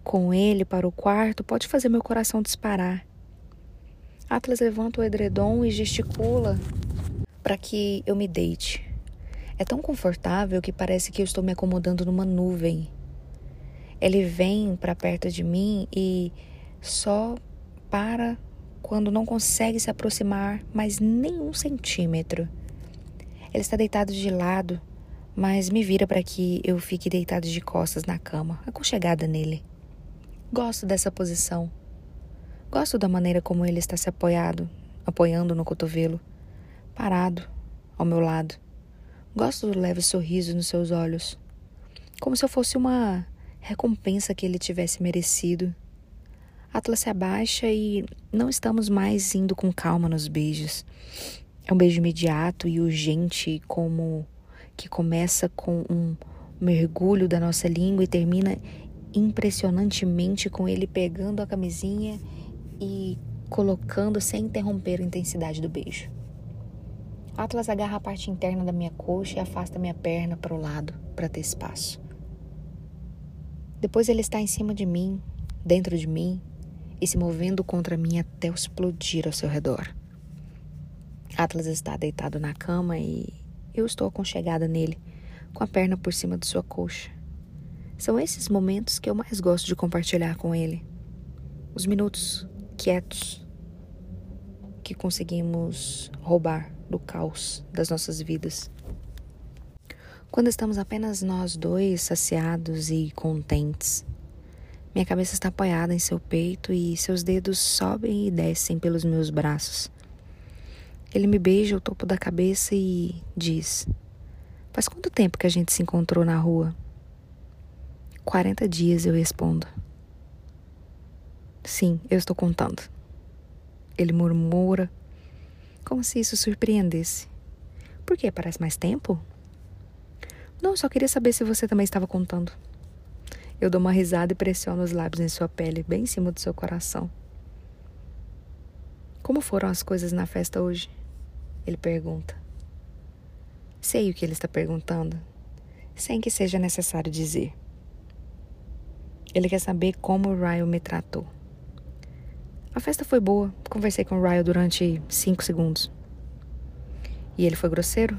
com ele para o quarto pode fazer meu coração disparar. Atlas levanta o edredom e gesticula para que eu me deite. É tão confortável que parece que eu estou me acomodando numa nuvem. Ele vem para perto de mim e só para quando não consegue se aproximar mais nem um centímetro. Ele está deitado de lado, mas me vira para que eu fique deitado de costas na cama, aconchegada nele. Gosto dessa posição. Gosto da maneira como ele está se apoiado, apoiando no cotovelo, parado ao meu lado. Gosto do leve sorriso nos seus olhos, como se eu fosse uma recompensa que ele tivesse merecido. Atlas se abaixa e não estamos mais indo com calma nos beijos. É um beijo imediato e urgente, como que começa com um mergulho da nossa língua e termina impressionantemente com ele pegando a camisinha e colocando sem interromper a intensidade do beijo. Atlas agarra a parte interna da minha coxa e afasta minha perna para o lado para ter espaço. Depois ele está em cima de mim, dentro de mim e se movendo contra mim até explodir ao seu redor. Atlas está deitado na cama e eu estou aconchegada nele, com a perna por cima de sua coxa. São esses momentos que eu mais gosto de compartilhar com ele. Os minutos quietos que conseguimos roubar do caos das nossas vidas. Quando estamos apenas nós dois, saciados e contentes. Minha cabeça está apoiada em seu peito e seus dedos sobem e descem pelos meus braços. Ele me beija o topo da cabeça e diz: Faz quanto tempo que a gente se encontrou na rua? Quarenta dias, eu respondo. Sim, eu estou contando. Ele murmura, como se isso surpreendesse. Por que? Parece mais tempo? Não, só queria saber se você também estava contando. Eu dou uma risada e pressiono os lábios em sua pele, bem em cima do seu coração. Como foram as coisas na festa hoje? Ele pergunta. Sei o que ele está perguntando, sem que seja necessário dizer. Ele quer saber como o Ryan me tratou. A festa foi boa. Conversei com o Ryan durante cinco segundos. E ele foi grosseiro?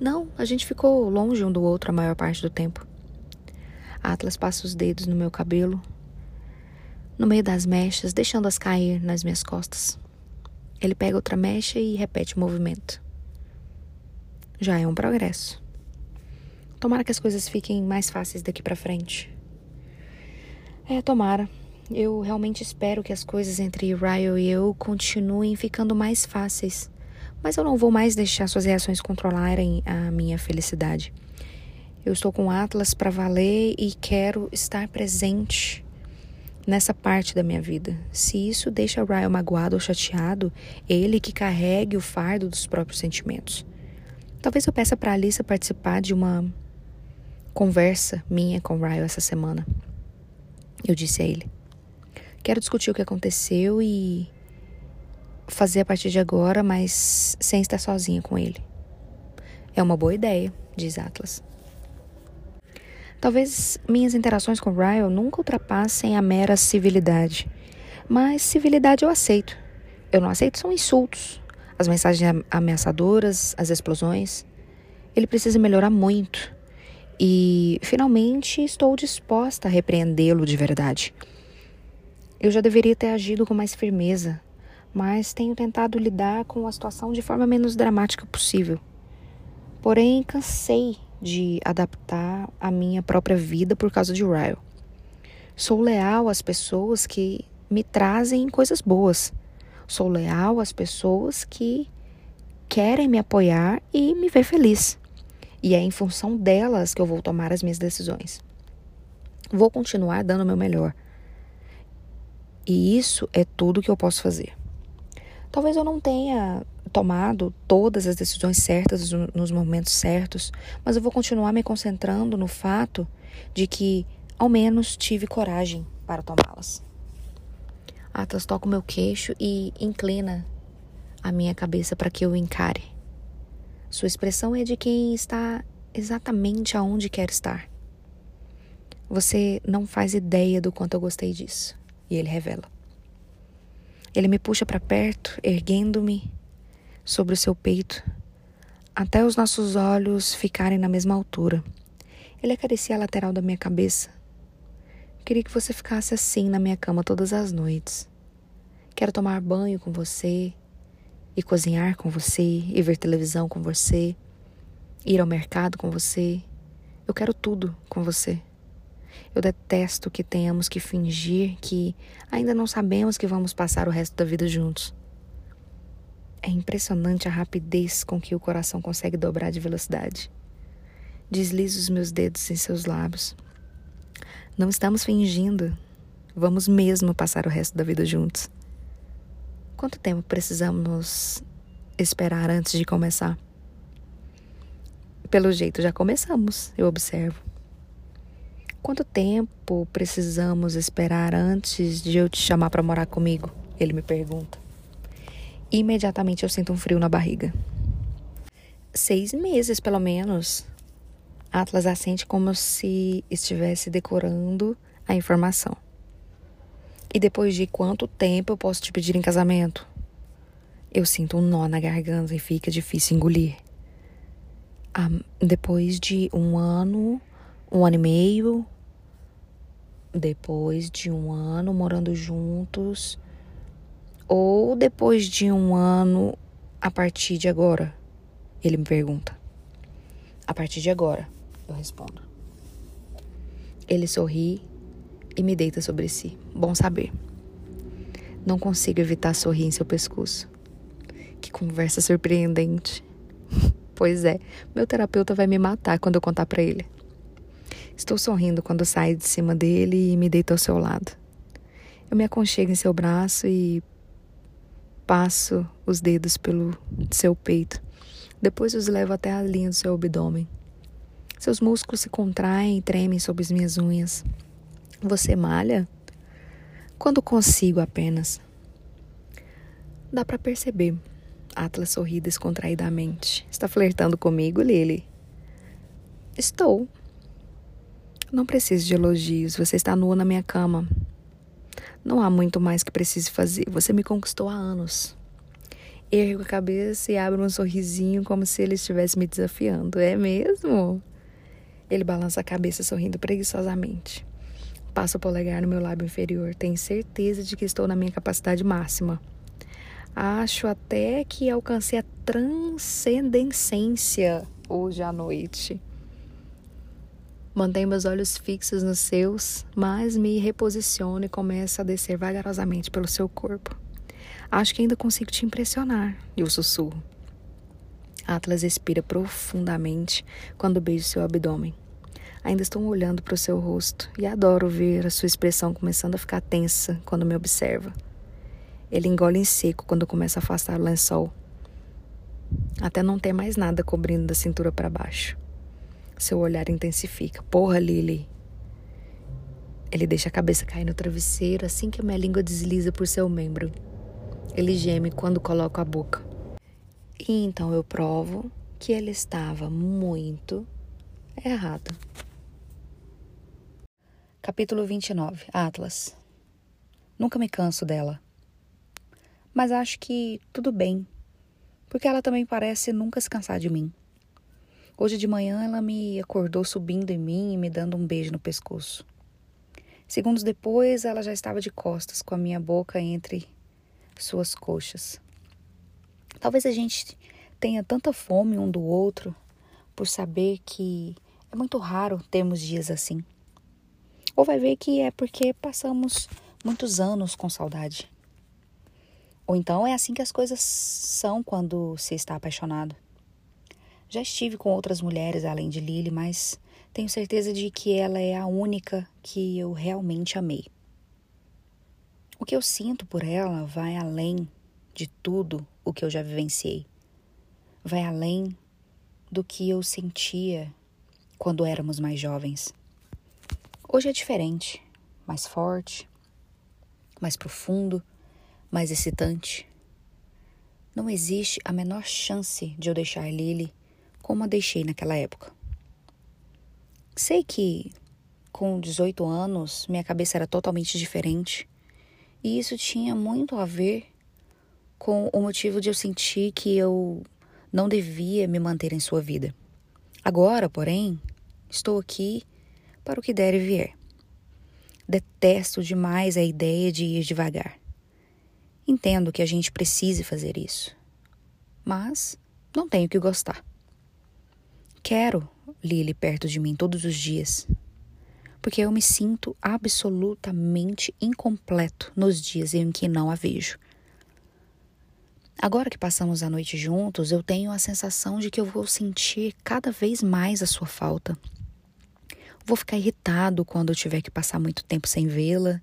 Não, a gente ficou longe um do outro a maior parte do tempo. Atlas passa os dedos no meu cabelo, no meio das mechas, deixando-as cair nas minhas costas. Ele pega outra mecha e repete o movimento. Já é um progresso. Tomara que as coisas fiquem mais fáceis daqui para frente. É, tomara. Eu realmente espero que as coisas entre Ryle e eu continuem ficando mais fáceis. Mas eu não vou mais deixar suas reações controlarem a minha felicidade. Eu estou com Atlas para valer e quero estar presente nessa parte da minha vida. Se isso deixa Ryle magoado ou chateado, ele que carregue o fardo dos próprios sentimentos. Talvez eu peça para Alissa participar de uma conversa minha com Ryle essa semana. Eu disse a ele. Quero discutir o que aconteceu e fazer a partir de agora, mas sem estar sozinha com ele. É uma boa ideia, diz Atlas. Talvez minhas interações com Ryle nunca ultrapassem a mera civilidade. Mas civilidade eu aceito. Eu não aceito são insultos, as mensagens ameaçadoras, as explosões. Ele precisa melhorar muito. E finalmente estou disposta a repreendê-lo de verdade. Eu já deveria ter agido com mais firmeza, mas tenho tentado lidar com a situação de forma menos dramática possível. Porém, cansei de adaptar a minha própria vida por causa de Ryle. Sou leal às pessoas que me trazem coisas boas. Sou leal às pessoas que querem me apoiar e me ver feliz. E é em função delas que eu vou tomar as minhas decisões. Vou continuar dando o meu melhor. E isso é tudo que eu posso fazer. Talvez eu não tenha tomado todas as decisões certas nos momentos certos, mas eu vou continuar me concentrando no fato de que, ao menos, tive coragem para tomá-las. Atlas toca o meu queixo e inclina a minha cabeça para que eu encare. Sua expressão é de quem está exatamente aonde quer estar. Você não faz ideia do quanto eu gostei disso. E ele revela. Ele me puxa para perto, erguendo-me sobre o seu peito, até os nossos olhos ficarem na mesma altura. Ele acaricia a lateral da minha cabeça. Queria que você ficasse assim na minha cama todas as noites. Quero tomar banho com você, e cozinhar com você, e ver televisão com você, ir ao mercado com você. Eu quero tudo com você. Eu detesto que tenhamos que fingir que ainda não sabemos que vamos passar o resto da vida juntos. É impressionante a rapidez com que o coração consegue dobrar de velocidade. Deslizo os meus dedos em seus lábios. Não estamos fingindo. Vamos mesmo passar o resto da vida juntos. Quanto tempo precisamos esperar antes de começar? Pelo jeito, já começamos, eu observo. Quanto tempo precisamos esperar antes de eu te chamar para morar comigo? Ele me pergunta. Imediatamente eu sinto um frio na barriga. Seis meses, pelo menos. Atlas assente como se estivesse decorando a informação. E depois de quanto tempo eu posso te pedir em casamento? Eu sinto um nó na garganta e fica difícil engolir. Ah, depois de um ano, um ano e meio, depois de um ano morando juntos, ou depois de um ano a partir de agora? Ele me pergunta. A partir de agora, eu respondo. Ele sorri e me deita sobre si. Bom saber. Não consigo evitar sorrir em seu pescoço. Que conversa surpreendente. *laughs* pois é, meu terapeuta vai me matar quando eu contar para ele. Estou sorrindo quando saio de cima dele e me deito ao seu lado. Eu me aconchego em seu braço e passo os dedos pelo seu peito. Depois os levo até a linha do seu abdômen. Seus músculos se contraem e tremem sob as minhas unhas. Você malha? Quando consigo apenas. Dá para perceber. Atlas sorri descontraidamente. Está flertando comigo, Lily? Estou. Não preciso de elogios. Você está nua na minha cama. Não há muito mais que precise fazer. Você me conquistou há anos. Ergo a cabeça e abro um sorrisinho como se ele estivesse me desafiando. É mesmo? Ele balança a cabeça sorrindo preguiçosamente. Passo o polegar no meu lábio inferior. Tenho certeza de que estou na minha capacidade máxima. Acho até que alcancei a transcendência hoje à noite. Mantenho meus olhos fixos nos seus, mas me reposiciono e começo a descer vagarosamente pelo seu corpo. Acho que ainda consigo te impressionar, eu sussurro. Atlas expira profundamente quando beijo seu abdômen. Ainda estou olhando para o seu rosto e adoro ver a sua expressão começando a ficar tensa quando me observa. Ele engole em seco quando começa a afastar o lençol, até não ter mais nada cobrindo da cintura para baixo. Seu olhar intensifica. Porra, Lily. Ele deixa a cabeça cair no travesseiro assim que a minha língua desliza por seu membro. Ele geme quando coloco a boca. E então eu provo que ele estava muito errado. Capítulo 29 Atlas Nunca me canso dela. Mas acho que tudo bem, porque ela também parece nunca se cansar de mim. Hoje de manhã ela me acordou subindo em mim e me dando um beijo no pescoço. Segundos depois, ela já estava de costas, com a minha boca entre suas coxas. Talvez a gente tenha tanta fome um do outro por saber que é muito raro termos dias assim. Ou vai ver que é porque passamos muitos anos com saudade. Ou então é assim que as coisas são quando se está apaixonado. Já estive com outras mulheres além de Lily, mas tenho certeza de que ela é a única que eu realmente amei. O que eu sinto por ela vai além de tudo o que eu já vivenciei. Vai além do que eu sentia quando éramos mais jovens. Hoje é diferente, mais forte, mais profundo, mais excitante. Não existe a menor chance de eu deixar Lily como a deixei naquela época. Sei que com 18 anos minha cabeça era totalmente diferente e isso tinha muito a ver com o motivo de eu sentir que eu não devia me manter em sua vida. Agora, porém, estou aqui para o que der e vier. Detesto demais a ideia de ir devagar. Entendo que a gente precise fazer isso, mas não tenho que gostar. Quero Lily perto de mim todos os dias, porque eu me sinto absolutamente incompleto nos dias em que não a vejo. Agora que passamos a noite juntos, eu tenho a sensação de que eu vou sentir cada vez mais a sua falta. Vou ficar irritado quando eu tiver que passar muito tempo sem vê-la.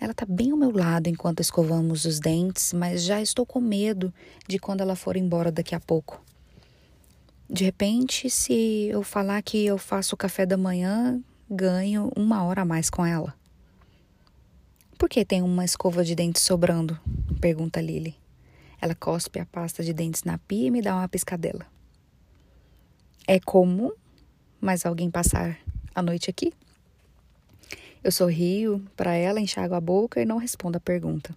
Ela está bem ao meu lado enquanto escovamos os dentes, mas já estou com medo de quando ela for embora daqui a pouco. De repente, se eu falar que eu faço o café da manhã, ganho uma hora a mais com ela. Por que tem uma escova de dentes sobrando? pergunta Lily. Ela cospe a pasta de dentes na pia e me dá uma piscadela. É comum mais alguém passar a noite aqui? Eu sorrio para ela, enxago a boca e não respondo a pergunta.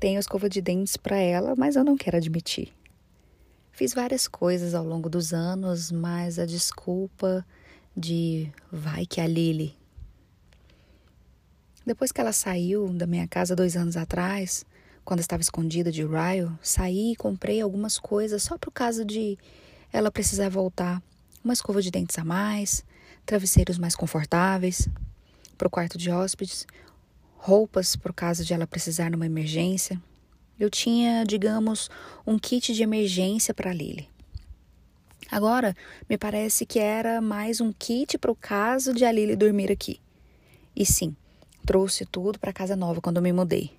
Tenho escova de dentes para ela, mas eu não quero admitir. Fiz várias coisas ao longo dos anos, mas a desculpa de vai que a Lily. Depois que ela saiu da minha casa dois anos atrás, quando estava escondida de Ryle, saí e comprei algumas coisas só para o caso de ela precisar voltar. Uma escova de dentes a mais, travesseiros mais confortáveis para o quarto de hóspedes, roupas o caso de ela precisar numa emergência. Eu tinha, digamos, um kit de emergência para Lily. Agora, me parece que era mais um kit para o caso de a Lily dormir aqui. E sim, trouxe tudo para casa nova quando me mudei.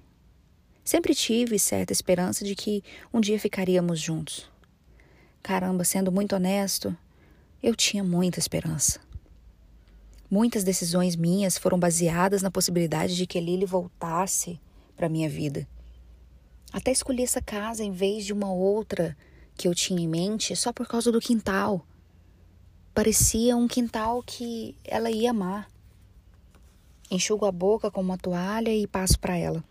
Sempre tive certa esperança de que um dia ficaríamos juntos. Caramba, sendo muito honesto, eu tinha muita esperança. Muitas decisões minhas foram baseadas na possibilidade de que Lily voltasse para minha vida. Até escolhi essa casa em vez de uma outra que eu tinha em mente só por causa do quintal. Parecia um quintal que ela ia amar. Enxugo a boca com uma toalha e passo para ela.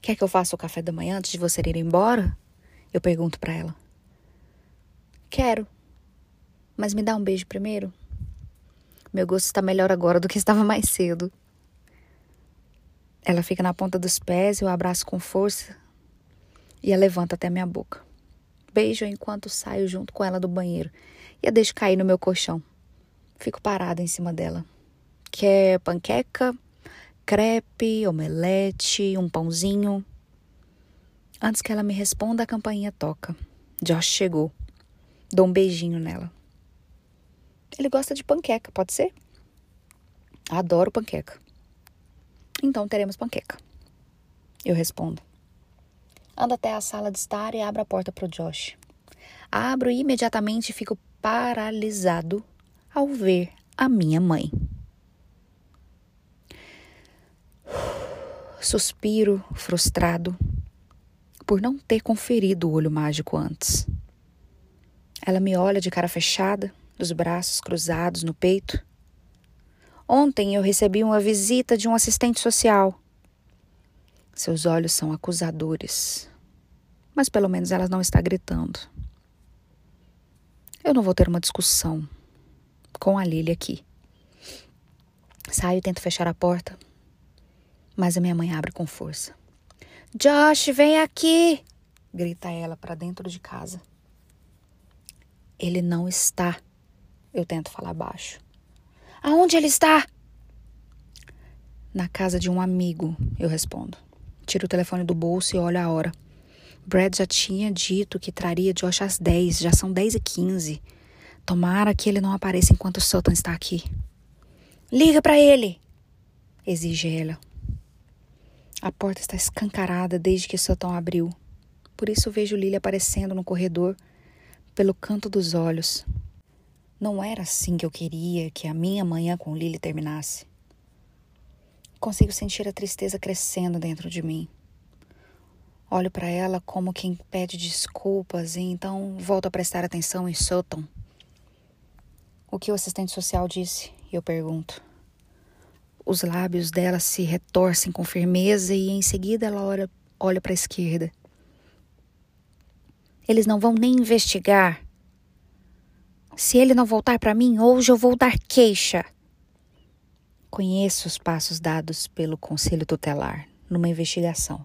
Quer que eu faça o café da manhã antes de você ir embora? Eu pergunto para ela. Quero. Mas me dá um beijo primeiro? Meu gosto está melhor agora do que estava mais cedo. Ela fica na ponta dos pés, eu abraço com força e a levanto até minha boca. Beijo enquanto saio junto com ela do banheiro e a deixo cair no meu colchão. Fico parada em cima dela. Quer panqueca, crepe, omelete, um pãozinho? Antes que ela me responda, a campainha toca. Josh chegou. Dou um beijinho nela. Ele gosta de panqueca, pode ser? Adoro panqueca. Então teremos panqueca. Eu respondo. Ando até a sala de estar e abro a porta para o Josh. Abro e imediatamente fico paralisado ao ver a minha mãe. Suspiro frustrado por não ter conferido o olho mágico antes. Ela me olha de cara fechada dos braços cruzados no peito. Ontem eu recebi uma visita de um assistente social. Seus olhos são acusadores, mas pelo menos ela não está gritando. Eu não vou ter uma discussão com a Lily aqui. Saio e tento fechar a porta, mas a minha mãe abre com força. Josh, vem aqui! grita ela para dentro de casa. Ele não está. Eu tento falar baixo. Aonde ele está? Na casa de um amigo, eu respondo. Tiro o telefone do bolso e olho a hora. Brad já tinha dito que traria Josh às 10, já são 10 e 15. Tomara que ele não apareça enquanto o Sultan está aqui. Liga para ele! exige ela. A porta está escancarada desde que Sultan abriu. Por isso vejo Lily aparecendo no corredor, pelo canto dos olhos. Não era assim que eu queria que a minha manhã com Lily terminasse. Consigo sentir a tristeza crescendo dentro de mim. Olho para ela como quem pede desculpas e então volto a prestar atenção em Sutton. O que o assistente social disse? Eu pergunto. Os lábios dela se retorcem com firmeza e em seguida ela olha, olha para a esquerda. Eles não vão nem investigar. Se ele não voltar para mim, hoje eu vou dar queixa. Conheço os passos dados pelo Conselho Tutelar numa investigação.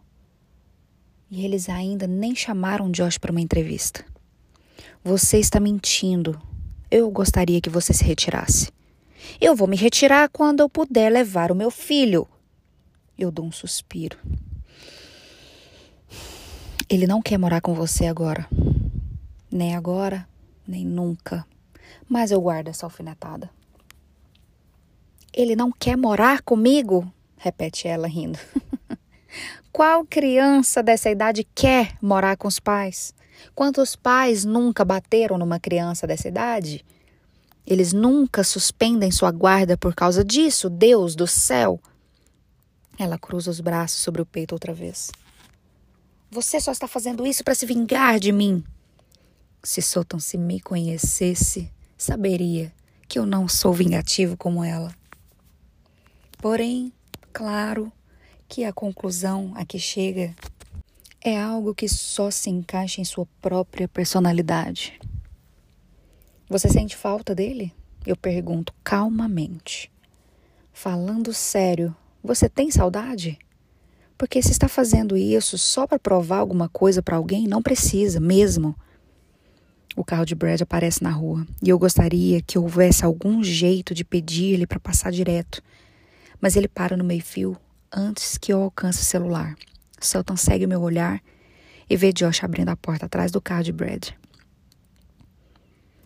E eles ainda nem chamaram Josh para uma entrevista. Você está mentindo. Eu gostaria que você se retirasse. Eu vou me retirar quando eu puder levar o meu filho. Eu dou um suspiro. Ele não quer morar com você agora. Nem agora, nem nunca. Mas eu guardo essa alfinetada. Ele não quer morar comigo? repete ela rindo. *laughs* Qual criança dessa idade quer morar com os pais? Quantos pais nunca bateram numa criança dessa idade? Eles nunca suspendem sua guarda por causa disso, Deus do céu. Ela cruza os braços sobre o peito outra vez. Você só está fazendo isso para se vingar de mim. Se Soton se me conhecesse, saberia que eu não sou vingativo como ela. Porém, claro que a conclusão a que chega é algo que só se encaixa em sua própria personalidade. Você sente falta dele? Eu pergunto calmamente. Falando sério, você tem saudade? Porque se está fazendo isso só para provar alguma coisa para alguém, não precisa mesmo. O carro de Brad aparece na rua e eu gostaria que houvesse algum jeito de pedir-lhe para passar direto mas ele para no meio-fio antes que eu alcance o celular. Sultan segue o meu olhar e vê Josh abrindo a porta atrás do carro de Brad.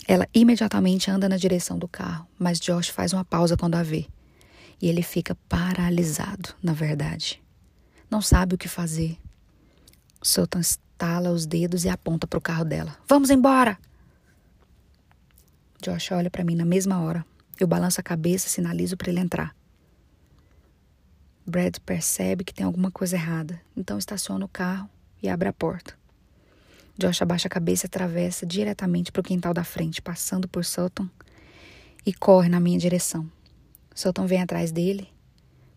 Ela imediatamente anda na direção do carro, mas Josh faz uma pausa quando a vê. E ele fica paralisado, na verdade. Não sabe o que fazer. Sultan estala os dedos e aponta para o carro dela. Vamos embora! Josh olha para mim na mesma hora. Eu balanço a cabeça e sinalizo para ele entrar. Brad percebe que tem alguma coisa errada, então estaciona o carro e abre a porta. Josh abaixa a cabeça e atravessa diretamente para o quintal da frente, passando por Sutton e corre na minha direção. Sutton vem atrás dele,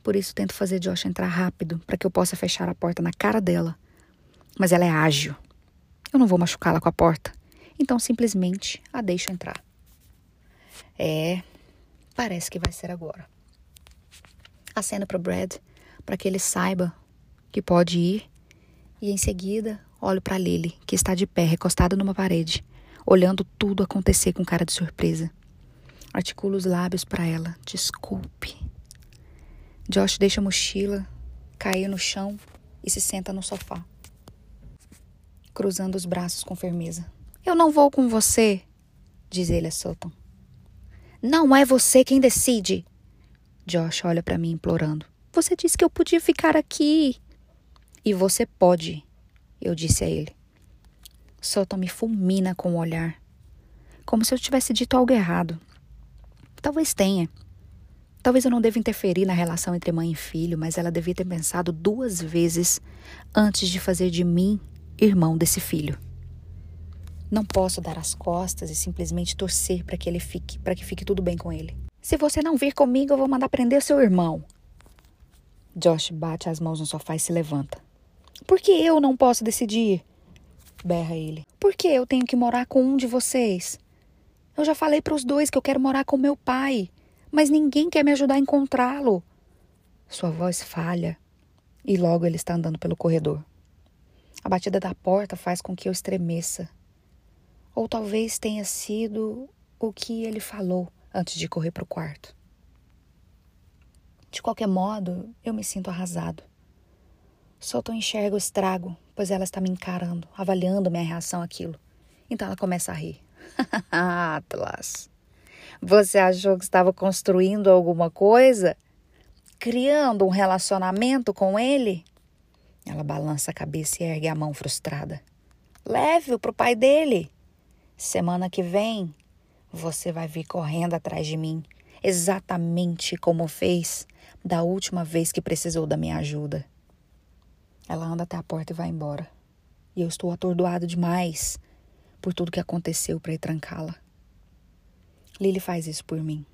por isso tento fazer Josh entrar rápido para que eu possa fechar a porta na cara dela. Mas ela é ágil. Eu não vou machucá-la com a porta, então simplesmente a deixo entrar. É, parece que vai ser agora aceno para Brad para que ele saiba que pode ir e em seguida olho para Lily, que está de pé, recostada numa parede, olhando tudo acontecer com cara de surpresa. Articulo os lábios para ela. Desculpe. Josh deixa a mochila cair no chão e se senta no sofá, cruzando os braços com firmeza. Eu não vou com você, diz ele a Sutton. Não é você quem decide, Josh olha para mim implorando. Você disse que eu podia ficar aqui. E você pode, eu disse a ele. Sutton me fulmina com o olhar, como se eu tivesse dito algo errado. Talvez tenha. Talvez eu não deva interferir na relação entre mãe e filho, mas ela devia ter pensado duas vezes antes de fazer de mim irmão desse filho. Não posso dar as costas e simplesmente torcer para que ele fique, para que fique tudo bem com ele. Se você não vir comigo, eu vou mandar prender seu irmão. Josh bate as mãos no sofá e se levanta. Por que eu não posso decidir? Berra ele. Por que eu tenho que morar com um de vocês? Eu já falei para os dois que eu quero morar com meu pai, mas ninguém quer me ajudar a encontrá-lo. Sua voz falha e logo ele está andando pelo corredor. A batida da porta faz com que eu estremeça. Ou talvez tenha sido o que ele falou antes de correr para o quarto. De qualquer modo, eu me sinto arrasado. Solto enxerga o estrago, pois ela está me encarando, avaliando minha reação àquilo. Então ela começa a rir. *laughs* Atlas, você achou que estava construindo alguma coisa? Criando um relacionamento com ele? Ela balança a cabeça e ergue a mão frustrada. Leve-o para o pai dele. Semana que vem, você vai vir correndo atrás de mim, exatamente como fez da última vez que precisou da minha ajuda. Ela anda até a porta e vai embora. E eu estou atordoado demais por tudo que aconteceu para ir trancá-la. Lily faz isso por mim.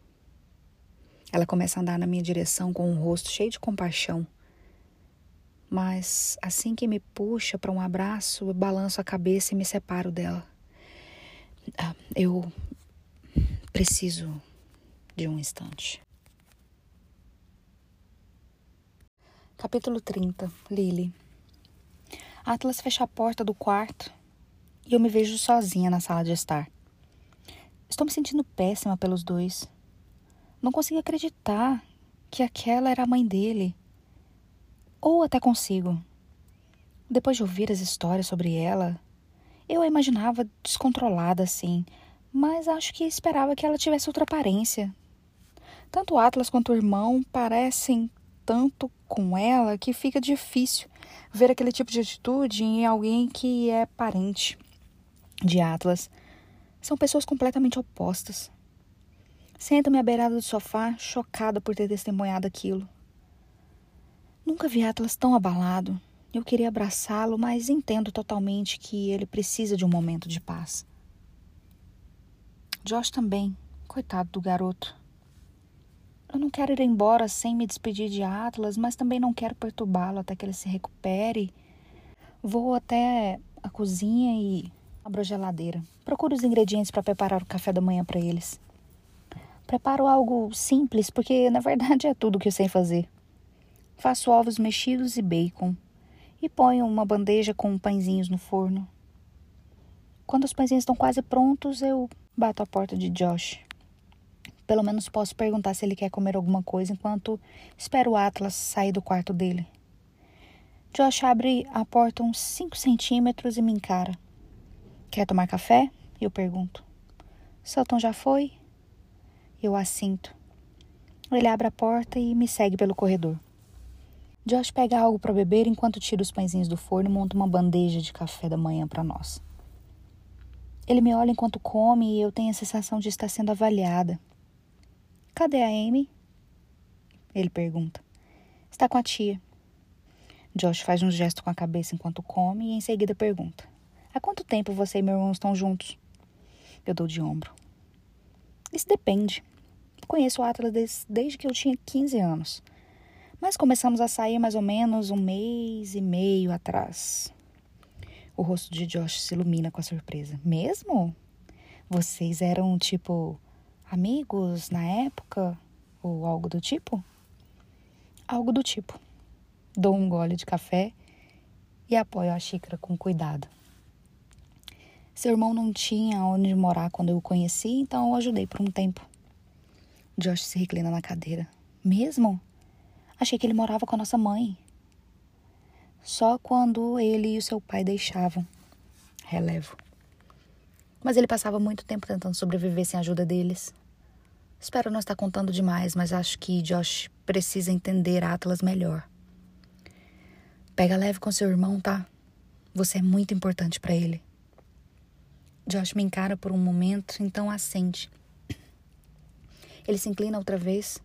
Ela começa a andar na minha direção com um rosto cheio de compaixão. Mas assim que me puxa para um abraço, eu balanço a cabeça e me separo dela. Ah, eu preciso de um instante. Capítulo 30 Lily Atlas fecha a porta do quarto e eu me vejo sozinha na sala de estar. Estou me sentindo péssima pelos dois. Não consigo acreditar que aquela era a mãe dele. Ou até consigo. Depois de ouvir as histórias sobre ela, eu a imaginava descontrolada assim, mas acho que esperava que ela tivesse outra aparência. Tanto Atlas quanto o irmão parecem tanto com ela que fica difícil ver aquele tipo de atitude em alguém que é parente de Atlas. São pessoas completamente opostas. Sento-me à beirada do sofá, chocada por ter testemunhado aquilo. Nunca vi Atlas tão abalado. Eu queria abraçá-lo, mas entendo totalmente que ele precisa de um momento de paz. Josh também, coitado do garoto. Eu não quero ir embora sem me despedir de Atlas, mas também não quero perturbá-lo até que ele se recupere. Vou até a cozinha e abro a geladeira. Procuro os ingredientes para preparar o café da manhã para eles. Preparo algo simples, porque na verdade é tudo que eu sei fazer. Faço ovos mexidos e bacon e ponho uma bandeja com pãezinhos no forno. Quando os pãezinhos estão quase prontos, eu bato a porta de Josh. Pelo menos posso perguntar se ele quer comer alguma coisa enquanto espero o Atlas sair do quarto dele. Josh abre a porta uns 5 centímetros e me encara. Quer tomar café? Eu pergunto. Selton já foi? Eu assinto. Ele abre a porta e me segue pelo corredor. Josh pega algo para beber enquanto tira os pãezinhos do forno e monta uma bandeja de café da manhã para nós. Ele me olha enquanto come e eu tenho a sensação de estar sendo avaliada. Cadê a Amy? Ele pergunta. Está com a tia. Josh faz um gesto com a cabeça enquanto come e em seguida pergunta: Há quanto tempo você e meu irmão estão juntos? Eu dou de ombro. Isso depende. Conheço o Atlas desde, que eu tinha 15 anos. Mas começamos a sair mais ou menos um mês e meio atrás. O rosto de Josh se ilumina com a surpresa. Mesmo? Vocês eram tipo amigos na época? Ou algo do tipo? Algo do tipo. Dou um gole de café e apoio a xícara com cuidado. Seu irmão não tinha onde morar quando eu o conheci, então eu ajudei por um tempo. Josh se reclina na cadeira. Mesmo? Achei que ele morava com a nossa mãe. Só quando ele e o seu pai deixavam. Relevo. Mas ele passava muito tempo tentando sobreviver sem a ajuda deles. Espero não estar contando demais, mas acho que Josh precisa entender Atlas melhor. Pega leve com seu irmão, tá? Você é muito importante para ele. Josh me encara por um momento, então assente. Ele se inclina outra vez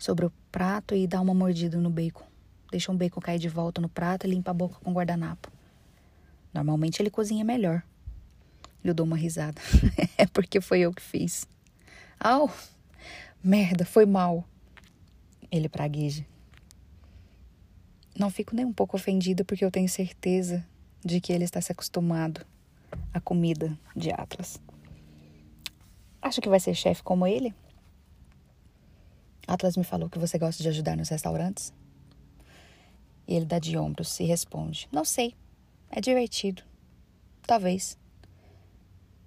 sobre o prato e dá uma mordida no bacon. Deixa um bacon cair de volta no prato e limpa a boca com guardanapo. Normalmente ele cozinha melhor. Eu dou uma risada. *laughs* é porque foi eu que fiz. Au! Merda, foi mal. Ele pragueja. Não fico nem um pouco ofendida porque eu tenho certeza de que ele está se acostumado à comida de Atlas. Acha que vai ser chefe como ele? Atlas me falou que você gosta de ajudar nos restaurantes. E ele dá de ombros e responde: Não sei. É divertido. Talvez.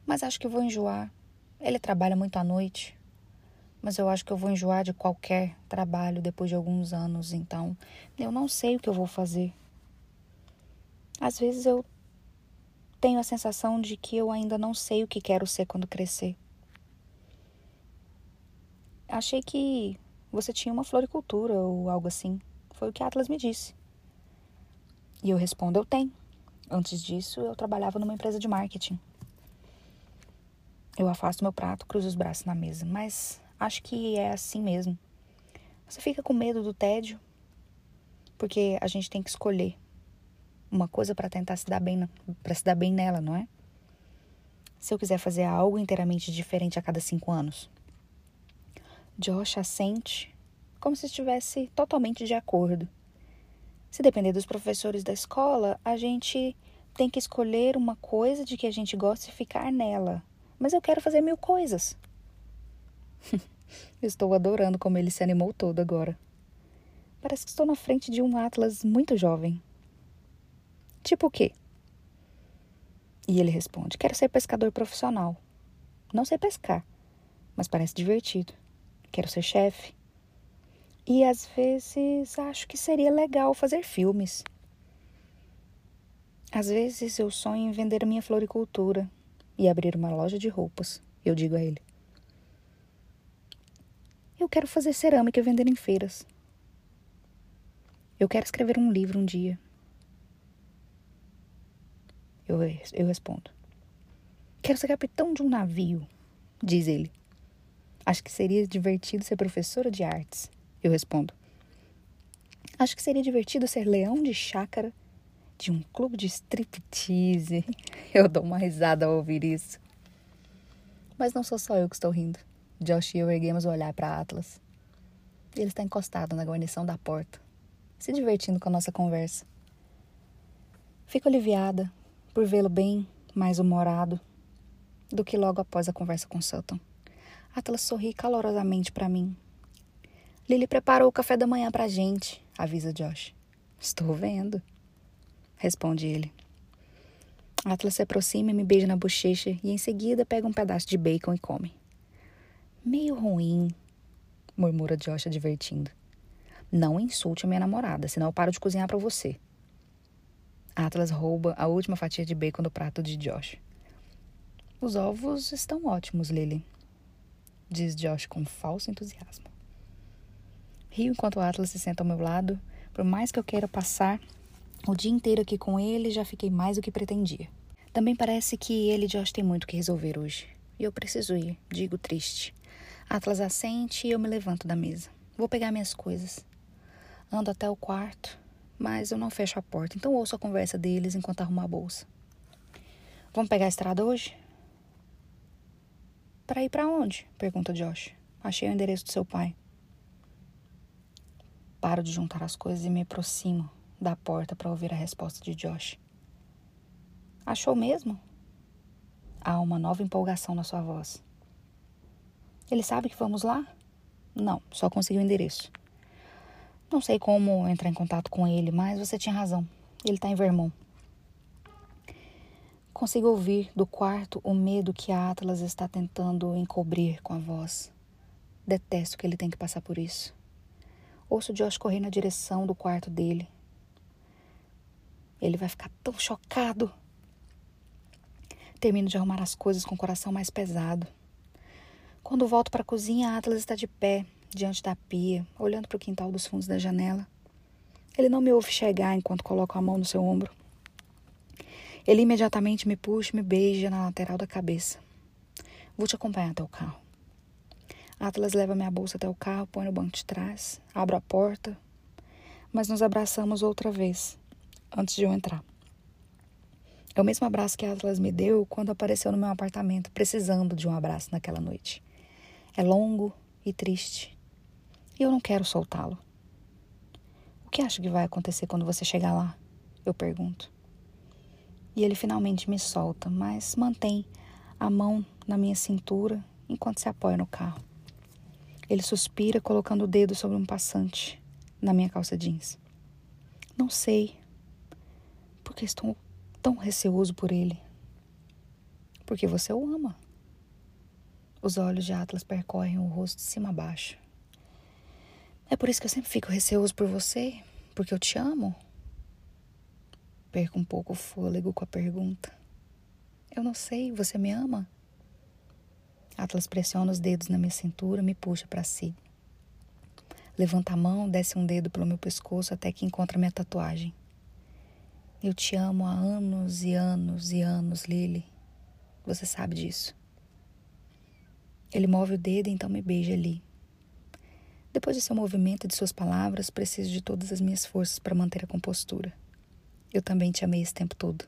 Mas acho que vou enjoar. Ele trabalha muito à noite. Mas eu acho que eu vou enjoar de qualquer trabalho depois de alguns anos, então eu não sei o que eu vou fazer. Às vezes eu tenho a sensação de que eu ainda não sei o que quero ser quando crescer. Achei que você tinha uma floricultura ou algo assim. Foi o que Atlas me disse. E eu respondo: eu tenho. Antes disso, eu trabalhava numa empresa de marketing. Eu afasto meu prato, cruzo os braços na mesa, mas acho que é assim mesmo. Você fica com medo do tédio, porque a gente tem que escolher uma coisa para tentar se dar bem, para se dar bem nela, não é? Se eu quiser fazer algo inteiramente diferente a cada cinco anos. Josh assente como se estivesse totalmente de acordo. Se depender dos professores da escola, a gente tem que escolher uma coisa de que a gente gosta e ficar nela mas eu quero fazer mil coisas. *laughs* estou adorando como ele se animou todo agora. Parece que estou na frente de um Atlas muito jovem. Tipo o quê? E ele responde: Quero ser pescador profissional. Não sei pescar, mas parece divertido. Quero ser chefe. E às vezes acho que seria legal fazer filmes. Às vezes eu sonho em vender a minha floricultura e abrir uma loja de roupas, eu digo a ele. Eu quero fazer cerâmica e vender em feiras. Eu quero escrever um livro um dia. Eu, eu respondo. Quero ser capitão de um navio, diz ele. Acho que seria divertido ser professora de artes, eu respondo. Acho que seria divertido ser leão de chácara de um clube de striptease. *laughs* Eu dou uma risada ao ouvir isso. Mas não sou só eu que estou rindo. Josh e eu erguemos o olhar para Atlas. Ele está encostado na guarnição da porta, se divertindo com a nossa conversa. Fico aliviada por vê-lo bem mais humorado do que logo após a conversa com Sutton. Atlas sorri calorosamente para mim. Lily preparou o café da manhã para a gente, avisa Josh. Estou vendo responde ele. Atlas se aproxima e me beija na bochecha e em seguida pega um pedaço de bacon e come. Meio ruim, murmura Josh advertindo. Não insulte a minha namorada, senão eu paro de cozinhar para você. Atlas rouba a última fatia de bacon do prato de Josh. Os ovos estão ótimos, Lily, diz Josh com falso entusiasmo. Rio enquanto Atlas se senta ao meu lado, por mais que eu queira passar o dia inteiro aqui com ele já fiquei mais do que pretendia. Também parece que ele e Josh têm muito que resolver hoje. E eu preciso ir, digo triste. Atlas assente e eu me levanto da mesa. Vou pegar minhas coisas. Ando até o quarto, mas eu não fecho a porta, então ouço a conversa deles enquanto arrumo a bolsa. Vamos pegar a estrada hoje? Para ir para onde? pergunta Josh. Achei o endereço do seu pai. Paro de juntar as coisas e me aproximo da porta para ouvir a resposta de Josh. Achou mesmo? Há uma nova empolgação na sua voz. Ele sabe que vamos lá? Não, só consegui o endereço. Não sei como entrar em contato com ele, mas você tinha razão. Ele está em Vermont. Consigo ouvir do quarto o medo que a Atlas está tentando encobrir com a voz. Detesto que ele tem que passar por isso. Ouço Josh correr na direção do quarto dele, ele vai ficar tão chocado. Termino de arrumar as coisas com o coração mais pesado. Quando volto para a cozinha, Atlas está de pé, diante da pia, olhando para o quintal dos fundos da janela. Ele não me ouve chegar enquanto coloco a mão no seu ombro. Ele imediatamente me puxa e me beija na lateral da cabeça. Vou te acompanhar até o carro. Atlas leva minha bolsa até o carro, põe no banco de trás, abro a porta, mas nos abraçamos outra vez, antes de eu entrar. É o mesmo abraço que Atlas me deu quando apareceu no meu apartamento, precisando de um abraço naquela noite. É longo e triste. E eu não quero soltá-lo. O que acha que vai acontecer quando você chegar lá? Eu pergunto. E ele finalmente me solta, mas mantém a mão na minha cintura enquanto se apoia no carro. Ele suspira, colocando o dedo sobre um passante na minha calça jeans. Não sei, porque estou tão receoso por ele? Porque você o ama. Os olhos de Atlas percorrem o rosto de cima a baixo. É por isso que eu sempre fico receoso por você, porque eu te amo. Perco um pouco o fôlego com a pergunta. Eu não sei, você me ama? Atlas pressiona os dedos na minha cintura, me puxa para si. Levanta a mão, desce um dedo pelo meu pescoço até que encontra minha tatuagem. Eu te amo há anos e anos e anos, Lily. Você sabe disso. Ele move o dedo e então me beija ali. Depois de seu movimento e de suas palavras, preciso de todas as minhas forças para manter a compostura. Eu também te amei esse tempo todo.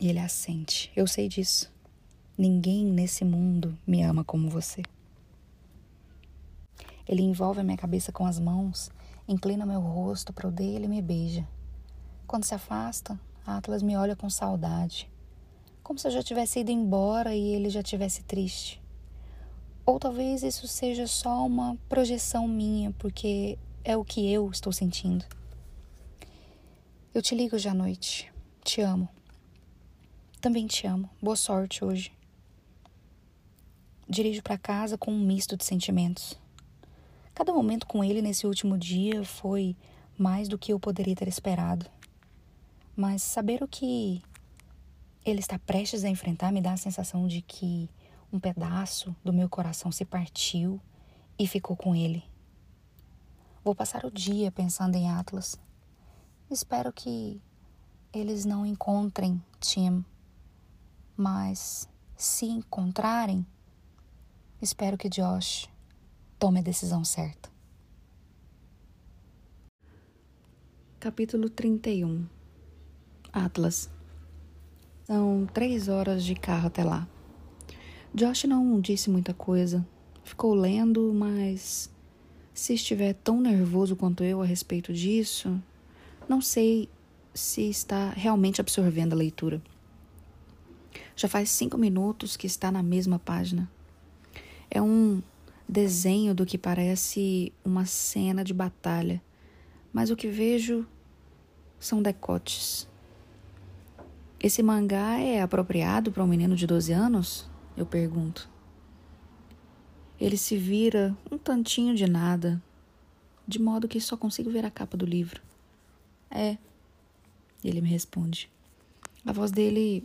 E ele assente. Eu sei disso. Ninguém nesse mundo me ama como você. Ele envolve a minha cabeça com as mãos, inclina meu rosto para o dele e me beija. Quando se afasta, Atlas me olha com saudade, como se eu já tivesse ido embora e ele já tivesse triste. Ou talvez isso seja só uma projeção minha, porque é o que eu estou sentindo. Eu te ligo hoje à noite. Te amo. Também te amo. Boa sorte hoje. Dirijo para casa com um misto de sentimentos. Cada momento com ele nesse último dia foi mais do que eu poderia ter esperado. Mas saber o que ele está prestes a enfrentar me dá a sensação de que um pedaço do meu coração se partiu e ficou com ele. Vou passar o dia pensando em Atlas. Espero que eles não encontrem Tim, mas se encontrarem, Espero que Josh tome a decisão certa. Capítulo 31 Atlas São três horas de carro até lá. Josh não disse muita coisa. Ficou lendo, mas se estiver tão nervoso quanto eu a respeito disso, não sei se está realmente absorvendo a leitura. Já faz cinco minutos que está na mesma página. É um desenho do que parece uma cena de batalha, mas o que vejo são decotes. Esse mangá é apropriado para um menino de 12 anos? Eu pergunto. Ele se vira um tantinho de nada, de modo que só consigo ver a capa do livro. É, ele me responde. A voz dele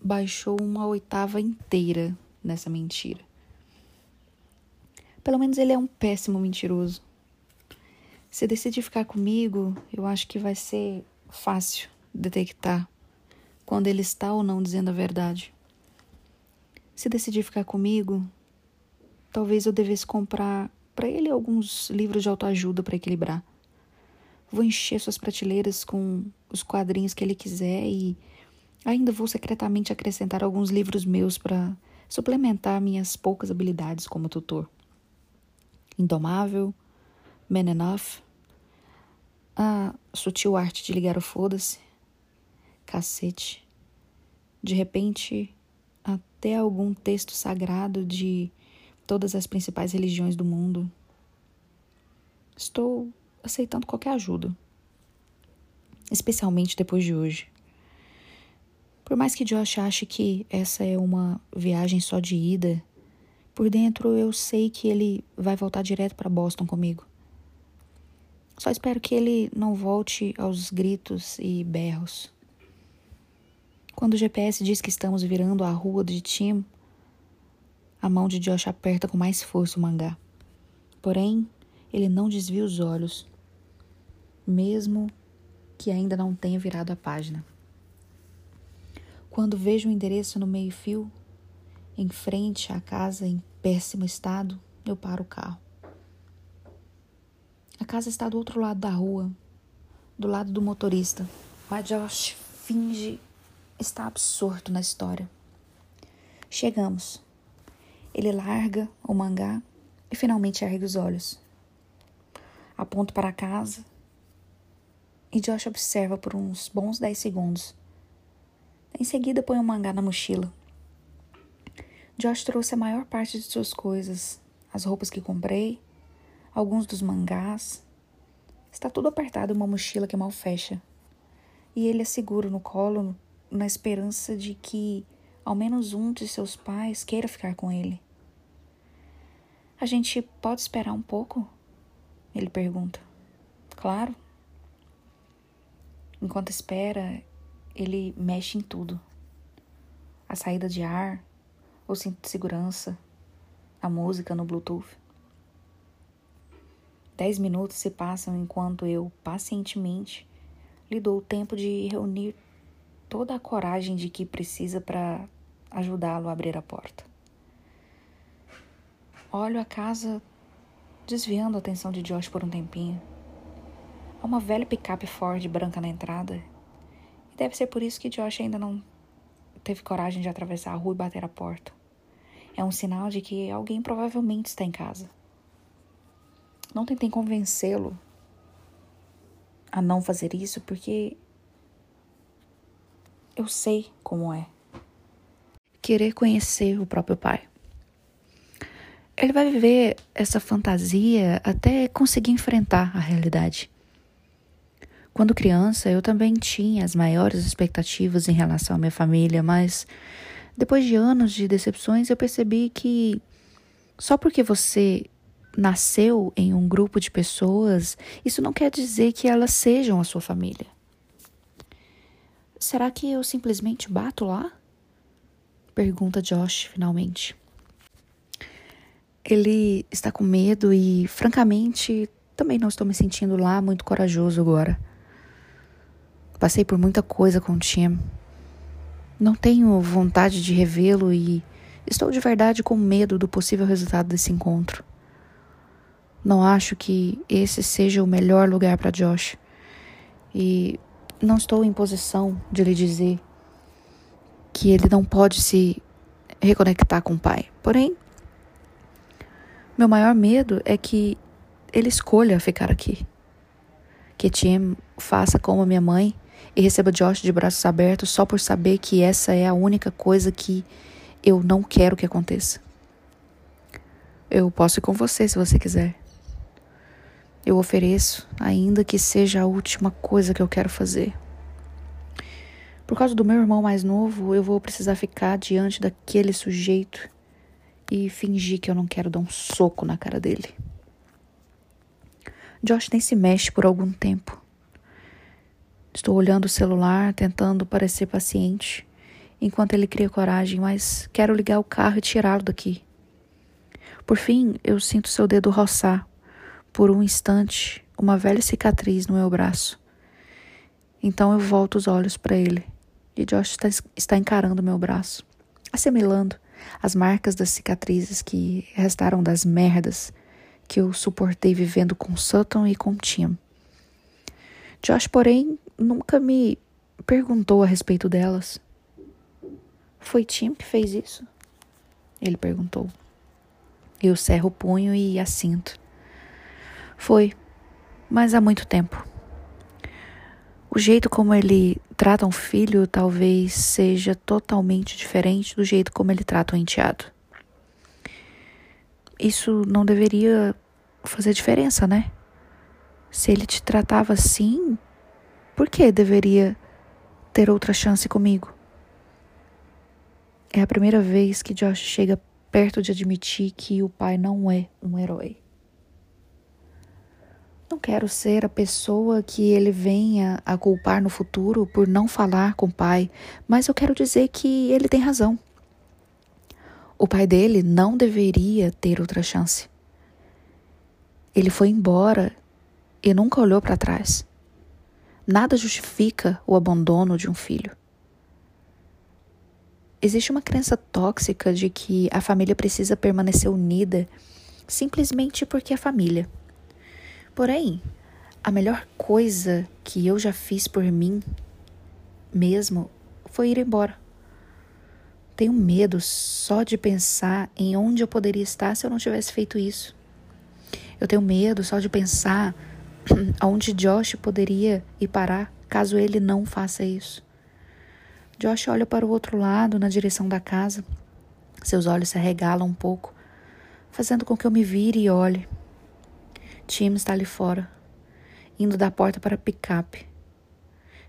baixou uma oitava inteira nessa mentira. Pelo menos ele é um péssimo mentiroso. Se decidir ficar comigo, eu acho que vai ser fácil detectar quando ele está ou não dizendo a verdade. Se decidir ficar comigo, talvez eu devesse comprar para ele alguns livros de autoajuda para equilibrar. Vou encher suas prateleiras com os quadrinhos que ele quiser e ainda vou secretamente acrescentar alguns livros meus para suplementar minhas poucas habilidades como tutor. Indomável, Man Enough, a sutil arte de ligar o foda-se, cacete. De repente, até algum texto sagrado de todas as principais religiões do mundo. Estou aceitando qualquer ajuda, especialmente depois de hoje. Por mais que Josh ache que essa é uma viagem só de ida por dentro eu sei que ele vai voltar direto para Boston comigo. Só espero que ele não volte aos gritos e berros. Quando o GPS diz que estamos virando a rua de Tim, a mão de Josh aperta com mais força o mangá. Porém, ele não desvia os olhos, mesmo que ainda não tenha virado a página. Quando vejo o endereço no meio-fio, em frente à casa em péssimo estado, eu paro o carro. A casa está do outro lado da rua, do lado do motorista. Mas Josh finge estar absorto na história. Chegamos. Ele larga o mangá e finalmente ergue os olhos. Aponto para a casa e Josh observa por uns bons dez segundos. Em seguida, põe o mangá na mochila Josh trouxe a maior parte de suas coisas, as roupas que comprei, alguns dos mangás. Está tudo apertado em uma mochila que mal fecha. e ele a segura no colo na esperança de que ao menos um de seus pais queira ficar com ele. A gente pode esperar um pouco? Ele pergunta. Claro. Enquanto espera, ele mexe em tudo: a saída de ar, o cinto de segurança, a música no Bluetooth. Dez minutos se passam enquanto eu, pacientemente, lhe dou o tempo de reunir toda a coragem de que precisa para ajudá-lo a abrir a porta. Olho a casa desviando a atenção de Josh por um tempinho. Há uma velha picape Ford branca na entrada. E deve ser por isso que Josh ainda não teve coragem de atravessar a rua e bater a porta. É um sinal de que alguém provavelmente está em casa. Não tentei convencê-lo a não fazer isso porque eu sei como é querer conhecer o próprio pai. Ele vai viver essa fantasia até conseguir enfrentar a realidade. Quando criança, eu também tinha as maiores expectativas em relação à minha família, mas depois de anos de decepções, eu percebi que só porque você nasceu em um grupo de pessoas, isso não quer dizer que elas sejam a sua família. Será que eu simplesmente bato lá? Pergunta Josh finalmente. Ele está com medo e, francamente, também não estou me sentindo lá muito corajoso agora. Passei por muita coisa com Tim. Não tenho vontade de revê-lo e estou de verdade com medo do possível resultado desse encontro. Não acho que esse seja o melhor lugar para Josh. E não estou em posição de lhe dizer que ele não pode se reconectar com o pai. Porém, meu maior medo é que ele escolha ficar aqui. Que Tim faça como a minha mãe e receba Josh de braços abertos só por saber que essa é a única coisa que eu não quero que aconteça. Eu posso ir com você se você quiser. Eu ofereço, ainda que seja a última coisa que eu quero fazer. Por causa do meu irmão mais novo, eu vou precisar ficar diante daquele sujeito e fingir que eu não quero dar um soco na cara dele. Josh nem se mexe por algum tempo. Estou olhando o celular, tentando parecer paciente, enquanto ele cria coragem, mas quero ligar o carro e tirá-lo daqui. Por fim, eu sinto seu dedo roçar por um instante, uma velha cicatriz no meu braço. Então eu volto os olhos para ele e Josh está, está encarando meu braço, assimilando as marcas das cicatrizes que restaram das merdas que eu suportei vivendo com Sutton e com Tim. Josh, porém, nunca me perguntou a respeito delas. Foi Tim que fez isso? Ele perguntou. Eu cerro o punho e assinto. Foi, mas há muito tempo. O jeito como ele trata um filho talvez seja totalmente diferente do jeito como ele trata um enteado. Isso não deveria fazer diferença, né? Se ele te tratava assim, por que deveria ter outra chance comigo? É a primeira vez que Josh chega perto de admitir que o pai não é um herói. Não quero ser a pessoa que ele venha a culpar no futuro por não falar com o pai, mas eu quero dizer que ele tem razão. O pai dele não deveria ter outra chance. Ele foi embora e nunca olhou para trás. Nada justifica o abandono de um filho. Existe uma crença tóxica de que a família precisa permanecer unida simplesmente porque é família. Porém, a melhor coisa que eu já fiz por mim mesmo foi ir embora. Tenho medo só de pensar em onde eu poderia estar se eu não tivesse feito isso. Eu tenho medo só de pensar *clears throat* aonde Josh poderia ir parar caso ele não faça isso. Josh olha para o outro lado, na direção da casa. Seus olhos se arregalam um pouco, fazendo com que eu me vire e olhe. Tim está ali fora, indo da porta para a picape.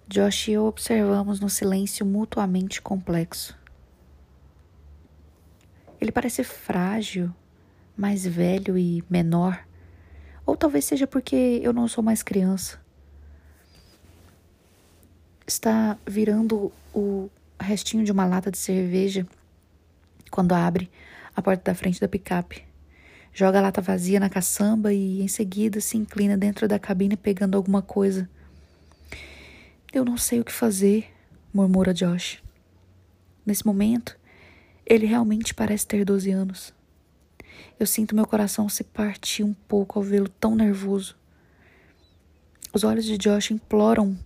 Josh e eu observamos no silêncio mutuamente complexo. Ele parece frágil, mais velho e menor. Ou talvez seja porque eu não sou mais criança. Está virando o restinho de uma lata de cerveja quando abre a porta da frente da picape. Joga a lata vazia na caçamba e em seguida se inclina dentro da cabine pegando alguma coisa. Eu não sei o que fazer, murmura Josh. Nesse momento, ele realmente parece ter 12 anos. Eu sinto meu coração se partir um pouco ao vê-lo tão nervoso. Os olhos de Josh imploram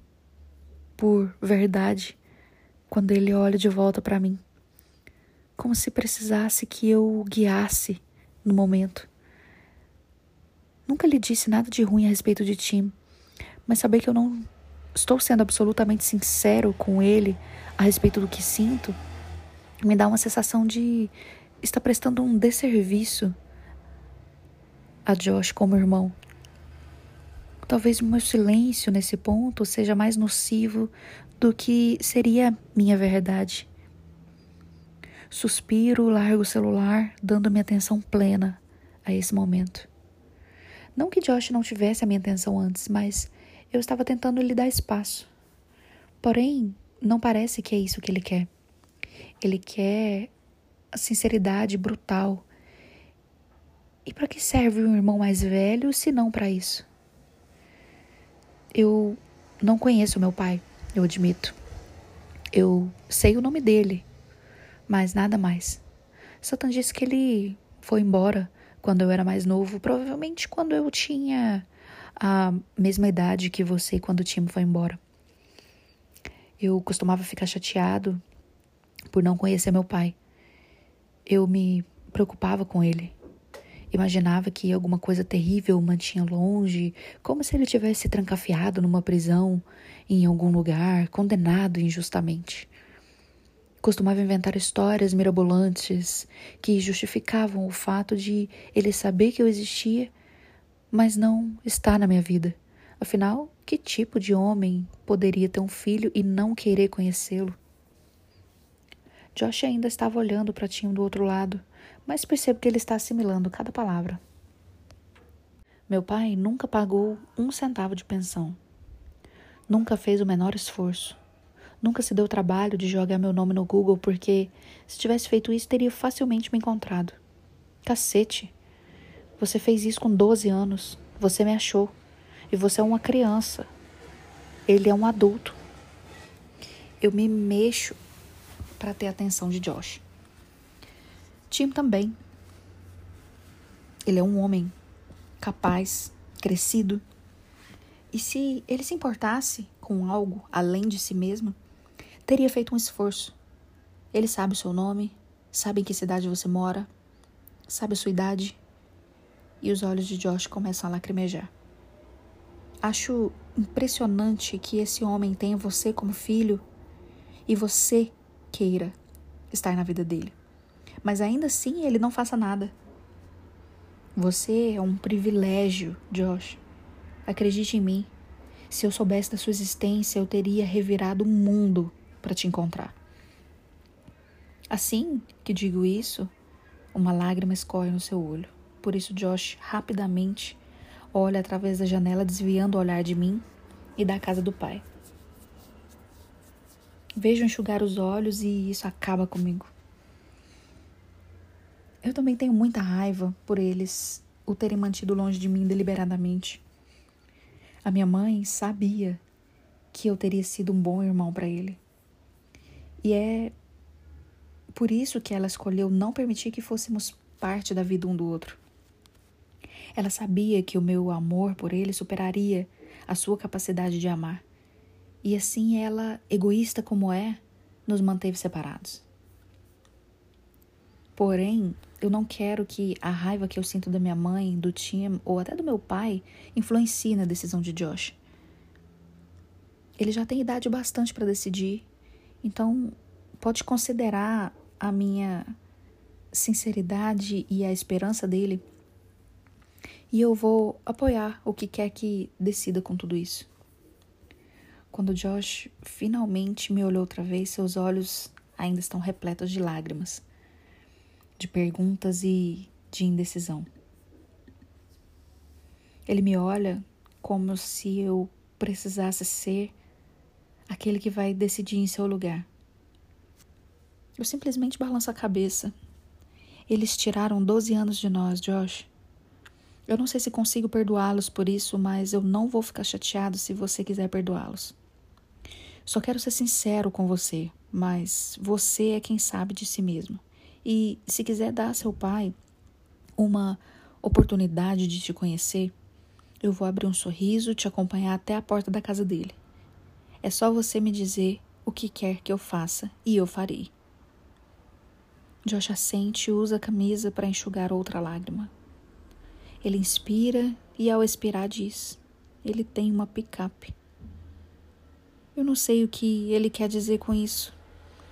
por verdade quando ele olha de volta para mim, como se precisasse que eu o guiasse no momento. Nunca lhe disse nada de ruim a respeito de Tim, mas saber que eu não estou sendo absolutamente sincero com ele a respeito do que sinto me dá uma sensação de estar prestando um desserviço a Josh como irmão. Talvez o meu silêncio nesse ponto seja mais nocivo do que seria minha verdade. Suspiro, largo o celular, dando minha atenção plena a esse momento. Não que Josh não tivesse a minha atenção antes, mas eu estava tentando lhe dar espaço. Porém, não parece que é isso que ele quer. Ele quer a sinceridade brutal. E para que serve um irmão mais velho se não para isso? Eu não conheço meu pai, eu admito. Eu sei o nome dele, mas nada mais. Satan disse que ele foi embora quando eu era mais novo, provavelmente quando eu tinha a mesma idade que você quando o time foi embora. Eu costumava ficar chateado por não conhecer meu pai. Eu me preocupava com ele. Imaginava que alguma coisa terrível o mantinha longe, como se ele tivesse trancafiado numa prisão em algum lugar, condenado injustamente. Costumava inventar histórias mirabolantes que justificavam o fato de ele saber que eu existia, mas não estar na minha vida. Afinal, que tipo de homem poderia ter um filho e não querer conhecê-lo? Josh ainda estava olhando para Tim do outro lado, mas percebo que ele está assimilando cada palavra. Meu pai nunca pagou um centavo de pensão. Nunca fez o menor esforço. Nunca se deu o trabalho de jogar meu nome no Google porque, se tivesse feito isso, teria facilmente me encontrado. Cacete! Você fez isso com 12 anos. Você me achou. E você é uma criança. Ele é um adulto. Eu me mexo para ter a atenção de Josh. Tim também. Ele é um homem capaz, crescido. E se ele se importasse com algo além de si mesmo, teria feito um esforço. Ele sabe o seu nome, sabe em que cidade você mora, sabe a sua idade. E os olhos de Josh começam a lacrimejar. Acho impressionante que esse homem tenha você como filho e você queira estar na vida dele. Mas ainda assim ele não faça nada. Você é um privilégio, Josh. Acredite em mim. Se eu soubesse da sua existência, eu teria revirado o mundo para te encontrar. Assim que digo isso, uma lágrima escorre no seu olho. Por isso, Josh rapidamente olha através da janela, desviando o olhar de mim e da casa do pai. Vejo enxugar os olhos e isso acaba comigo. Eu também tenho muita raiva por eles o terem mantido longe de mim deliberadamente. A minha mãe sabia que eu teria sido um bom irmão para ele. E é por isso que ela escolheu não permitir que fôssemos parte da vida um do outro. Ela sabia que o meu amor por ele superaria a sua capacidade de amar. E assim ela, egoísta como é, nos manteve separados. Porém, eu não quero que a raiva que eu sinto da minha mãe, do Tim ou até do meu pai influencie na decisão de Josh. Ele já tem idade bastante para decidir, então pode considerar a minha sinceridade e a esperança dele e eu vou apoiar o que quer que decida com tudo isso. Quando Josh finalmente me olhou outra vez, seus olhos ainda estão repletos de lágrimas, de perguntas e de indecisão. Ele me olha como se eu precisasse ser aquele que vai decidir em seu lugar. Eu simplesmente balanço a cabeça. Eles tiraram 12 anos de nós, Josh. Eu não sei se consigo perdoá-los por isso, mas eu não vou ficar chateado se você quiser perdoá-los. Só quero ser sincero com você, mas você é quem sabe de si mesmo. E se quiser dar a seu pai uma oportunidade de te conhecer, eu vou abrir um sorriso, te acompanhar até a porta da casa dele. É só você me dizer o que quer que eu faça e eu farei. Josh assente e usa a camisa para enxugar outra lágrima. Ele inspira e, ao expirar, diz: Ele tem uma picape. Eu não sei o que ele quer dizer com isso,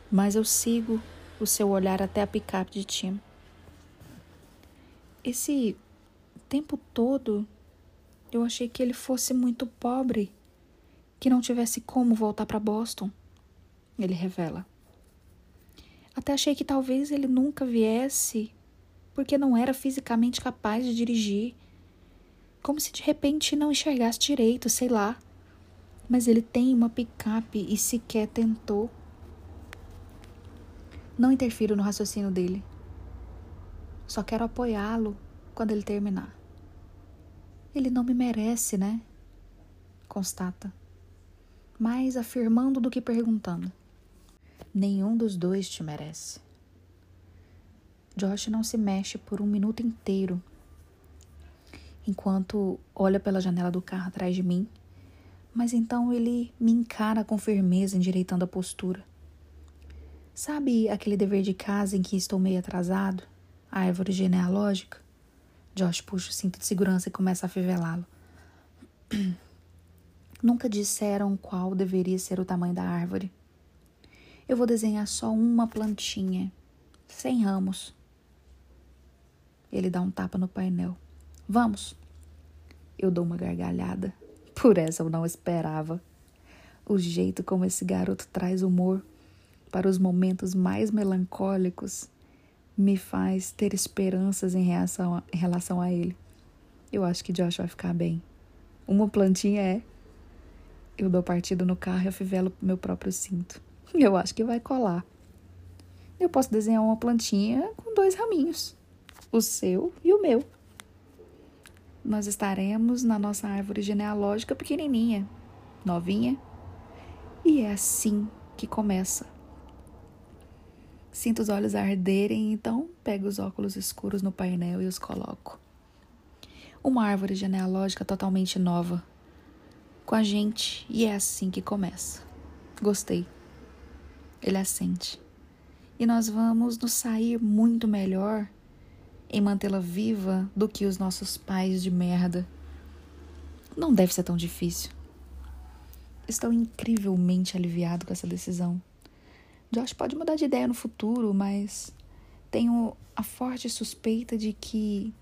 mas eu sigo o seu olhar até a picape de Tim. Esse tempo todo eu achei que ele fosse muito pobre, que não tivesse como voltar para Boston. Ele revela. Até achei que talvez ele nunca viesse porque não era fisicamente capaz de dirigir. Como se de repente não enxergasse direito, sei lá mas ele tem uma picape e sequer tentou. Não interfiro no raciocínio dele. Só quero apoiá-lo quando ele terminar. Ele não me merece, né? Constata. Mais afirmando do que perguntando. Nenhum dos dois te merece. Josh não se mexe por um minuto inteiro, enquanto olha pela janela do carro atrás de mim mas então ele me encara com firmeza, endireitando a postura. Sabe aquele dever de casa em que estou meio atrasado? A árvore genealógica? Josh puxa o cinto de segurança e começa a fivelá-lo. *clears throat* Nunca disseram qual deveria ser o tamanho da árvore. Eu vou desenhar só uma plantinha, sem ramos. Ele dá um tapa no painel. Vamos. Eu dou uma gargalhada. Por essa eu não esperava. O jeito como esse garoto traz humor para os momentos mais melancólicos me faz ter esperanças em relação a, em relação a ele. Eu acho que Josh vai ficar bem. Uma plantinha é. Eu dou partido no carro e afivelo meu próprio cinto. *laughs* Eu acho que vai colar. Eu posso desenhar uma plantinha com dois raminhos: o seu e o meu nós estaremos na nossa árvore genealógica pequenininha, novinha. E é assim que começa. Sinto os olhos arderem, então pego os óculos escuros no painel e os coloco. Uma árvore genealógica totalmente nova, com a gente, e é assim que começa. Gostei. Ele assente. E nós vamos nos sair muito melhor em mantê-la viva do que os nossos pais de merda. Não deve ser tão difícil. Estou incrivelmente aliviado com essa decisão. Josh pode mudar de ideia no futuro, mas tenho a forte suspeita de que,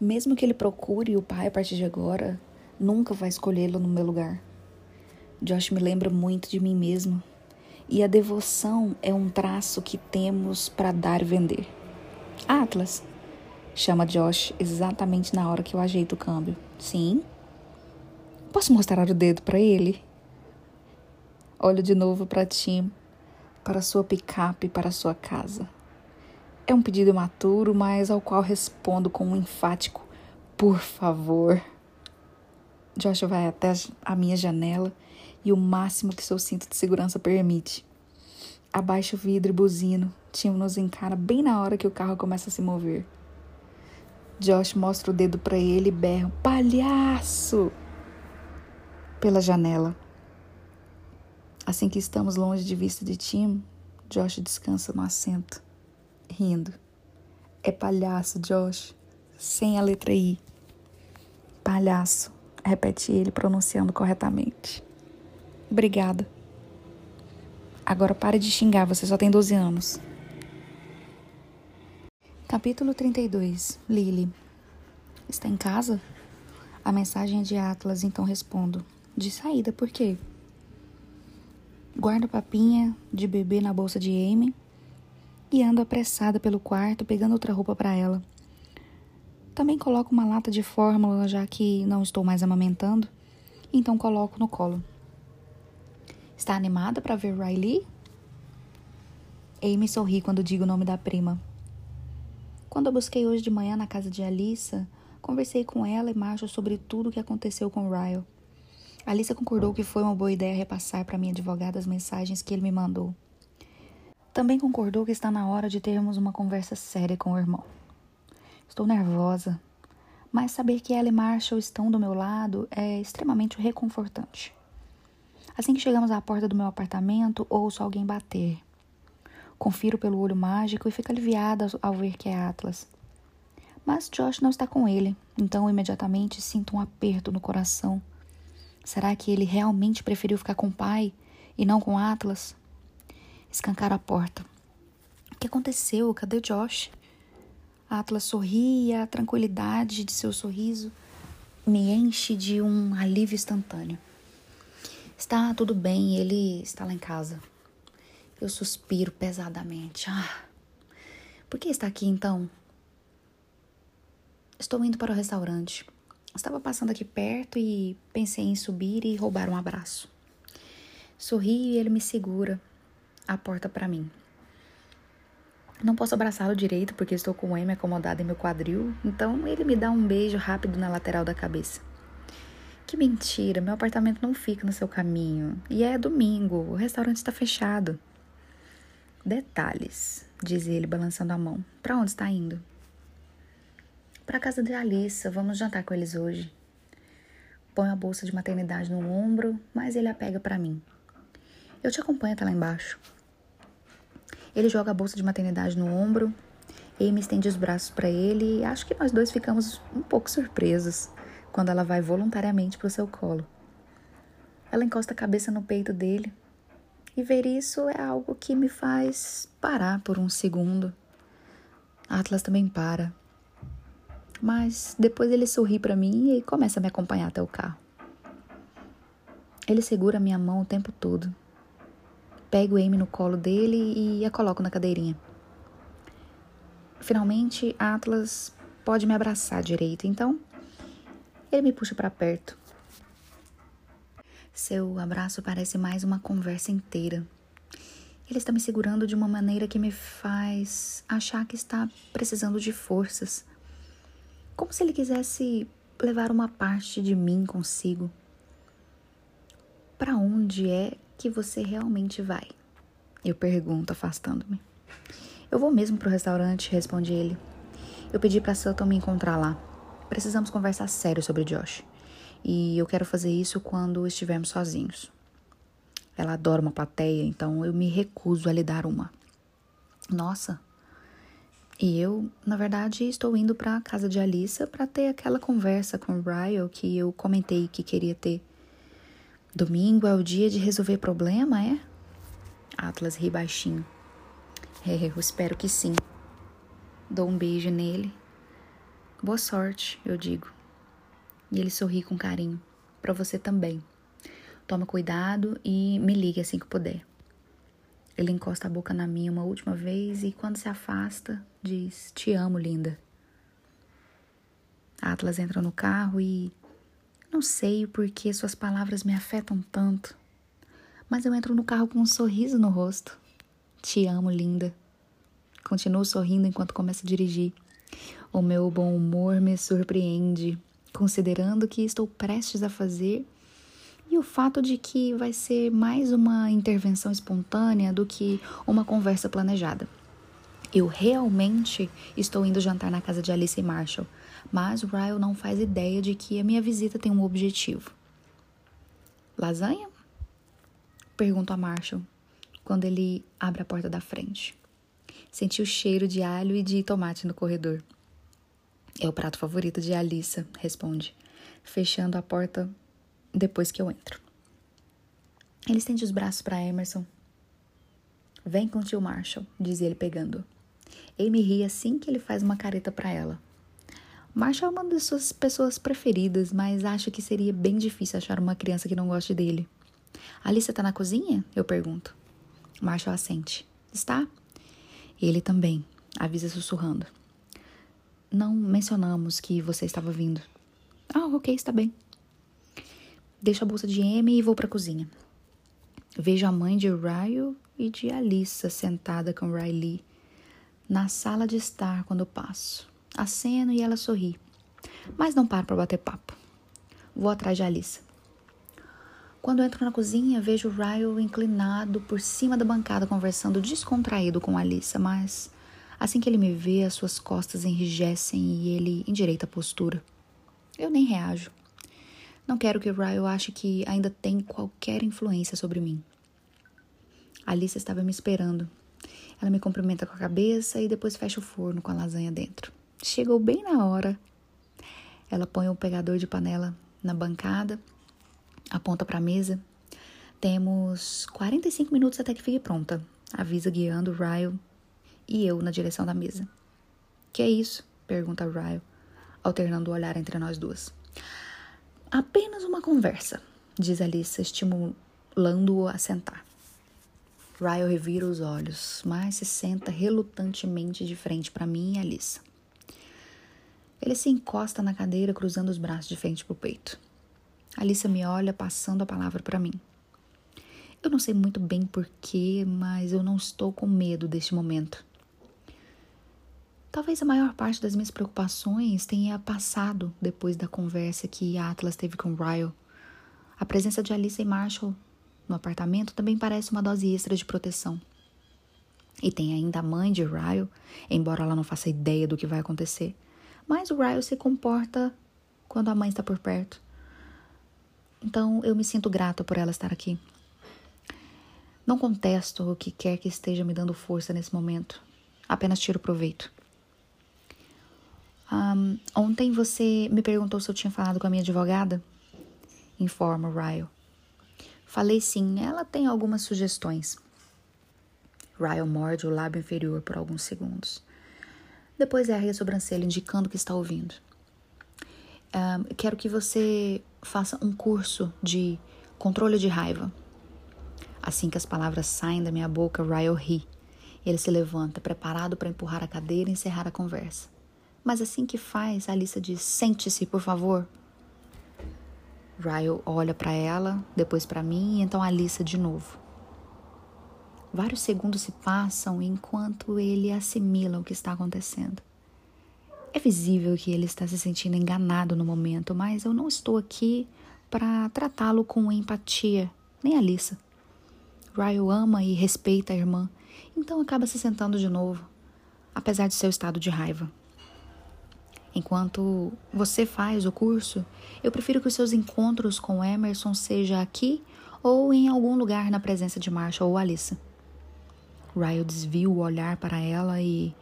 mesmo que ele procure o pai a partir de agora, nunca vai escolhê-lo no meu lugar. Josh me lembra muito de mim mesmo, e a devoção é um traço que temos para dar e vender. Atlas, chama Josh exatamente na hora que eu ajeito o câmbio. Sim. Posso mostrar o dedo para ele? Olho de novo para Tim, para sua picape, para sua casa. É um pedido imaturo, mas ao qual respondo com um enfático por favor. Josh vai até a minha janela e o máximo que seu cinto de segurança permite. Abaixo o vidro e buzino. Tim nos encara bem na hora que o carro começa a se mover. Josh mostra o dedo para ele e berra: Palhaço! Pela janela. Assim que estamos longe de vista de Tim, Josh descansa no assento, rindo. É palhaço, Josh, sem a letra I. Palhaço, repete ele pronunciando corretamente. Obrigada. Agora pare de xingar, você só tem 12 anos. Capítulo 32 Lily Está em casa? A mensagem é de Atlas, então respondo. de saída, por quê? Guardo papinha de bebê na bolsa de Amy e ando apressada pelo quarto pegando outra roupa para ela. Também coloco uma lata de fórmula, já que não estou mais amamentando, então coloco no colo. Está animada para ver Riley? Amy sorri quando digo o nome da prima. Quando eu busquei hoje de manhã na casa de Alissa, conversei com ela e Marshall sobre tudo o que aconteceu com Ryle. Alissa concordou que foi uma boa ideia repassar para minha advogada as mensagens que ele me mandou. Também concordou que está na hora de termos uma conversa séria com o irmão. Estou nervosa, mas saber que ela e Marshall estão do meu lado é extremamente reconfortante. Assim que chegamos à porta do meu apartamento, ouço alguém bater. Confiro pelo olho mágico e fico aliviada ao ver que é Atlas. Mas Josh não está com ele, então imediatamente sinto um aperto no coração. Será que ele realmente preferiu ficar com o pai e não com Atlas? Escancaro a porta. O que aconteceu? Cadê Josh? Atlas sorri e a tranquilidade de seu sorriso me enche de um alívio instantâneo. Está tudo bem, ele está lá em casa. Eu suspiro pesadamente. Ah, por que está aqui então? Estou indo para o restaurante. Estava passando aqui perto e pensei em subir e roubar um abraço. Sorri e ele me segura a porta para mim. Não posso abraçá-lo direito porque estou com o M acomodado em meu quadril, então ele me dá um beijo rápido na lateral da cabeça. Que mentira, meu apartamento não fica no seu caminho. E é domingo, o restaurante está fechado. Detalhes, diz ele balançando a mão. Para onde está indo? Para casa de Alissa, vamos jantar com eles hoje. Põe a bolsa de maternidade no ombro, mas ele a pega para mim. Eu te acompanho até lá embaixo. Ele joga a bolsa de maternidade no ombro, Amy estende os braços para ele e acho que nós dois ficamos um pouco surpresos quando ela vai voluntariamente para o seu colo. Ela encosta a cabeça no peito dele e ver isso é algo que me faz parar por um segundo. Atlas também para. Mas depois ele sorri para mim e começa a me acompanhar até o carro. Ele segura minha mão o tempo todo. Pego Amy no colo dele e a coloco na cadeirinha. Finalmente, Atlas pode me abraçar direito, então ele me puxa para perto. Seu abraço parece mais uma conversa inteira. Ele está me segurando de uma maneira que me faz achar que está precisando de forças. Como se ele quisesse levar uma parte de mim consigo. Para onde é que você realmente vai? Eu pergunto, afastando-me. Eu vou mesmo para o restaurante, responde ele. Eu pedi para Sutton me encontrar lá. Precisamos conversar sério sobre Josh. E eu quero fazer isso quando estivermos sozinhos. Ela adora uma plateia, então eu me recuso a lhe dar uma. Nossa. E eu, na verdade, estou indo para a casa de Alissa para ter aquela conversa com o Ryle que eu comentei que queria ter. Domingo é o dia de resolver problema, é? Atlas ri baixinho. É, eu espero que sim. Dou um beijo nele Boa sorte, eu digo. E ele sorri com carinho. Para você também. Toma cuidado e me ligue assim que puder. Ele encosta a boca na minha uma última vez e, quando se afasta, diz: Te amo, linda. Atlas entra no carro e. Não sei por que suas palavras me afetam tanto, mas eu entro no carro com um sorriso no rosto. Te amo, linda. Continuo sorrindo enquanto começo a dirigir. O meu bom humor me surpreende, considerando que estou prestes a fazer e o fato de que vai ser mais uma intervenção espontânea do que uma conversa planejada. Eu realmente estou indo jantar na casa de Alice e Marshall, mas Ryle não faz ideia de que a minha visita tem um objetivo. Lasanha? Pergunto a Marshall quando ele abre a porta da frente. Senti o cheiro de alho e de tomate no corredor. É o prato favorito de Alissa, responde, fechando a porta depois que eu entro. Ele estende os braços para Emerson. Vem com o tio Marshall, diz ele pegando. Amy ri assim que ele faz uma careta para ela. Marshall é uma das suas pessoas preferidas, mas acho que seria bem difícil achar uma criança que não goste dele. Alice tá na cozinha? Eu pergunto. Marshall assente. Está? Ele também, avisa sussurrando. Não mencionamos que você estava vindo. Ah, ok, está bem. Deixo a bolsa de M e vou para a cozinha. Vejo a mãe de Ryo e de Alissa sentada com Riley na sala de estar quando passo. Aceno e ela sorri, mas não paro para bater papo. Vou atrás de Alissa. Quando entro na cozinha, vejo Ryo inclinado por cima da bancada conversando descontraído com Alissa, mas assim que ele me vê, as suas costas enrijecem e ele endireita a postura. Eu nem reajo. Não quero que Ryo ache que ainda tem qualquer influência sobre mim. Alice estava me esperando. Ela me cumprimenta com a cabeça e depois fecha o forno com a lasanha dentro. Chegou bem na hora. Ela põe o pegador de panela na bancada, aponta para a mesa. Temos 45 minutos até que fique pronta, avisa guiando Ryo e eu na direção da mesa. Que é isso? pergunta Ryo alternando o olhar entre nós duas. Apenas uma conversa, diz Alissa, estimulando-o a sentar. Ryle revira os olhos, mas se senta relutantemente de frente para mim e Alissa. Ele se encosta na cadeira, cruzando os braços de frente para o peito. Alissa me olha, passando a palavra para mim. Eu não sei muito bem porquê, mas eu não estou com medo deste momento. Talvez a maior parte das minhas preocupações tenha passado depois da conversa que Atlas teve com Ryle. A presença de Alice e Marshall no apartamento também parece uma dose extra de proteção. E tem ainda a mãe de Ryle, embora ela não faça ideia do que vai acontecer. Mas o Ryle se comporta quando a mãe está por perto. Então eu me sinto grata por ela estar aqui. Não contesto o que quer que esteja me dando força nesse momento. Apenas tiro proveito. Um, ontem você me perguntou se eu tinha falado com a minha advogada? Informa Ryle. Falei sim, ela tem algumas sugestões. Ryle morde o lábio inferior por alguns segundos. Depois ergue a sobrancelha, indicando que está ouvindo. Um, quero que você faça um curso de controle de raiva. Assim que as palavras saem da minha boca, Ryle ri. Ele se levanta, preparado para empurrar a cadeira e encerrar a conversa. Mas assim que faz, Alissa diz: Sente-se, por favor. Ryle olha para ela, depois para mim e então Alissa de novo. Vários segundos se passam enquanto ele assimila o que está acontecendo. É visível que ele está se sentindo enganado no momento, mas eu não estou aqui para tratá-lo com empatia, nem Alissa. Ryle ama e respeita a irmã, então acaba se sentando de novo, apesar de seu estado de raiva. Enquanto você faz o curso, eu prefiro que os seus encontros com Emerson seja aqui ou em algum lugar na presença de Marshall ou Alissa. Ryle desvia o olhar para ela e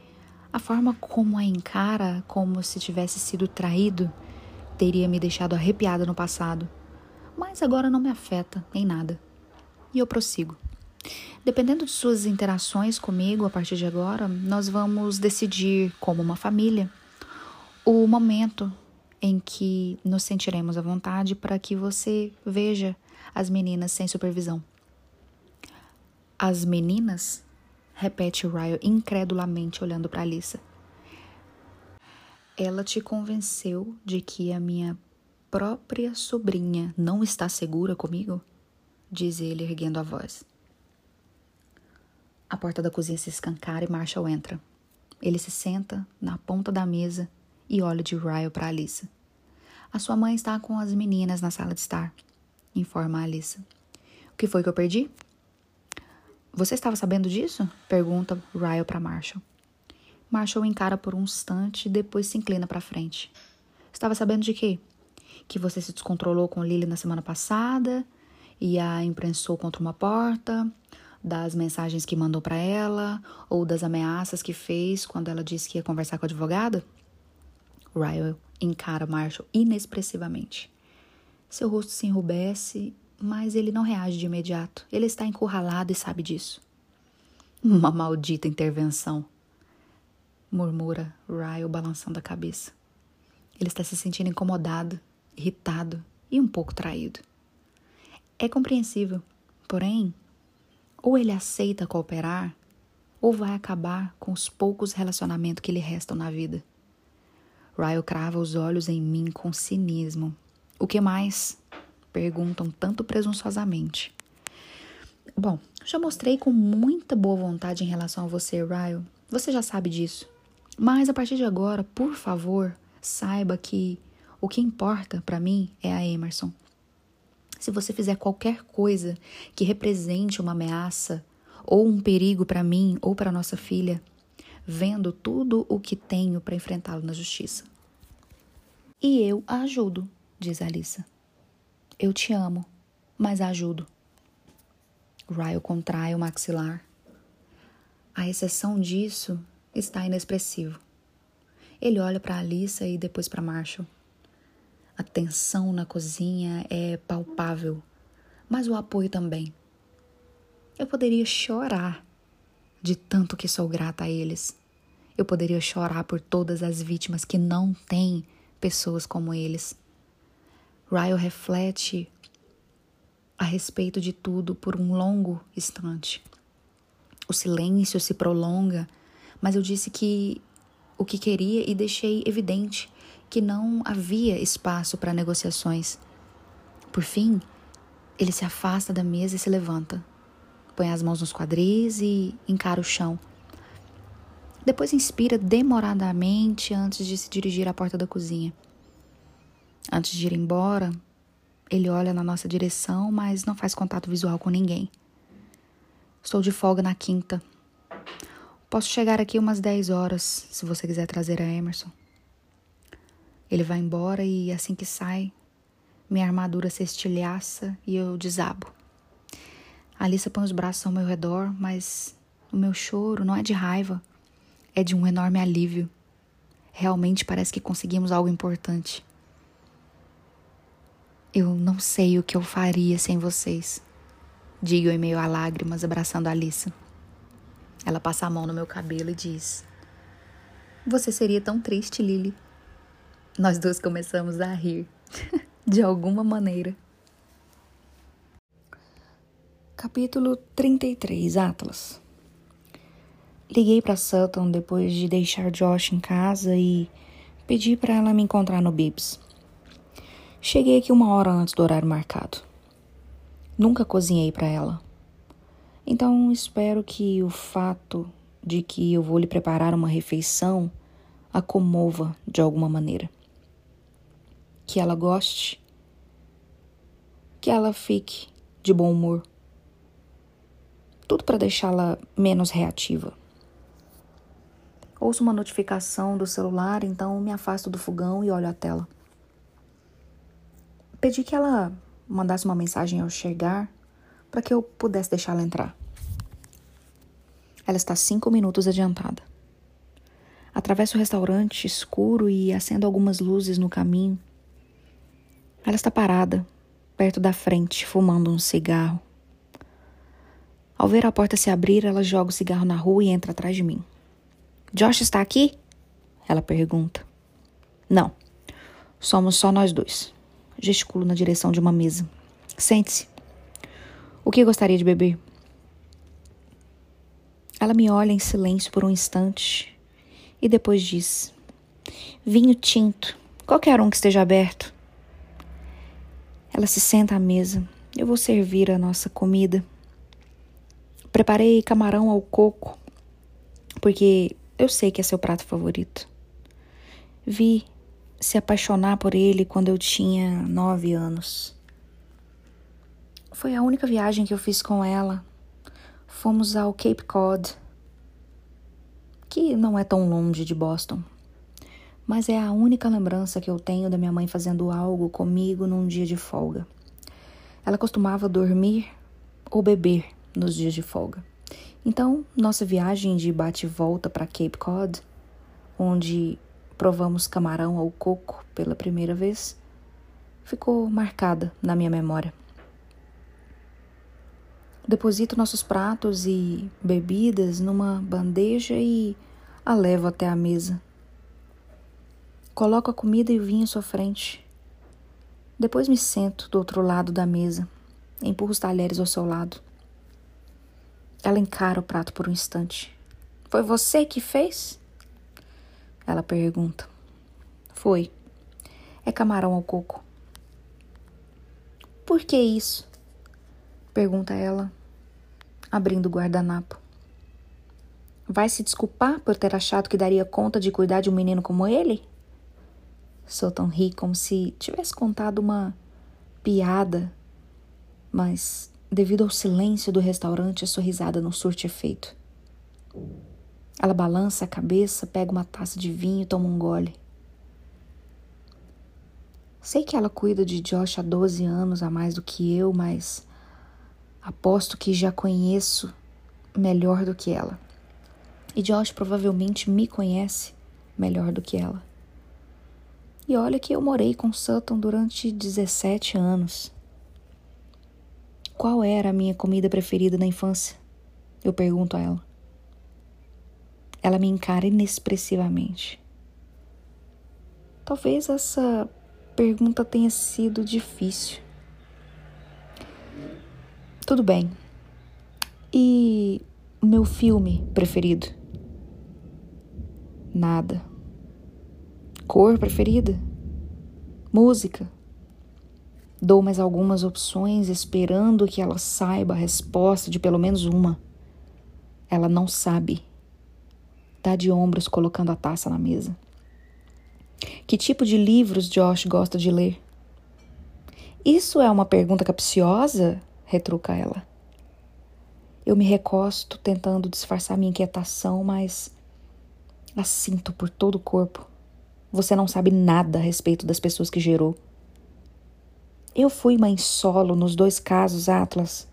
a forma como a encara, como se tivesse sido traído, teria me deixado arrepiada no passado. Mas agora não me afeta em nada. E eu prossigo. Dependendo de suas interações comigo a partir de agora, nós vamos decidir como uma família o momento em que nos sentiremos à vontade para que você veja as meninas sem supervisão. As meninas? Repete Ryle incredulamente olhando para Alissa. Ela te convenceu de que a minha própria sobrinha não está segura comigo? Diz ele, erguendo a voz. A porta da cozinha se escancara e Marshall entra. Ele se senta na ponta da mesa e olha de Ryle para Alissa. A sua mãe está com as meninas na sala de estar, informa Alissa. O que foi que eu perdi? Você estava sabendo disso? Pergunta Ryle para Marshall. Marshall encara por um instante e depois se inclina para frente. Estava sabendo de quê? Que você se descontrolou com Lily na semana passada e a imprensou contra uma porta, das mensagens que mandou para ela ou das ameaças que fez quando ela disse que ia conversar com a advogada? Ryle encara Marshall inexpressivamente. Seu rosto se enrubesce, mas ele não reage de imediato. Ele está encurralado e sabe disso. Uma maldita intervenção, murmura Ryle balançando a cabeça. Ele está se sentindo incomodado, irritado e um pouco traído. É compreensível, porém, ou ele aceita cooperar, ou vai acabar com os poucos relacionamentos que lhe restam na vida. Ryle crava os olhos em mim com cinismo. O que mais? Perguntam tanto presunçosamente. Bom, já mostrei com muita boa vontade em relação a você, Ryle. Você já sabe disso. Mas a partir de agora, por favor, saiba que o que importa para mim é a Emerson. Se você fizer qualquer coisa que represente uma ameaça ou um perigo para mim ou para nossa filha, vendo tudo o que tenho para enfrentá-lo na justiça. E eu a ajudo, diz Alissa. Eu te amo, mas a ajudo. Ryle contrai o maxilar. A exceção disso está inexpressivo. Ele olha para Alissa e depois para Marshall. A tensão na cozinha é palpável, mas o apoio também. Eu poderia chorar de tanto que sou grata a eles. Eu poderia chorar por todas as vítimas que não têm pessoas como eles. Ryle reflete a respeito de tudo por um longo instante. O silêncio se prolonga, mas eu disse que o que queria e deixei evidente que não havia espaço para negociações. Por fim, ele se afasta da mesa e se levanta. Põe as mãos nos quadris e encara o chão. Depois inspira demoradamente antes de se dirigir à porta da cozinha. Antes de ir embora, ele olha na nossa direção, mas não faz contato visual com ninguém. Estou de folga na quinta. Posso chegar aqui umas 10 horas, se você quiser trazer a Emerson. Ele vai embora e assim que sai, minha armadura se estilhaça e eu desabo. Alissa põe os braços ao meu redor, mas o meu choro não é de raiva, é de um enorme alívio. Realmente parece que conseguimos algo importante. Eu não sei o que eu faria sem vocês, digo em meio a lágrimas, abraçando Alissa. Ela passa a mão no meu cabelo e diz: Você seria tão triste, Lily. Nós duas começamos a rir, *laughs* de alguma maneira. Capítulo 33 Atlas Liguei para Sutton depois de deixar Josh em casa e pedi para ela me encontrar no Bibs. Cheguei aqui uma hora antes do horário marcado. Nunca cozinhei para ela. Então espero que o fato de que eu vou lhe preparar uma refeição a comova de alguma maneira que ela goste, que ela fique de bom humor. Tudo para deixá-la menos reativa. Ouço uma notificação do celular, então me afasto do fogão e olho a tela. Pedi que ela mandasse uma mensagem ao chegar para que eu pudesse deixá-la entrar. Ela está cinco minutos adiantada. Atravesso o restaurante escuro e acendo algumas luzes no caminho ela está parada, perto da frente, fumando um cigarro. Ao ver a porta se abrir, ela joga o cigarro na rua e entra atrás de mim. Josh está aqui? Ela pergunta. Não. Somos só nós dois. Gesticulo na direção de uma mesa. Sente-se. O que gostaria de beber? Ela me olha em silêncio por um instante e depois diz: Vinho tinto, qualquer um que esteja aberto. Ela se senta à mesa. Eu vou servir a nossa comida. Preparei camarão ao coco, porque eu sei que é seu prato favorito. Vi se apaixonar por ele quando eu tinha nove anos. Foi a única viagem que eu fiz com ela. Fomos ao Cape Cod, que não é tão longe de Boston mas é a única lembrança que eu tenho da minha mãe fazendo algo comigo num dia de folga. Ela costumava dormir ou beber nos dias de folga. Então, nossa viagem de bate-volta para Cape Cod, onde provamos camarão ao coco pela primeira vez, ficou marcada na minha memória. Deposito nossos pratos e bebidas numa bandeja e a levo até a mesa Coloco a comida e o vinho à sua frente. Depois me sento do outro lado da mesa, empurro os talheres ao seu lado. Ela encara o prato por um instante. Foi você que fez? Ela pergunta. Foi. É camarão ao coco. Por que isso? Pergunta ela, abrindo o guardanapo. Vai se desculpar por ter achado que daria conta de cuidar de um menino como ele? Sultan ri como se tivesse contado uma piada, mas devido ao silêncio do restaurante, a sorrisada não surte efeito. Ela balança a cabeça, pega uma taça de vinho e toma um gole. Sei que ela cuida de Josh há 12 anos a mais do que eu, mas aposto que já conheço melhor do que ela. E Josh provavelmente me conhece melhor do que ela. E olha que eu morei com Sutton durante 17 anos. Qual era a minha comida preferida na infância? Eu pergunto a ela. Ela me encara inexpressivamente. Talvez essa pergunta tenha sido difícil. Tudo bem. E meu filme preferido? Nada. Cor preferida? Música? Dou mais algumas opções, esperando que ela saiba a resposta de pelo menos uma. Ela não sabe. Tá de ombros colocando a taça na mesa. Que tipo de livros Josh gosta de ler? Isso é uma pergunta capciosa? retruca ela. Eu me recosto, tentando disfarçar minha inquietação, mas a sinto por todo o corpo. Você não sabe nada a respeito das pessoas que gerou. Eu fui mãe solo nos dois casos, Atlas.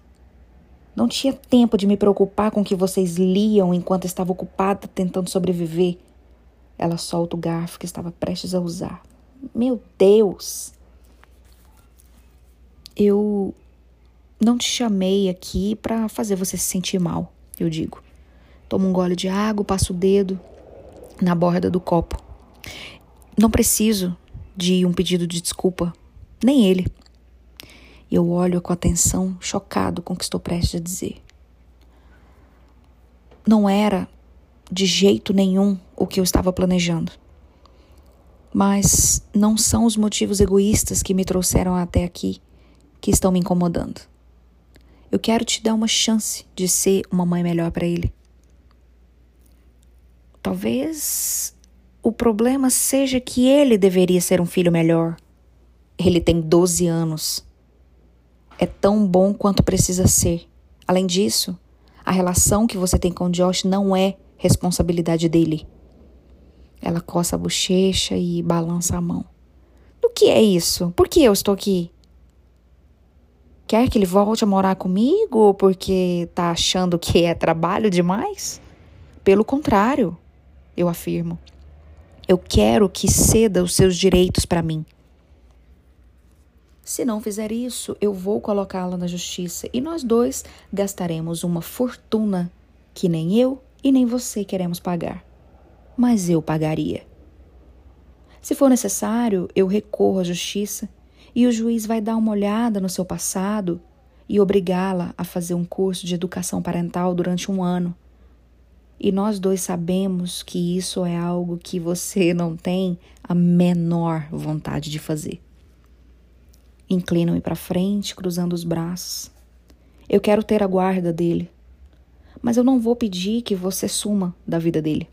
Não tinha tempo de me preocupar com o que vocês liam enquanto estava ocupada tentando sobreviver. Ela solta o garfo que estava prestes a usar. Meu Deus! Eu não te chamei aqui para fazer você se sentir mal, eu digo. Tomo um gole de água, passo o dedo na borda do copo. Não preciso de um pedido de desculpa, nem ele. Eu olho com atenção, chocado com o que estou prestes a dizer. Não era de jeito nenhum o que eu estava planejando. Mas não são os motivos egoístas que me trouxeram até aqui que estão me incomodando. Eu quero te dar uma chance de ser uma mãe melhor para ele. Talvez o problema seja que ele deveria ser um filho melhor. Ele tem 12 anos. É tão bom quanto precisa ser. Além disso, a relação que você tem com Josh não é responsabilidade dele. Ela coça a bochecha e balança a mão. O que é isso? Por que eu estou aqui? Quer que ele volte a morar comigo porque tá achando que é trabalho demais? Pelo contrário, eu afirmo. Eu quero que ceda os seus direitos para mim. Se não fizer isso, eu vou colocá-la na justiça e nós dois gastaremos uma fortuna que nem eu e nem você queremos pagar. Mas eu pagaria. Se for necessário, eu recorro à justiça e o juiz vai dar uma olhada no seu passado e obrigá-la a fazer um curso de educação parental durante um ano. E nós dois sabemos que isso é algo que você não tem a menor vontade de fazer. Inclino-me para frente, cruzando os braços. Eu quero ter a guarda dele mas eu não vou pedir que você suma da vida dele.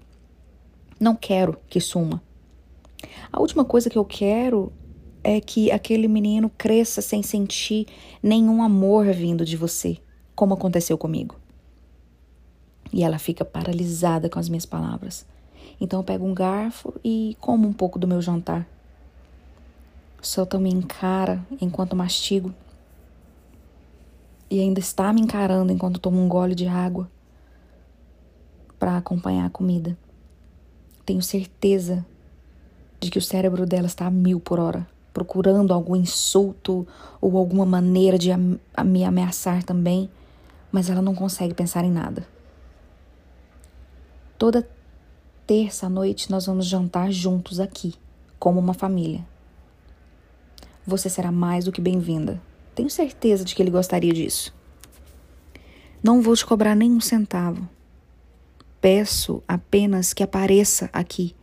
Não quero que suma. A última coisa que eu quero é que aquele menino cresça sem sentir nenhum amor vindo de você, como aconteceu comigo. E ela fica paralisada com as minhas palavras. Então eu pego um garfo e como um pouco do meu jantar. Solta me encara enquanto mastigo. E ainda está me encarando enquanto tomo um gole de água para acompanhar a comida. Tenho certeza de que o cérebro dela está a mil por hora, procurando algum insulto ou alguma maneira de me ameaçar também, mas ela não consegue pensar em nada. Toda terça à noite nós vamos jantar juntos aqui, como uma família. Você será mais do que bem-vinda. Tenho certeza de que ele gostaria disso. Não vou te cobrar nenhum centavo. Peço apenas que apareça aqui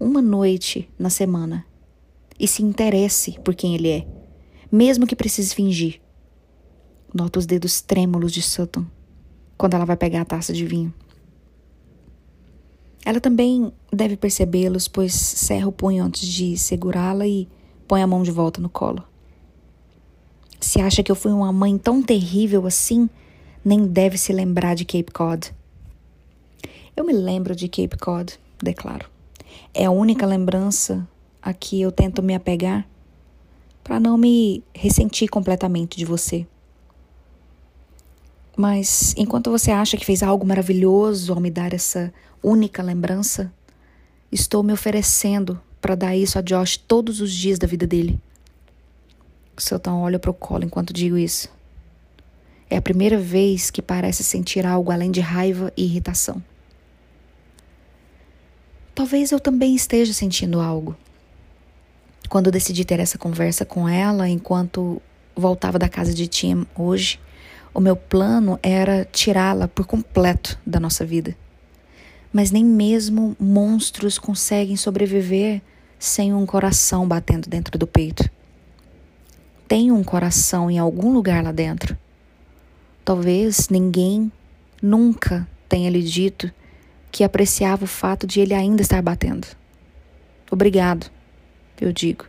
uma noite na semana e se interesse por quem ele é, mesmo que precise fingir. Nota os dedos trêmulos de Sutton quando ela vai pegar a taça de vinho. Ela também deve percebê-los, pois cerra o punho antes de segurá-la e põe a mão de volta no colo. Se acha que eu fui uma mãe tão terrível assim, nem deve se lembrar de Cape Cod. Eu me lembro de Cape Cod, declaro. É a única lembrança a que eu tento me apegar para não me ressentir completamente de você. Mas enquanto você acha que fez algo maravilhoso ao me dar essa única lembrança, estou me oferecendo para dar isso a Josh todos os dias da vida dele. Sultan olha para o colo enquanto digo isso. É a primeira vez que parece sentir algo além de raiva e irritação. Talvez eu também esteja sentindo algo. Quando decidi ter essa conversa com ela enquanto voltava da casa de Tim hoje, o meu plano era tirá-la por completo da nossa vida. Mas nem mesmo monstros conseguem sobreviver sem um coração batendo dentro do peito. Tem um coração em algum lugar lá dentro. Talvez ninguém nunca tenha lhe dito que apreciava o fato de ele ainda estar batendo. Obrigado, eu digo.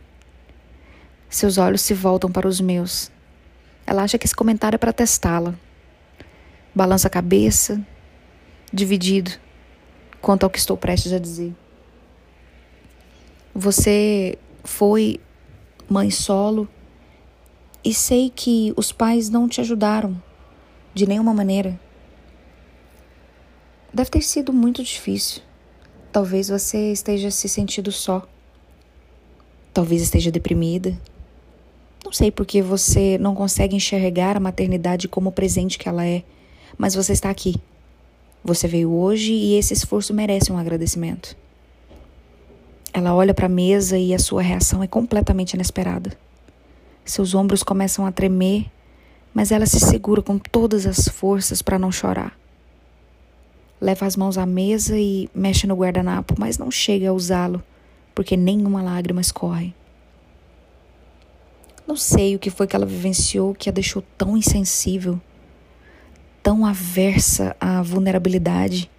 Seus olhos se voltam para os meus ela acha que esse comentário é para testá-la. Balança a cabeça, dividido quanto ao que estou prestes a dizer. Você foi mãe solo e sei que os pais não te ajudaram de nenhuma maneira. Deve ter sido muito difícil. Talvez você esteja se sentindo só. Talvez esteja deprimida. Não sei porque você não consegue enxergar a maternidade como o presente que ela é, mas você está aqui. Você veio hoje e esse esforço merece um agradecimento. Ela olha para a mesa e a sua reação é completamente inesperada. Seus ombros começam a tremer, mas ela se segura com todas as forças para não chorar. Leva as mãos à mesa e mexe no guardanapo, mas não chega a usá-lo, porque nenhuma lágrima escorre. Não sei o que foi que ela vivenciou que a deixou tão insensível, tão aversa à vulnerabilidade.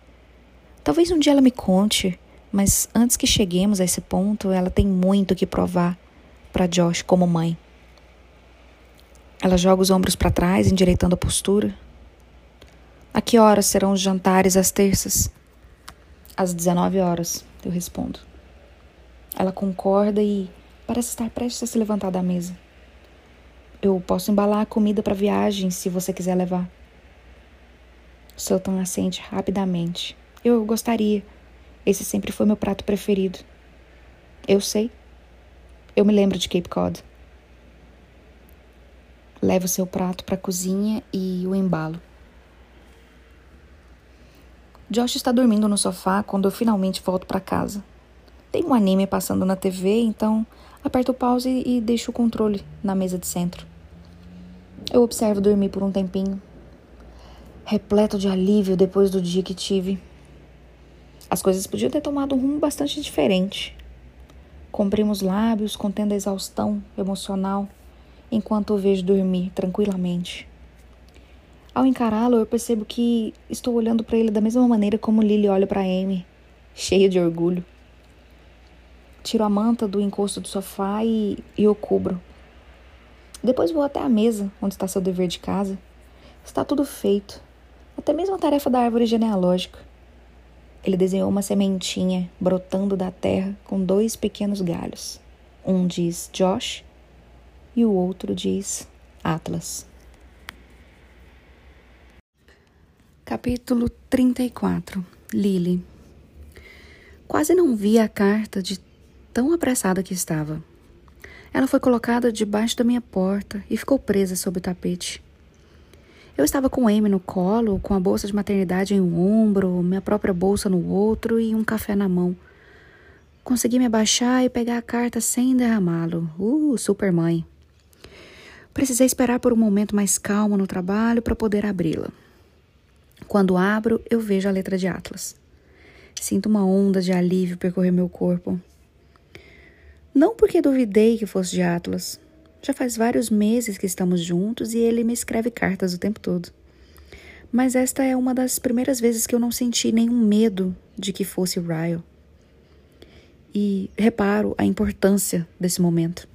Talvez um dia ela me conte, mas antes que cheguemos a esse ponto, ela tem muito que provar para Josh como mãe. Ela joga os ombros para trás, endireitando a postura. A que horas serão os jantares às terças? Às 19 horas, eu respondo. Ela concorda e parece estar prestes a se levantar da mesa. Eu posso embalar a comida para viagem se você quiser levar. Sultan acende rapidamente. Eu gostaria. Esse sempre foi meu prato preferido. Eu sei. Eu me lembro de Cape Cod. Levo seu prato para a cozinha e o embalo. Josh está dormindo no sofá quando eu finalmente volto para casa. Tem um anime passando na TV, então aperto o pause e deixo o controle na mesa de centro. Eu observo dormir por um tempinho, repleto de alívio depois do dia que tive. As coisas podiam ter tomado um rumo bastante diferente. Comprimo os lábios, contendo a exaustão emocional, enquanto o vejo dormir tranquilamente. Ao encará-lo, eu percebo que estou olhando para ele da mesma maneira como Lily olha para Amy, cheia de orgulho. Tiro a manta do encosto do sofá e, e o cubro. Depois vou até a mesa, onde está seu dever de casa. Está tudo feito, até mesmo a tarefa da árvore genealógica. Ele desenhou uma sementinha brotando da terra com dois pequenos galhos. Um diz Josh e o outro diz Atlas. Capítulo 34 Lily Quase não vi a carta de tão apressada que estava. Ela foi colocada debaixo da minha porta e ficou presa sob o tapete. Eu estava com Amy no colo, com a bolsa de maternidade em um ombro, minha própria bolsa no outro e um café na mão, Consegui me abaixar e pegar a carta sem derramá-lo. Uh, super mãe. Precisei esperar por um momento mais calmo no trabalho para poder abri-la. Quando abro, eu vejo a letra de Atlas. Sinto uma onda de alívio percorrer meu corpo. Não porque duvidei que fosse de Atlas. Já faz vários meses que estamos juntos e ele me escreve cartas o tempo todo. Mas esta é uma das primeiras vezes que eu não senti nenhum medo de que fosse Ryle. E reparo a importância desse momento.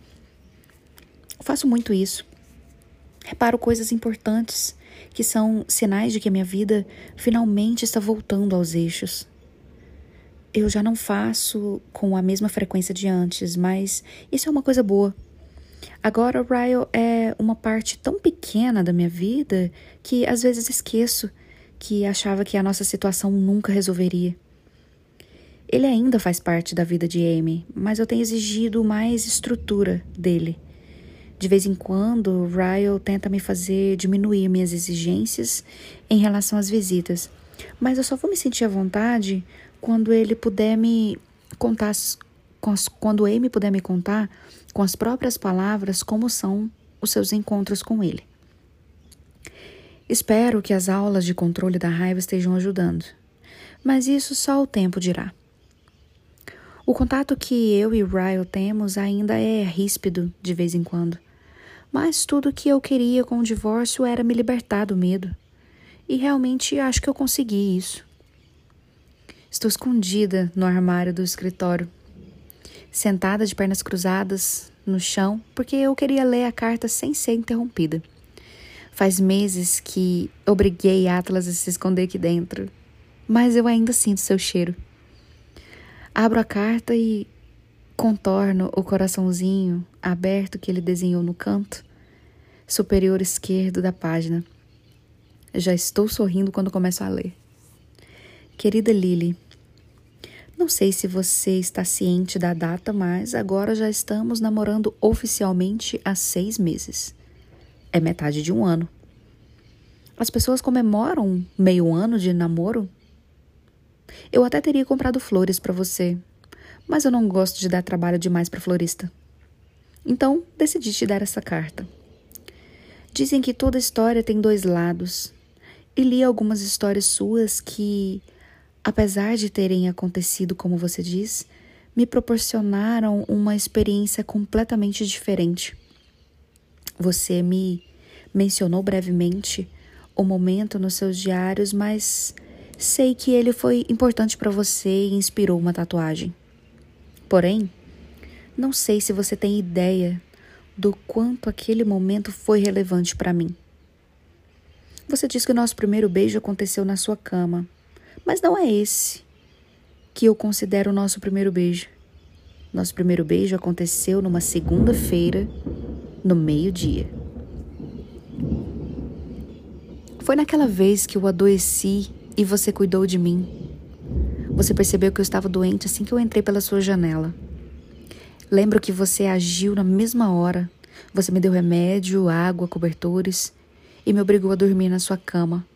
Faço muito isso. Reparo coisas importantes que são sinais de que a minha vida finalmente está voltando aos eixos. Eu já não faço com a mesma frequência de antes, mas isso é uma coisa boa. Agora, o Ryle é uma parte tão pequena da minha vida que às vezes esqueço que achava que a nossa situação nunca resolveria. Ele ainda faz parte da vida de Amy, mas eu tenho exigido mais estrutura dele. De vez em quando, Ryle tenta me fazer diminuir minhas exigências em relação às visitas, mas eu só vou me sentir à vontade quando ele puder me contar, quando Amy puder me contar com as próprias palavras como são os seus encontros com ele. Espero que as aulas de controle da raiva estejam ajudando, mas isso só o tempo dirá. O contato que eu e Ryle temos ainda é ríspido de vez em quando, mas tudo que eu queria com o divórcio era me libertar do medo, e realmente acho que eu consegui isso. Estou escondida no armário do escritório, sentada de pernas cruzadas no chão, porque eu queria ler a carta sem ser interrompida. Faz meses que obriguei Atlas a se esconder aqui dentro, mas eu ainda sinto seu cheiro. Abro a carta e contorno o coraçãozinho aberto que ele desenhou no canto superior esquerdo da página. Já estou sorrindo quando começo a ler. Querida Lily, não sei se você está ciente da data, mas agora já estamos namorando oficialmente há seis meses. É metade de um ano. As pessoas comemoram meio ano de namoro eu até teria comprado flores para você, mas eu não gosto de dar trabalho demais para florista. Então, decidi te dar essa carta. Dizem que toda história tem dois lados, e li algumas histórias suas que, apesar de terem acontecido como você diz, me proporcionaram uma experiência completamente diferente. Você me mencionou brevemente o momento nos seus diários, mas Sei que ele foi importante para você e inspirou uma tatuagem. Porém, não sei se você tem ideia do quanto aquele momento foi relevante para mim. Você disse que o nosso primeiro beijo aconteceu na sua cama, mas não é esse que eu considero o nosso primeiro beijo. Nosso primeiro beijo aconteceu numa segunda-feira, no meio-dia. Foi naquela vez que eu adoeci e você cuidou de mim. Você percebeu que eu estava doente assim que eu entrei pela sua janela. Lembro que você agiu na mesma hora. Você me deu remédio, água, cobertores e me obrigou a dormir na sua cama.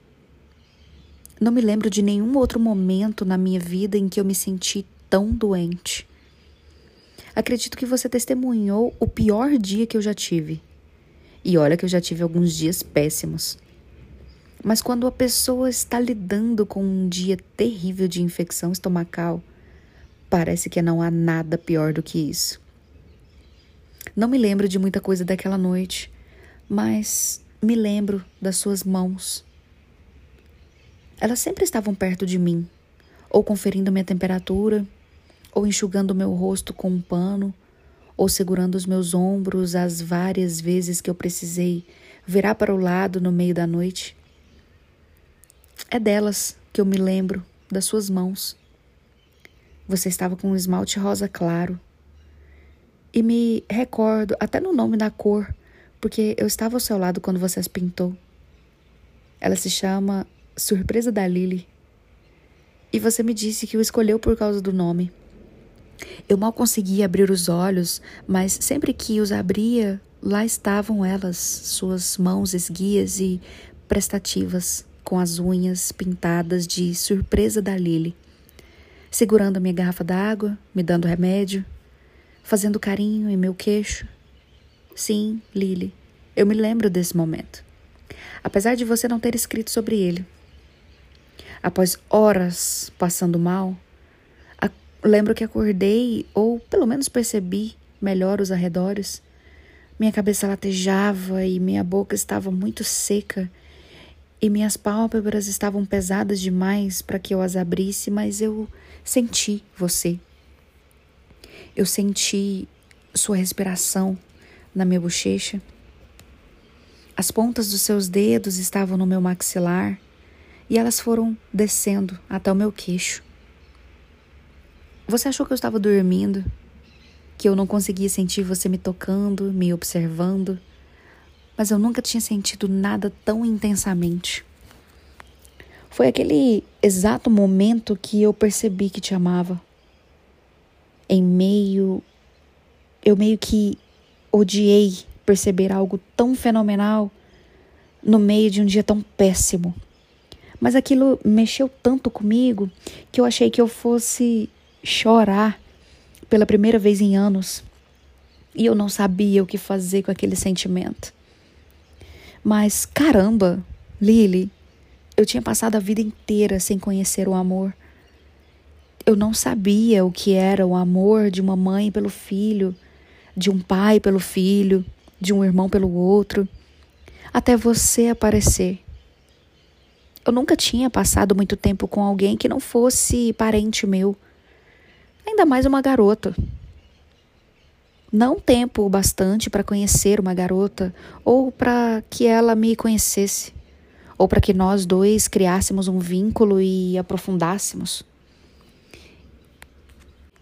Não me lembro de nenhum outro momento na minha vida em que eu me senti tão doente. Acredito que você testemunhou o pior dia que eu já tive. E olha que eu já tive alguns dias péssimos. Mas quando a pessoa está lidando com um dia terrível de infecção estomacal, parece que não há nada pior do que isso. Não me lembro de muita coisa daquela noite, mas me lembro das suas mãos. Elas sempre estavam perto de mim, ou conferindo minha temperatura, ou enxugando meu rosto com um pano, ou segurando os meus ombros as várias vezes que eu precisei virar para o lado no meio da noite. É delas que eu me lembro, das suas mãos. Você estava com um esmalte rosa claro. E me recordo até no nome da cor, porque eu estava ao seu lado quando você as pintou. Ela se chama Surpresa da Lily. E você me disse que o escolheu por causa do nome. Eu mal conseguia abrir os olhos, mas sempre que os abria, lá estavam elas, suas mãos esguias e prestativas com as unhas pintadas de surpresa da Lily. segurando a minha garrafa d'água, me dando remédio, fazendo carinho em meu queixo. Sim, Lily, eu me lembro desse momento. Apesar de você não ter escrito sobre ele. Após horas passando mal, lembro que acordei, ou pelo menos percebi melhor os arredores. Minha cabeça latejava e minha boca estava muito seca e minhas pálpebras estavam pesadas demais para que eu as abrisse, mas eu senti você. Eu senti sua respiração na minha bochecha. As pontas dos seus dedos estavam no meu maxilar e elas foram descendo até o meu queixo. Você achou que eu estava dormindo? Que eu não conseguia sentir você me tocando, me observando? Mas eu nunca tinha sentido nada tão intensamente. Foi aquele exato momento que eu percebi que te amava. Em meio. Eu meio que odiei perceber algo tão fenomenal no meio de um dia tão péssimo. Mas aquilo mexeu tanto comigo que eu achei que eu fosse chorar pela primeira vez em anos. E eu não sabia o que fazer com aquele sentimento. Mas caramba, Lily, eu tinha passado a vida inteira sem conhecer o amor. Eu não sabia o que era o amor de uma mãe pelo filho, de um pai pelo filho, de um irmão pelo outro, até você aparecer. Eu nunca tinha passado muito tempo com alguém que não fosse parente meu, ainda mais uma garota. Não tempo bastante para conhecer uma garota ou para que ela me conhecesse, ou para que nós dois criássemos um vínculo e aprofundássemos.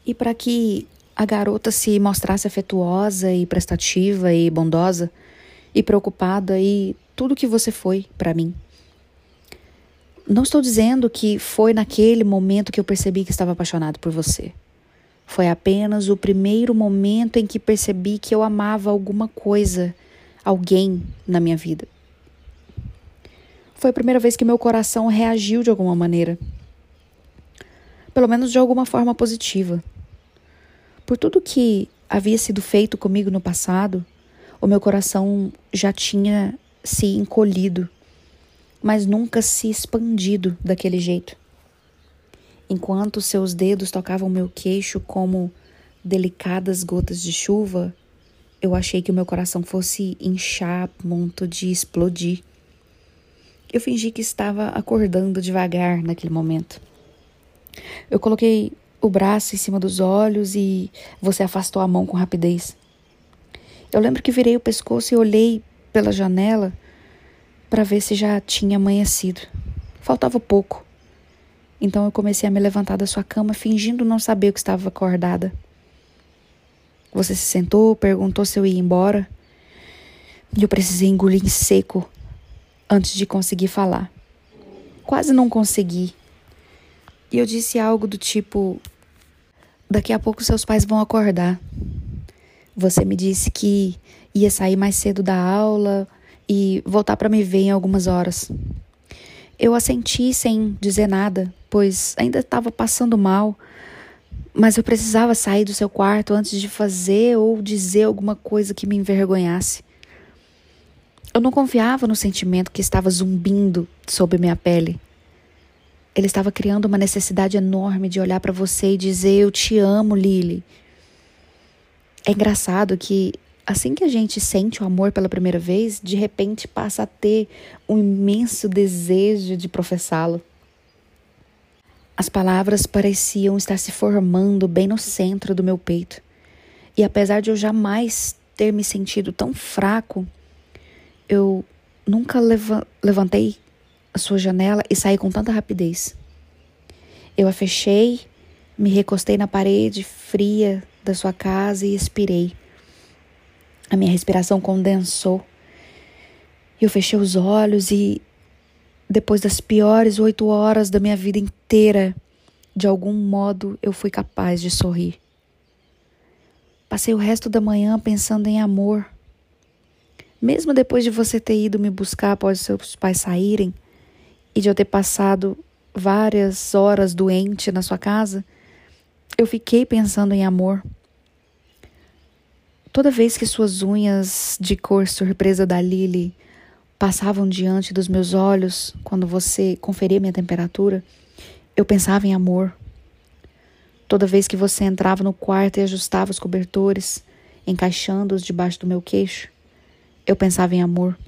E para que a garota se mostrasse afetuosa e prestativa e bondosa e preocupada e tudo que você foi para mim. Não estou dizendo que foi naquele momento que eu percebi que estava apaixonado por você. Foi apenas o primeiro momento em que percebi que eu amava alguma coisa, alguém na minha vida. Foi a primeira vez que meu coração reagiu de alguma maneira. Pelo menos de alguma forma positiva. Por tudo que havia sido feito comigo no passado, o meu coração já tinha se encolhido, mas nunca se expandido daquele jeito. Enquanto seus dedos tocavam meu queixo como delicadas gotas de chuva, eu achei que o meu coração fosse inchar a ponto de explodir. Eu fingi que estava acordando devagar naquele momento. Eu coloquei o braço em cima dos olhos e você afastou a mão com rapidez. Eu lembro que virei o pescoço e olhei pela janela para ver se já tinha amanhecido. Faltava pouco. Então eu comecei a me levantar da sua cama, fingindo não saber que estava acordada. Você se sentou, perguntou se eu ia embora. E eu precisei engolir em seco antes de conseguir falar. Quase não consegui. E eu disse algo do tipo: Daqui a pouco seus pais vão acordar. Você me disse que ia sair mais cedo da aula e voltar para me ver em algumas horas. Eu assenti sem dizer nada, pois ainda estava passando mal, mas eu precisava sair do seu quarto antes de fazer ou dizer alguma coisa que me envergonhasse. Eu não confiava no sentimento que estava zumbindo sob minha pele. Ele estava criando uma necessidade enorme de olhar para você e dizer: Eu te amo, Lily. É engraçado que assim que a gente sente o amor pela primeira vez, de repente passa a ter um imenso desejo de professá-lo. As palavras pareciam estar se formando bem no centro do meu peito. E apesar de eu jamais ter me sentido tão fraco, eu nunca leva levantei a sua janela e saí com tanta rapidez. Eu a fechei, me recostei na parede fria da sua casa e expirei. A minha respiração condensou. Eu fechei os olhos e, depois das piores oito horas da minha vida inteira, de algum modo eu fui capaz de sorrir. Passei o resto da manhã pensando em amor. Mesmo depois de você ter ido me buscar após seus pais saírem e de eu ter passado várias horas doente na sua casa, eu fiquei pensando em amor. Toda vez que suas unhas de cor surpresa da Lily passavam diante dos meus olhos quando você conferia minha temperatura, eu pensava em amor. Toda vez que você entrava no quarto e ajustava os cobertores, encaixando-os debaixo do meu queixo, eu pensava em amor.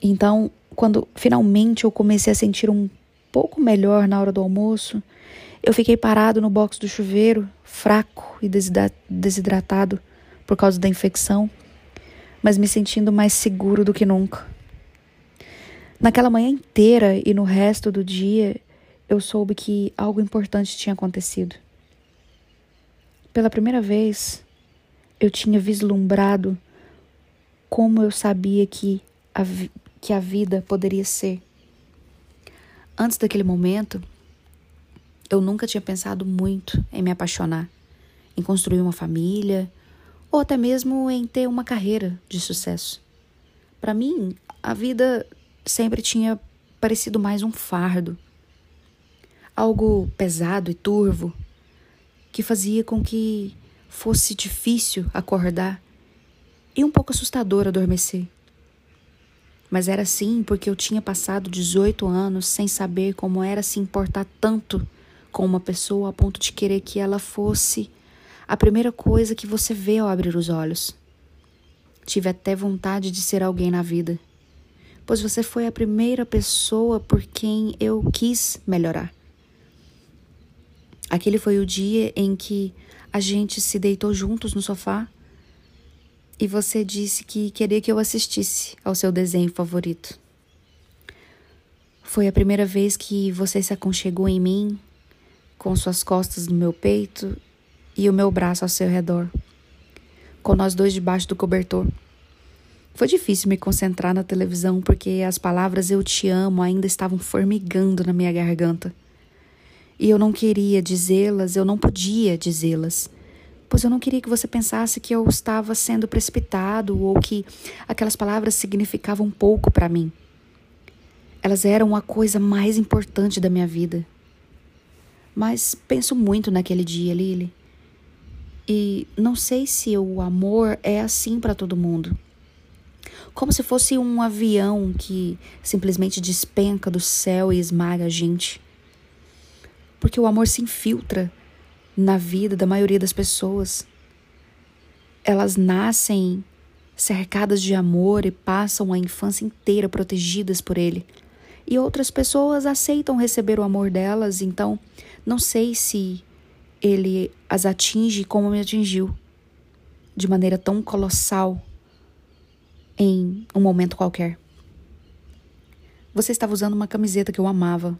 Então, quando finalmente eu comecei a sentir um pouco melhor na hora do almoço, eu fiquei parado no box do chuveiro, fraco e desidratado por causa da infecção, mas me sentindo mais seguro do que nunca. Naquela manhã inteira e no resto do dia, eu soube que algo importante tinha acontecido. Pela primeira vez, eu tinha vislumbrado como eu sabia que a, que a vida poderia ser. Antes daquele momento, eu nunca tinha pensado muito em me apaixonar, em construir uma família ou até mesmo em ter uma carreira de sucesso. Para mim, a vida sempre tinha parecido mais um fardo, algo pesado e turvo, que fazia com que fosse difícil acordar e um pouco assustador adormecer. Mas era assim porque eu tinha passado 18 anos sem saber como era se importar tanto com uma pessoa a ponto de querer que ela fosse a primeira coisa que você vê ao abrir os olhos. Tive até vontade de ser alguém na vida, pois você foi a primeira pessoa por quem eu quis melhorar. Aquele foi o dia em que a gente se deitou juntos no sofá e você disse que queria que eu assistisse ao seu desenho favorito. Foi a primeira vez que você se aconchegou em mim com suas costas no meu peito e o meu braço ao seu redor, com nós dois debaixo do cobertor. Foi difícil me concentrar na televisão porque as palavras eu te amo ainda estavam formigando na minha garganta. E eu não queria dizê-las, eu não podia dizê-las, pois eu não queria que você pensasse que eu estava sendo precipitado ou que aquelas palavras significavam pouco para mim. Elas eram a coisa mais importante da minha vida. Mas penso muito naquele dia, Lily. E não sei se o amor é assim para todo mundo. Como se fosse um avião que simplesmente despenca do céu e esmaga a gente. Porque o amor se infiltra na vida da maioria das pessoas. Elas nascem cercadas de amor e passam a infância inteira protegidas por ele. E outras pessoas aceitam receber o amor delas, então não sei se ele as atinge como me atingiu, de maneira tão colossal em um momento qualquer. Você estava usando uma camiseta que eu amava.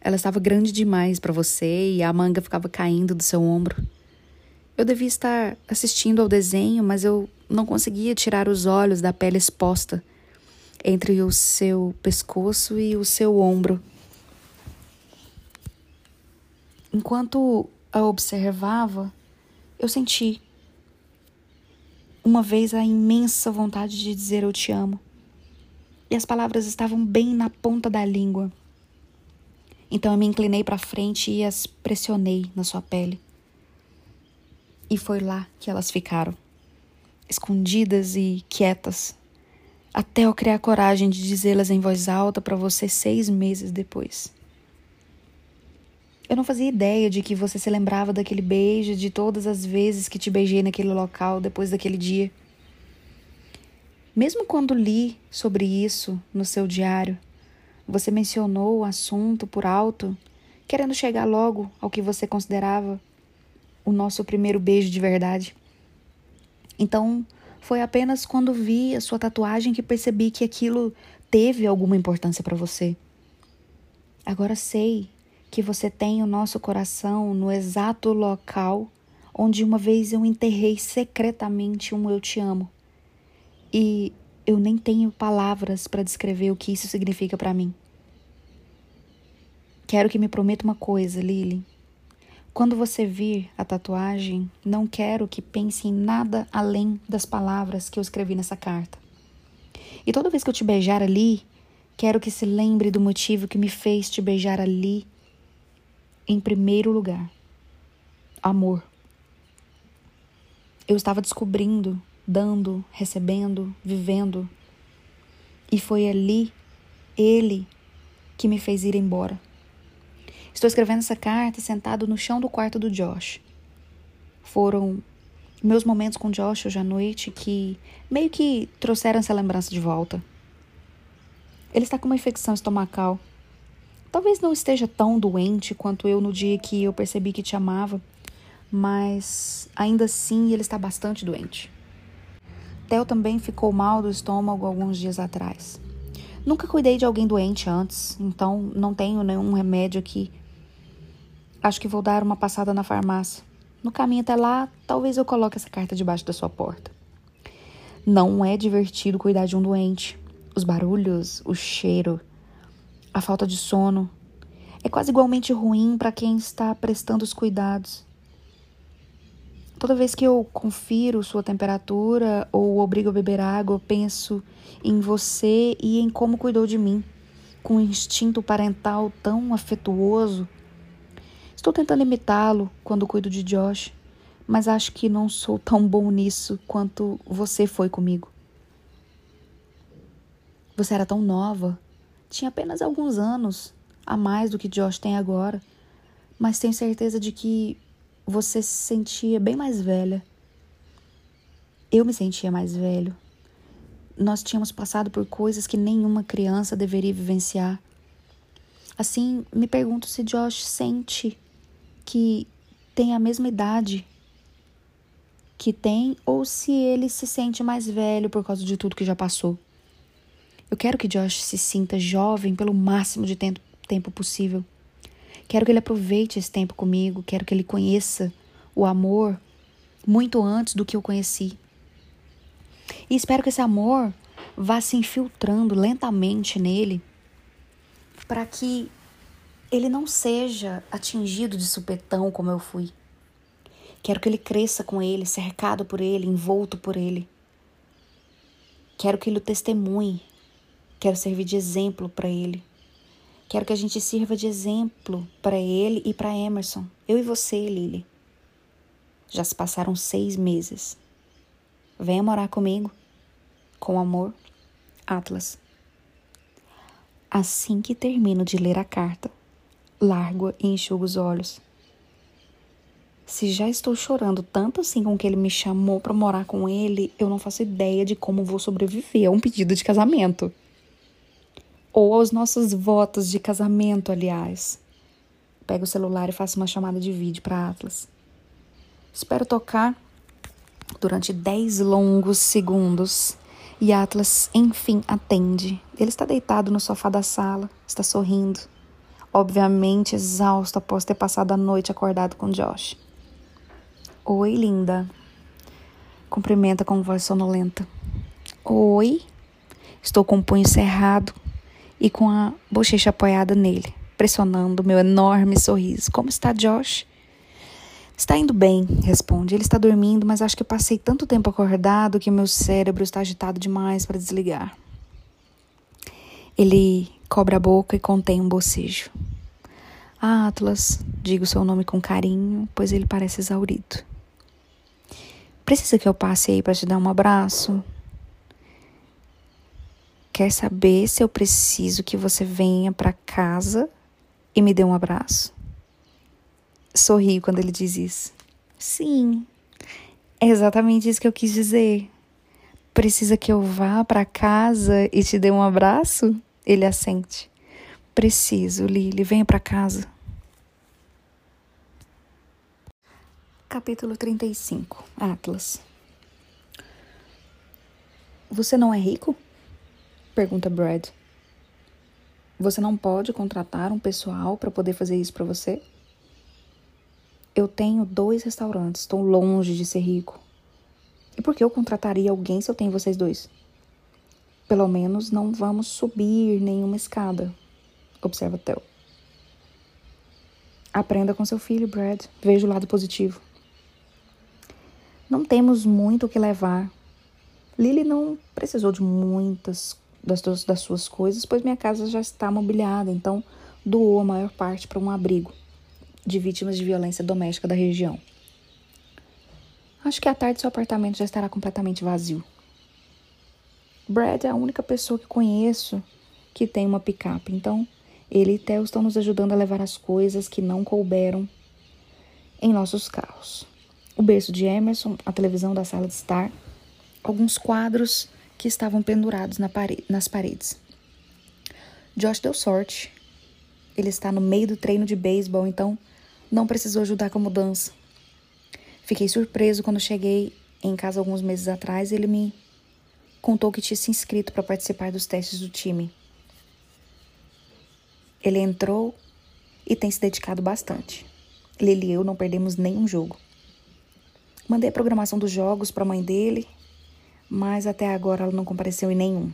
Ela estava grande demais para você e a manga ficava caindo do seu ombro. Eu devia estar assistindo ao desenho, mas eu não conseguia tirar os olhos da pele exposta entre o seu pescoço e o seu ombro. Enquanto a observava, eu senti uma vez a imensa vontade de dizer eu te amo. E as palavras estavam bem na ponta da língua. Então eu me inclinei para frente e as pressionei na sua pele. E foi lá que elas ficaram, escondidas e quietas, até eu criar coragem de dizê-las em voz alta para você seis meses depois. Eu não fazia ideia de que você se lembrava daquele beijo, de todas as vezes que te beijei naquele local depois daquele dia. Mesmo quando li sobre isso no seu diário, você mencionou o assunto por alto, querendo chegar logo ao que você considerava o nosso primeiro beijo de verdade. Então, foi apenas quando vi a sua tatuagem que percebi que aquilo teve alguma importância para você. Agora sei que você tem o nosso coração no exato local onde uma vez eu enterrei secretamente um eu te amo. E eu nem tenho palavras para descrever o que isso significa para mim. Quero que me prometa uma coisa, Lily. Quando você vir a tatuagem, não quero que pense em nada além das palavras que eu escrevi nessa carta. E toda vez que eu te beijar ali, quero que se lembre do motivo que me fez te beijar ali em primeiro lugar. Amor. Eu estava descobrindo, dando, recebendo, vivendo. E foi ali, ele, que me fez ir embora. Estou escrevendo essa carta sentado no chão do quarto do Josh. Foram meus momentos com Josh hoje à noite que meio que trouxeram essa lembrança de volta. Ele está com uma infecção estomacal. Talvez não esteja tão doente quanto eu no dia que eu percebi que te amava, mas ainda assim ele está bastante doente. Theo também ficou mal do estômago alguns dias atrás. Nunca cuidei de alguém doente antes, então não tenho nenhum remédio aqui. Acho que vou dar uma passada na farmácia. No caminho até lá, talvez eu coloque essa carta debaixo da sua porta. Não é divertido cuidar de um doente. Os barulhos, o cheiro, a falta de sono. É quase igualmente ruim para quem está prestando os cuidados. Toda vez que eu confiro sua temperatura ou obrigo a beber água, penso em você e em como cuidou de mim, com um instinto parental tão afetuoso. Estou tentando imitá-lo quando cuido de Josh, mas acho que não sou tão bom nisso quanto você foi comigo. Você era tão nova, tinha apenas alguns anos a mais do que Josh tem agora, mas tenho certeza de que você se sentia bem mais velha. Eu me sentia mais velho. Nós tínhamos passado por coisas que nenhuma criança deveria vivenciar. Assim, me pergunto se Josh sente que tem a mesma idade que tem ou se ele se sente mais velho por causa de tudo que já passou. Eu quero que Josh se sinta jovem pelo máximo de tempo, possível. Quero que ele aproveite esse tempo comigo, quero que ele conheça o amor muito antes do que eu conheci. E espero que esse amor vá se infiltrando lentamente nele para que ele não seja atingido de supetão como eu fui. Quero que ele cresça com ele, cercado por ele, envolto por ele. Quero que ele o testemunhe. Quero servir de exemplo para ele. Quero que a gente sirva de exemplo para ele e para Emerson. Eu e você, Lily. Já se passaram seis meses. Venha morar comigo. Com amor, Atlas. Assim que termino de ler a carta, largo e enxugo os olhos. Se já estou chorando tanto assim com que ele me chamou para morar com ele, eu não faço ideia de como vou sobreviver a um pedido de casamento ou aos nossos votos de casamento, aliás. Pego o celular e faço uma chamada de vídeo para Atlas. Espero tocar durante 10 longos segundos e Atlas, enfim, atende. Ele está deitado no sofá da sala, está sorrindo, obviamente exausto após ter passado a noite acordado com Josh. Oi, linda. Cumprimenta com voz sonolenta. Oi. Estou com o punho cerrado e com a bochecha apoiada nele, pressionando meu enorme sorriso. Como está Josh? Está indo bem, responde. Ele está dormindo, mas acho que passei tanto tempo acordado que meu cérebro está agitado demais para desligar. Ele cobre a boca e contém um bocejo. Ah, Atlas, digo seu nome com carinho, pois ele parece exaurido. Precisa que eu passe aí para te dar um abraço? Quer saber se eu preciso que você venha para casa e me dê um abraço? Sorrio quando ele diz isso. Sim, é exatamente isso que eu quis dizer. Precisa que eu vá para casa e te dê um abraço? Ele assente. Preciso, Lily, venha para casa. Capítulo 35 Atlas Você não é rico? Pergunta Brad. Você não pode contratar um pessoal para poder fazer isso para você? Eu tenho dois restaurantes, estou longe de ser rico. E por que eu contrataria alguém se eu tenho vocês dois? Pelo menos não vamos subir nenhuma escada, observa Theo. Aprenda com seu filho, Brad. Veja o lado positivo. Não temos muito o que levar. Lily não precisou de muitas das, das suas coisas, pois minha casa já está mobiliada, então doou a maior parte para um abrigo. de vítimas de violência doméstica da região. Acho que à tarde seu apartamento já estará completamente vazio. Brad é a única pessoa que conheço que tem uma picape, então ele e Theo estão nos ajudando a levar as coisas que não couberam em nossos carros. O berço de Emerson, a televisão da sala de estar, alguns quadros que estavam pendurados na parede, nas paredes. Josh deu sorte. Ele está no meio do treino de beisebol, então não precisou ajudar com a mudança. Fiquei surpreso quando cheguei em casa alguns meses atrás e ele me contou que tinha se inscrito para participar dos testes do time. Ele entrou e tem se dedicado bastante. Lili e eu não perdemos nenhum jogo. Mandei a programação dos jogos para a mãe dele, mas até agora ela não compareceu em nenhum.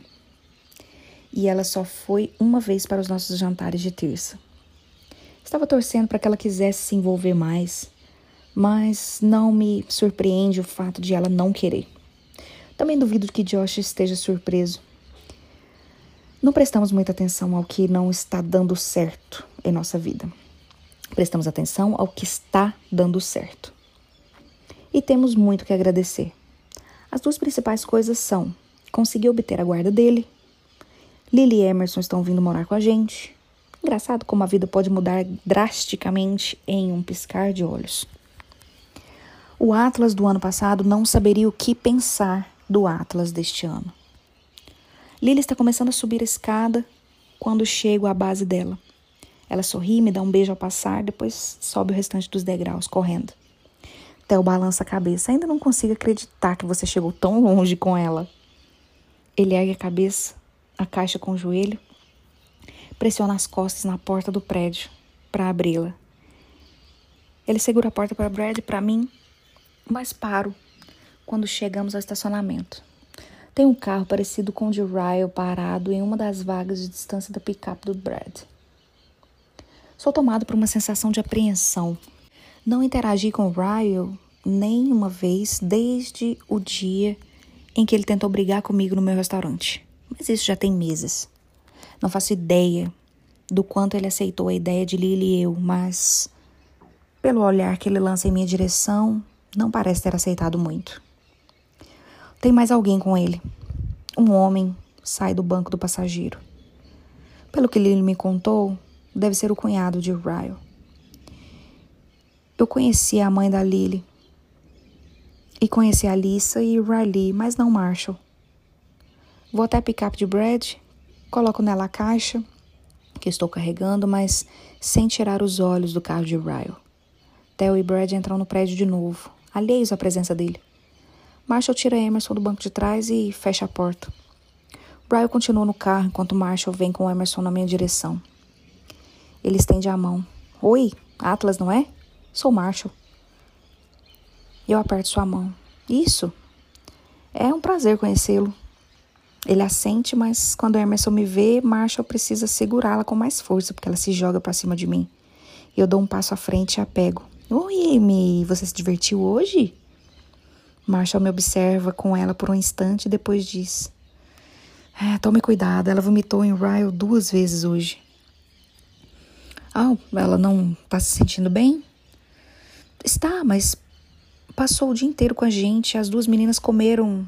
E ela só foi uma vez para os nossos jantares de terça. Estava torcendo para que ela quisesse se envolver mais, mas não me surpreende o fato de ela não querer. Também duvido que Josh esteja surpreso. Não prestamos muita atenção ao que não está dando certo em nossa vida. Prestamos atenção ao que está dando certo. E temos muito que agradecer. As duas principais coisas são conseguir obter a guarda dele. Lily e Emerson estão vindo morar com a gente. Engraçado como a vida pode mudar drasticamente em um piscar de olhos. O Atlas do ano passado não saberia o que pensar do Atlas deste ano. Lily está começando a subir a escada quando chego à base dela. Ela sorri, me dá um beijo ao passar, depois sobe o restante dos degraus, correndo. Theo balança a cabeça. Ainda não consigo acreditar que você chegou tão longe com ela. Ele ergue a cabeça, a caixa com o joelho, pressiona as costas na porta do prédio para abri-la. Ele segura a porta para Brad e para mim, mas paro quando chegamos ao estacionamento. Tem um carro parecido com o de Ryle parado em uma das vagas de distância da picape do Brad. Sou tomado por uma sensação de apreensão. Não interagi com Ryle nem uma vez desde o dia em que ele tentou brigar comigo no meu restaurante. Mas isso já tem meses. Não faço ideia do quanto ele aceitou a ideia de Lily e eu, mas pelo olhar que ele lança em minha direção, não parece ter aceitado muito. Tem mais alguém com ele. Um homem sai do banco do passageiro. Pelo que Lily me contou, deve ser o cunhado de Ryle. Eu conheci a mãe da Lily e conheci a Lisa e Riley, mas não Marshall. Vou até a picape de Brad, coloco nela a caixa que estou carregando, mas sem tirar os olhos do carro de Ryle. Theo e Brad entram no prédio de novo, alheios à presença dele. Marshall tira Emerson do banco de trás e fecha a porta. Ryle continua no carro enquanto Marshall vem com Emerson na minha direção. Ele estende a mão. Oi, Atlas, não é? Sou Marshall. Eu aperto sua mão. Isso. É um prazer conhecê-lo. Ele assente, mas quando Emerson me vê, Marshall precisa segurá-la com mais força, porque ela se joga para cima de mim. Eu dou um passo à frente e a pego. Oi, Amy, você se divertiu hoje? Marshall me observa com ela por um instante e depois diz: é, Tome cuidado, ela vomitou em Ryle duas vezes hoje. Ah, ela não está se sentindo bem? Está, mas passou o dia inteiro com a gente. As duas meninas comeram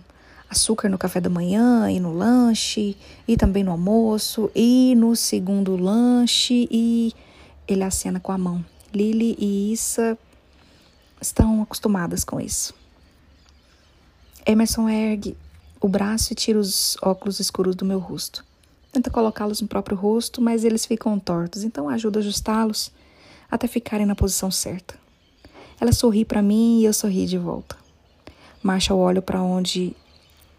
açúcar no café da manhã e no lanche, e também no almoço, e no segundo lanche, e ele acena com a mão. Lily e Issa estão acostumadas com isso. Emerson ergue o braço e tira os óculos escuros do meu rosto. Tenta colocá-los no próprio rosto, mas eles ficam tortos, então ajuda a ajustá-los até ficarem na posição certa. Ela sorri para mim e eu sorri de volta. Marshall olha para onde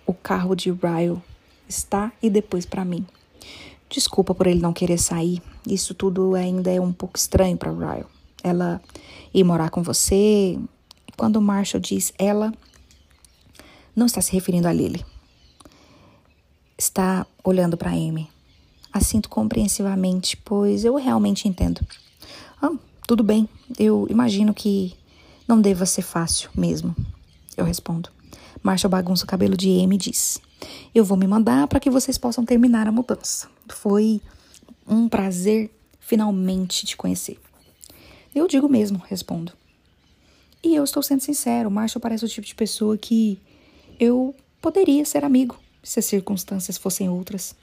o carro de Ryle está e depois para mim. Desculpa por ele não querer sair. Isso tudo ainda é um pouco estranho para Ryle. Ela ir morar com você. Quando Marshall diz ela, não está se referindo a Lily. Está olhando para Amy. Assinto compreensivamente, pois eu realmente entendo. Ah, tudo bem. Eu imagino que não deva ser fácil mesmo, eu respondo. Marshall bagunça o cabelo de Amy e diz: Eu vou me mandar para que vocês possam terminar a mudança. Foi um prazer finalmente te conhecer. Eu digo mesmo, respondo. E eu estou sendo sincero, Marshall parece o tipo de pessoa que eu poderia ser amigo se as circunstâncias fossem outras.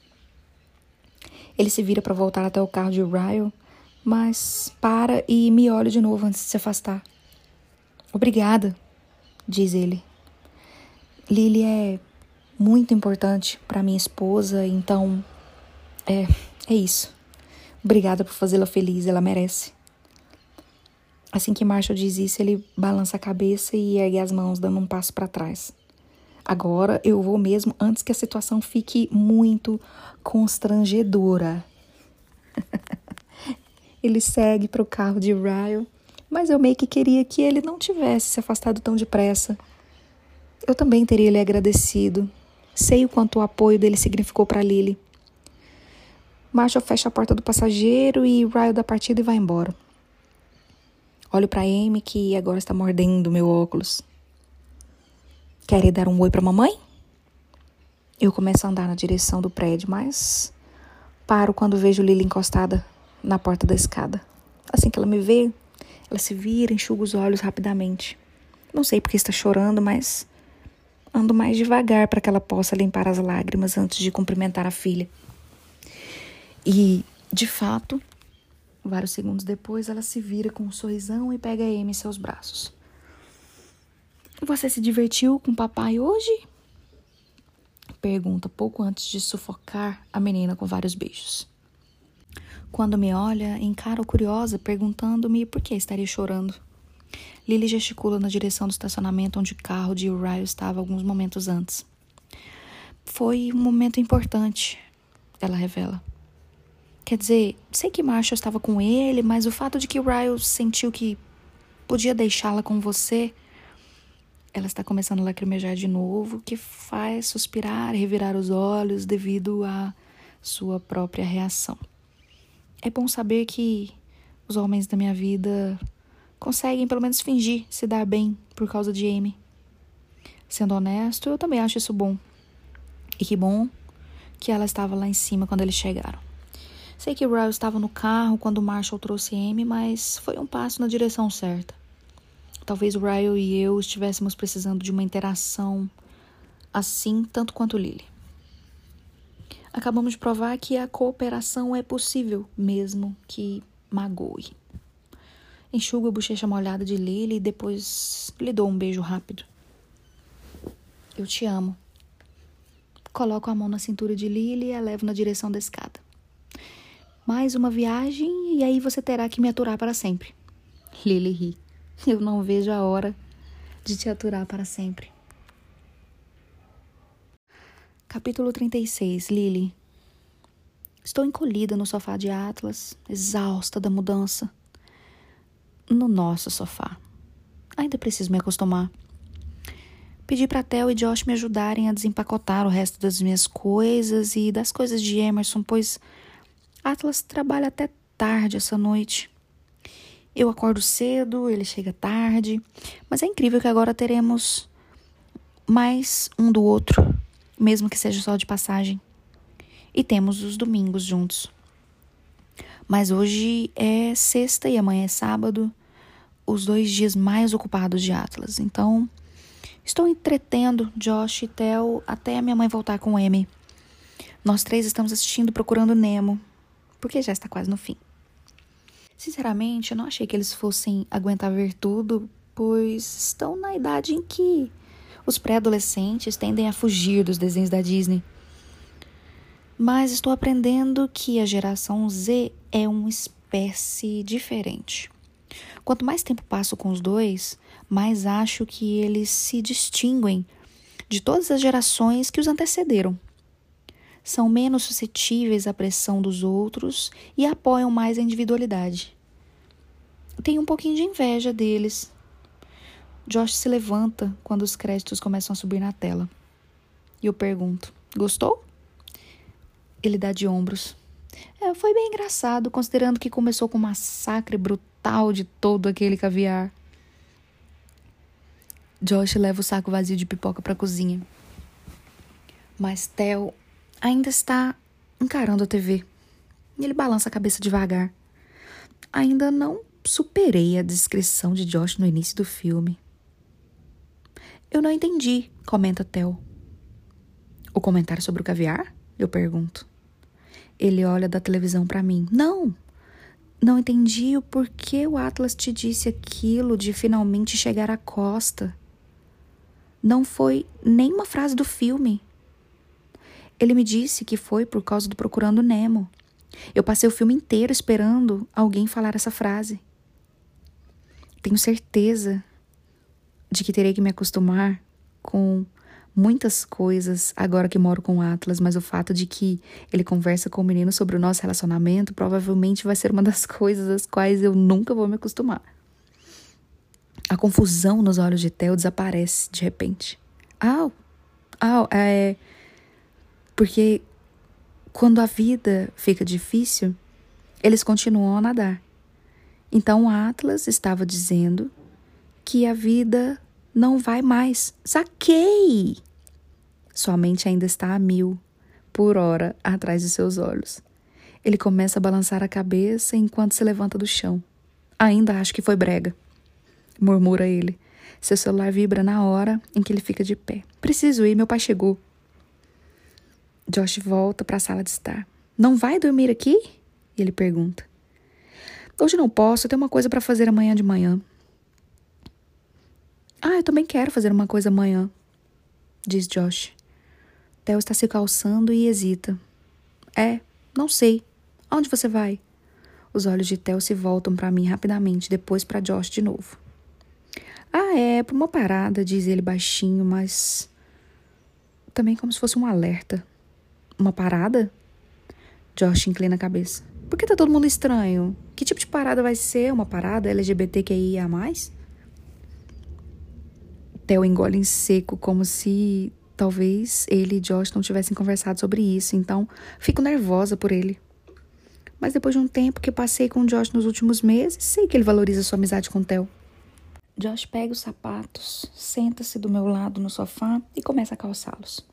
Ele se vira para voltar até o carro de Ryle, mas para e me olha de novo antes de se afastar. Obrigada, diz ele. Lily é muito importante para minha esposa, então é, é isso. Obrigada por fazê-la feliz, ela merece. Assim que Marshall diz isso, ele balança a cabeça e ergue as mãos, dando um passo para trás. Agora eu vou mesmo antes que a situação fique muito constrangedora. *laughs* ele segue para o carro de Ryle, mas eu meio que queria que ele não tivesse se afastado tão depressa. Eu também teria lhe agradecido. Sei o quanto o apoio dele significou para Lily. Marshall fecha a porta do passageiro e Ryle dá partida e vai embora. Olho para Amy, que agora está mordendo meu óculos. Quer ir dar um oi para mamãe? Eu começo a andar na direção do prédio, mas paro quando vejo Lily encostada na porta da escada. Assim que ela me vê, ela se vira, enxuga os olhos rapidamente. Não sei porque está chorando, mas ando mais devagar para que ela possa limpar as lágrimas antes de cumprimentar a filha. E, de fato, vários segundos depois, ela se vira com um sorrisão e pega a Amy em seus braços. Você se divertiu com o papai hoje? Pergunta pouco antes de sufocar a menina com vários beijos. Quando me olha, encaro curiosa, perguntando-me por que estaria chorando. Lily gesticula na direção do estacionamento onde o carro de Uriah estava alguns momentos antes. Foi um momento importante, ela revela. Quer dizer, sei que Marshall estava com ele, mas o fato de que Ryle sentiu que podia deixá-la com você ela está começando a lacrimejar de novo, que faz suspirar revirar os olhos devido à sua própria reação. É bom saber que os homens da minha vida conseguem pelo menos fingir se dar bem por causa de Amy. Sendo honesto, eu também acho isso bom. E que bom que ela estava lá em cima quando eles chegaram. Sei que Ryle estava no carro quando Marshall trouxe Amy, mas foi um passo na direção certa. Talvez o Ryle e eu estivéssemos precisando de uma interação assim tanto quanto Lily. Acabamos de provar que a cooperação é possível, mesmo que magoe. Enxugo a bochecha molhada de Lily e depois lhe dou um beijo rápido. Eu te amo. Coloco a mão na cintura de Lily e a levo na direção da escada. Mais uma viagem e aí você terá que me aturar para sempre. Lily ri. Eu não vejo a hora de te aturar para sempre. Capítulo 36 Lily Estou encolhida no sofá de Atlas, exausta da mudança. No nosso sofá. Ainda preciso me acostumar. Pedi para Theo e Josh me ajudarem a desempacotar o resto das minhas coisas e das coisas de Emerson, pois Atlas trabalha até tarde essa noite. Eu acordo cedo, ele chega tarde, mas é incrível que agora teremos mais um do outro, mesmo que seja só de passagem. E temos os domingos juntos. Mas hoje é sexta e amanhã é sábado, os dois dias mais ocupados de Atlas. Então, estou entretendo Josh e Theo até a minha mãe voltar com Amy. Nós três estamos assistindo Procurando Nemo, porque já está quase no fim. Sinceramente, eu não achei que eles fossem aguentar ver tudo, pois estão na idade em que os pré-adolescentes tendem a fugir dos desenhos da Disney. Mas estou aprendendo que a geração Z é uma espécie diferente. Quanto mais tempo passo com os dois, mais acho que eles se distinguem de todas as gerações que os antecederam. São menos suscetíveis à pressão dos outros e apoiam mais a individualidade tenho um pouquinho de inveja deles. Josh se levanta quando os créditos começam a subir na tela. E eu pergunto: Gostou? Ele dá de ombros. É, foi bem engraçado, considerando que começou com um massacre brutal de todo aquele caviar. Josh leva o saco vazio de pipoca para a cozinha. Mas Theo ainda está encarando a TV. Ele balança a cabeça devagar. Ainda não superei a descrição de Josh no início do filme. Eu não entendi, comenta Theo. O comentário sobre o caviar? Eu pergunto. Ele olha da televisão para mim. Não! Não entendi o porquê o Atlas te disse aquilo de finalmente chegar à costa. Não foi nem uma frase do filme. Ele me disse que foi por causa do Procurando Nemo. Eu passei o filme inteiro esperando alguém falar essa frase. Tenho certeza de que terei que me acostumar com muitas coisas agora que moro com o Atlas, mas o fato de que ele conversa com o menino sobre o nosso relacionamento provavelmente vai ser uma das *laughs* coisas às quais eu nunca vou me acostumar. A confusão nos olhos de Theo desaparece de repente. Ah, ah, é. Porque quando a vida fica difícil, eles continuam a nadar. Então Atlas estava dizendo que a vida não vai mais. Saquei! Sua mente ainda está a mil por hora atrás de seus olhos. Ele começa a balançar a cabeça enquanto se levanta do chão. Ainda acho que foi brega, murmura ele. Seu celular vibra na hora em que ele fica de pé. Preciso ir, meu pai chegou. Josh volta para a sala de estar. Não vai dormir aqui? Ele pergunta. Hoje não posso, eu tenho uma coisa para fazer amanhã de manhã. Ah, eu também quero fazer uma coisa amanhã, diz Josh. Theo está se calçando e hesita. É, não sei. Aonde você vai? Os olhos de Theo se voltam para mim rapidamente, depois para Josh de novo. Ah, é, para uma parada, diz ele baixinho, mas também como se fosse um alerta. Uma parada? Josh inclina a cabeça. Por que tá todo mundo estranho? Que tipo de parada vai ser? Uma parada LGBTQIA+. Theo engole em seco, como se talvez ele e Josh não tivessem conversado sobre isso, então fico nervosa por ele. Mas depois de um tempo que passei com Josh nos últimos meses, sei que ele valoriza sua amizade com Theo. Josh pega os sapatos, senta-se do meu lado no sofá e começa a calçá-los.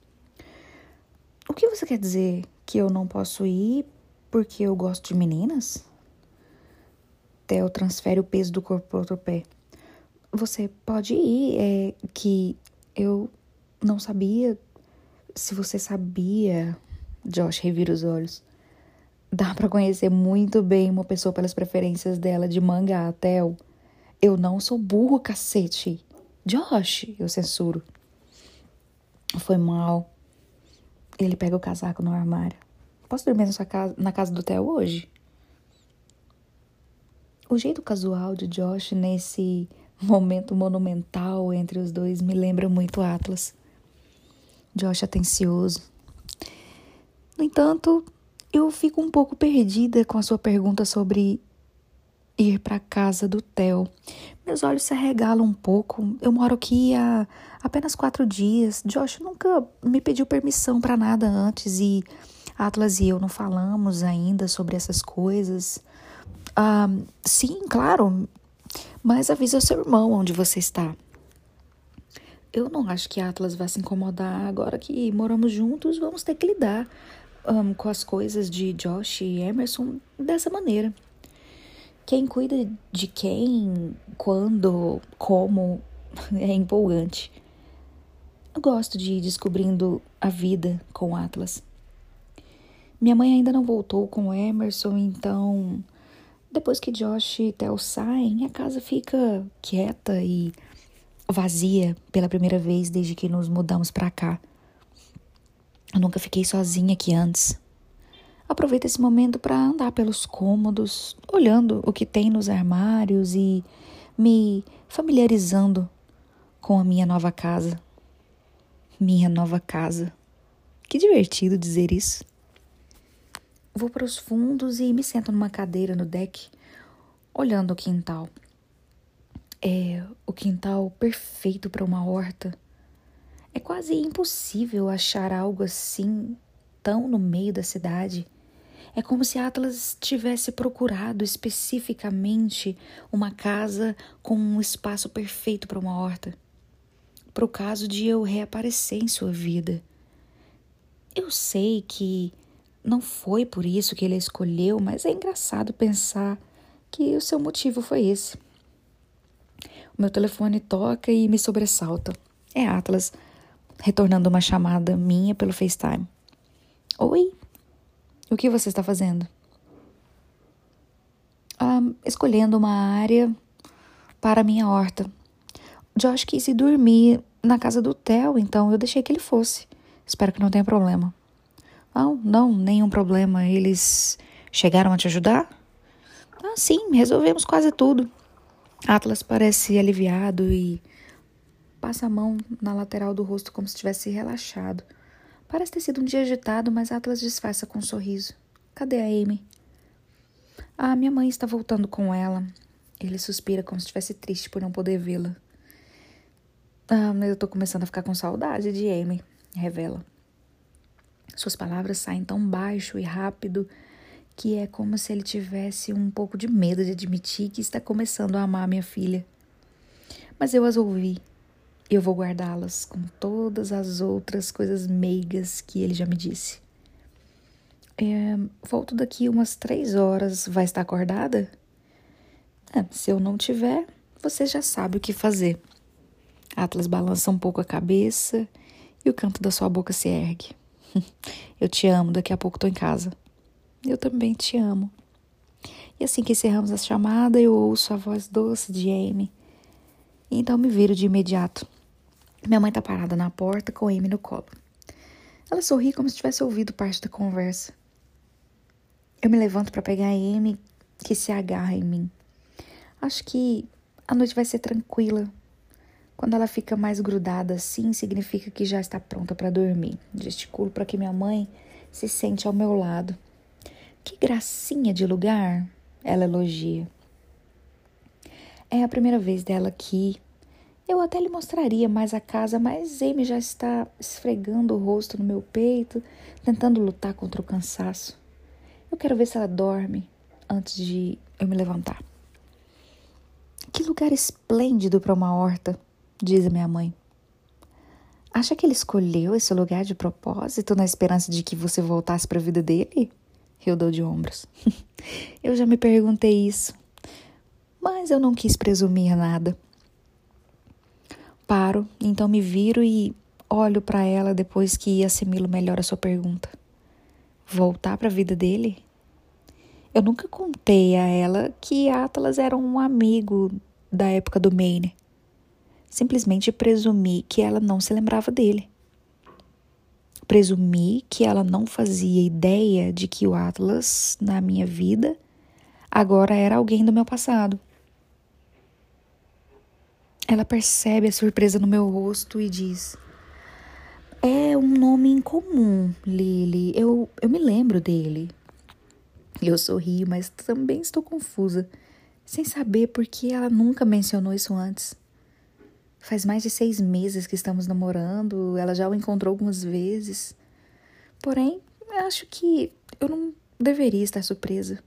O que você quer dizer? Que eu não posso ir porque eu gosto de meninas? Theo transfere o peso do corpo para outro pé. Você pode ir, é que eu não sabia se você sabia. Josh revira os olhos. Dá para conhecer muito bem uma pessoa pelas preferências dela de manga a Theo. Eu não sou burro, cacete. Josh, eu censuro. Foi mal. Ele pega o casaco no armário. Posso dormir na, sua casa, na casa do Theo hoje? O jeito casual de Josh nesse momento monumental entre os dois me lembra muito Atlas. Josh atencioso. No entanto, eu fico um pouco perdida com a sua pergunta sobre ir para casa do Theo. Meus olhos se arregalam um pouco. Eu moro aqui há apenas quatro dias. Josh nunca me pediu permissão para nada antes e Atlas e eu não falamos ainda sobre essas coisas. Ah, sim, claro, mas avisa seu irmão onde você está. Eu não acho que Atlas vai se incomodar agora que moramos juntos, vamos ter que lidar um, com as coisas de Josh e Emerson dessa maneira. Quem cuida de quem, quando, como, *laughs* é empolgante. Eu gosto de ir descobrindo a vida com Atlas. Minha mãe ainda não voltou com Emerson, então depois que Josh e Theo saem, a casa fica quieta e vazia pela primeira vez desde que nos mudamos para cá. Eu nunca fiquei sozinha aqui antes. Aproveito esse momento para andar pelos cômodos, olhando o que tem nos armários e me familiarizando com a minha nova casa. Minha nova casa. Que divertido dizer isso. Vou para os fundos e me sento numa cadeira no deck, olhando o quintal. É o quintal perfeito para uma horta. É quase impossível achar algo assim tão no meio da cidade. É como se Atlas tivesse procurado especificamente uma casa com um espaço perfeito para uma horta, para o caso de eu reaparecer em sua vida. Eu sei que não foi por isso que ele a escolheu, mas é engraçado pensar que o seu motivo foi esse. O meu telefone toca e me sobressalta. É Atlas, retornando uma chamada minha pelo FaceTime. Oi? O que você está fazendo? Ah, escolhendo uma área para minha horta. Josh quis ir dormir na casa do Theo, então eu deixei que ele fosse. Espero que não tenha problema. Não, não, nenhum problema. Eles chegaram a te ajudar? Ah, sim, resolvemos quase tudo. Atlas parece aliviado e passa a mão na lateral do rosto como se tivesse relaxado. Parece ter sido um dia agitado, mas Atlas disfarça com um sorriso. Cadê a Amy? Ah, minha mãe está voltando com ela. Ele suspira como se estivesse triste por não poder vê-la. Ah, eu tô começando a ficar com saudade de Amy, revela. Suas palavras saem tão baixo e rápido que é como se ele tivesse um pouco de medo de admitir que está começando a amar minha filha. Mas eu as ouvi e eu vou guardá-las com todas as outras coisas meigas que ele já me disse. É, volto daqui umas três horas. Vai estar acordada? É, se eu não tiver, você já sabe o que fazer. Atlas balança um pouco a cabeça e o canto da sua boca se ergue. *laughs* Eu te amo, daqui a pouco tô em casa. Eu também te amo. E assim que encerramos a chamada, eu ouço a voz doce de Amy. Então me viro de imediato. Minha mãe tá parada na porta com Amy no colo. Ela sorri como se tivesse ouvido parte da conversa. Eu me levanto para pegar a Amy, que se agarra em mim. Acho que a noite vai ser tranquila. Quando ela fica mais grudada assim, significa que já está pronta para dormir. Gesticulo para que minha mãe se sente ao meu lado. Que gracinha de lugar, ela elogia. É a primeira vez dela aqui. Eu até lhe mostraria mais a casa, mas Amy já está esfregando o rosto no meu peito, tentando lutar contra o cansaço. Eu quero ver se ela dorme antes de eu me levantar. Que lugar esplêndido para uma horta, diz a minha mãe. Acha que ele escolheu esse lugar de propósito na esperança de que você voltasse para a vida dele? Eu dou de ombros. *laughs* eu já me perguntei isso, mas eu não quis presumir nada. Paro, então me viro e olho para ela depois que assimilo melhor a sua pergunta. Voltar para a vida dele? Eu nunca contei a ela que Atlas era um amigo da época do Maine. Simplesmente presumi que ela não se lembrava dele presumi que ela não fazia ideia de que o Atlas, na minha vida, agora era alguém do meu passado. Ela percebe a surpresa no meu rosto e diz: É um nome incomum, Lily. Eu, eu me lembro dele. Eu sorrio, mas também estou confusa, sem saber por que ela nunca mencionou isso antes. Faz mais de seis meses que estamos namorando, ela já o encontrou algumas vezes. Porém, acho que eu não deveria estar surpresa.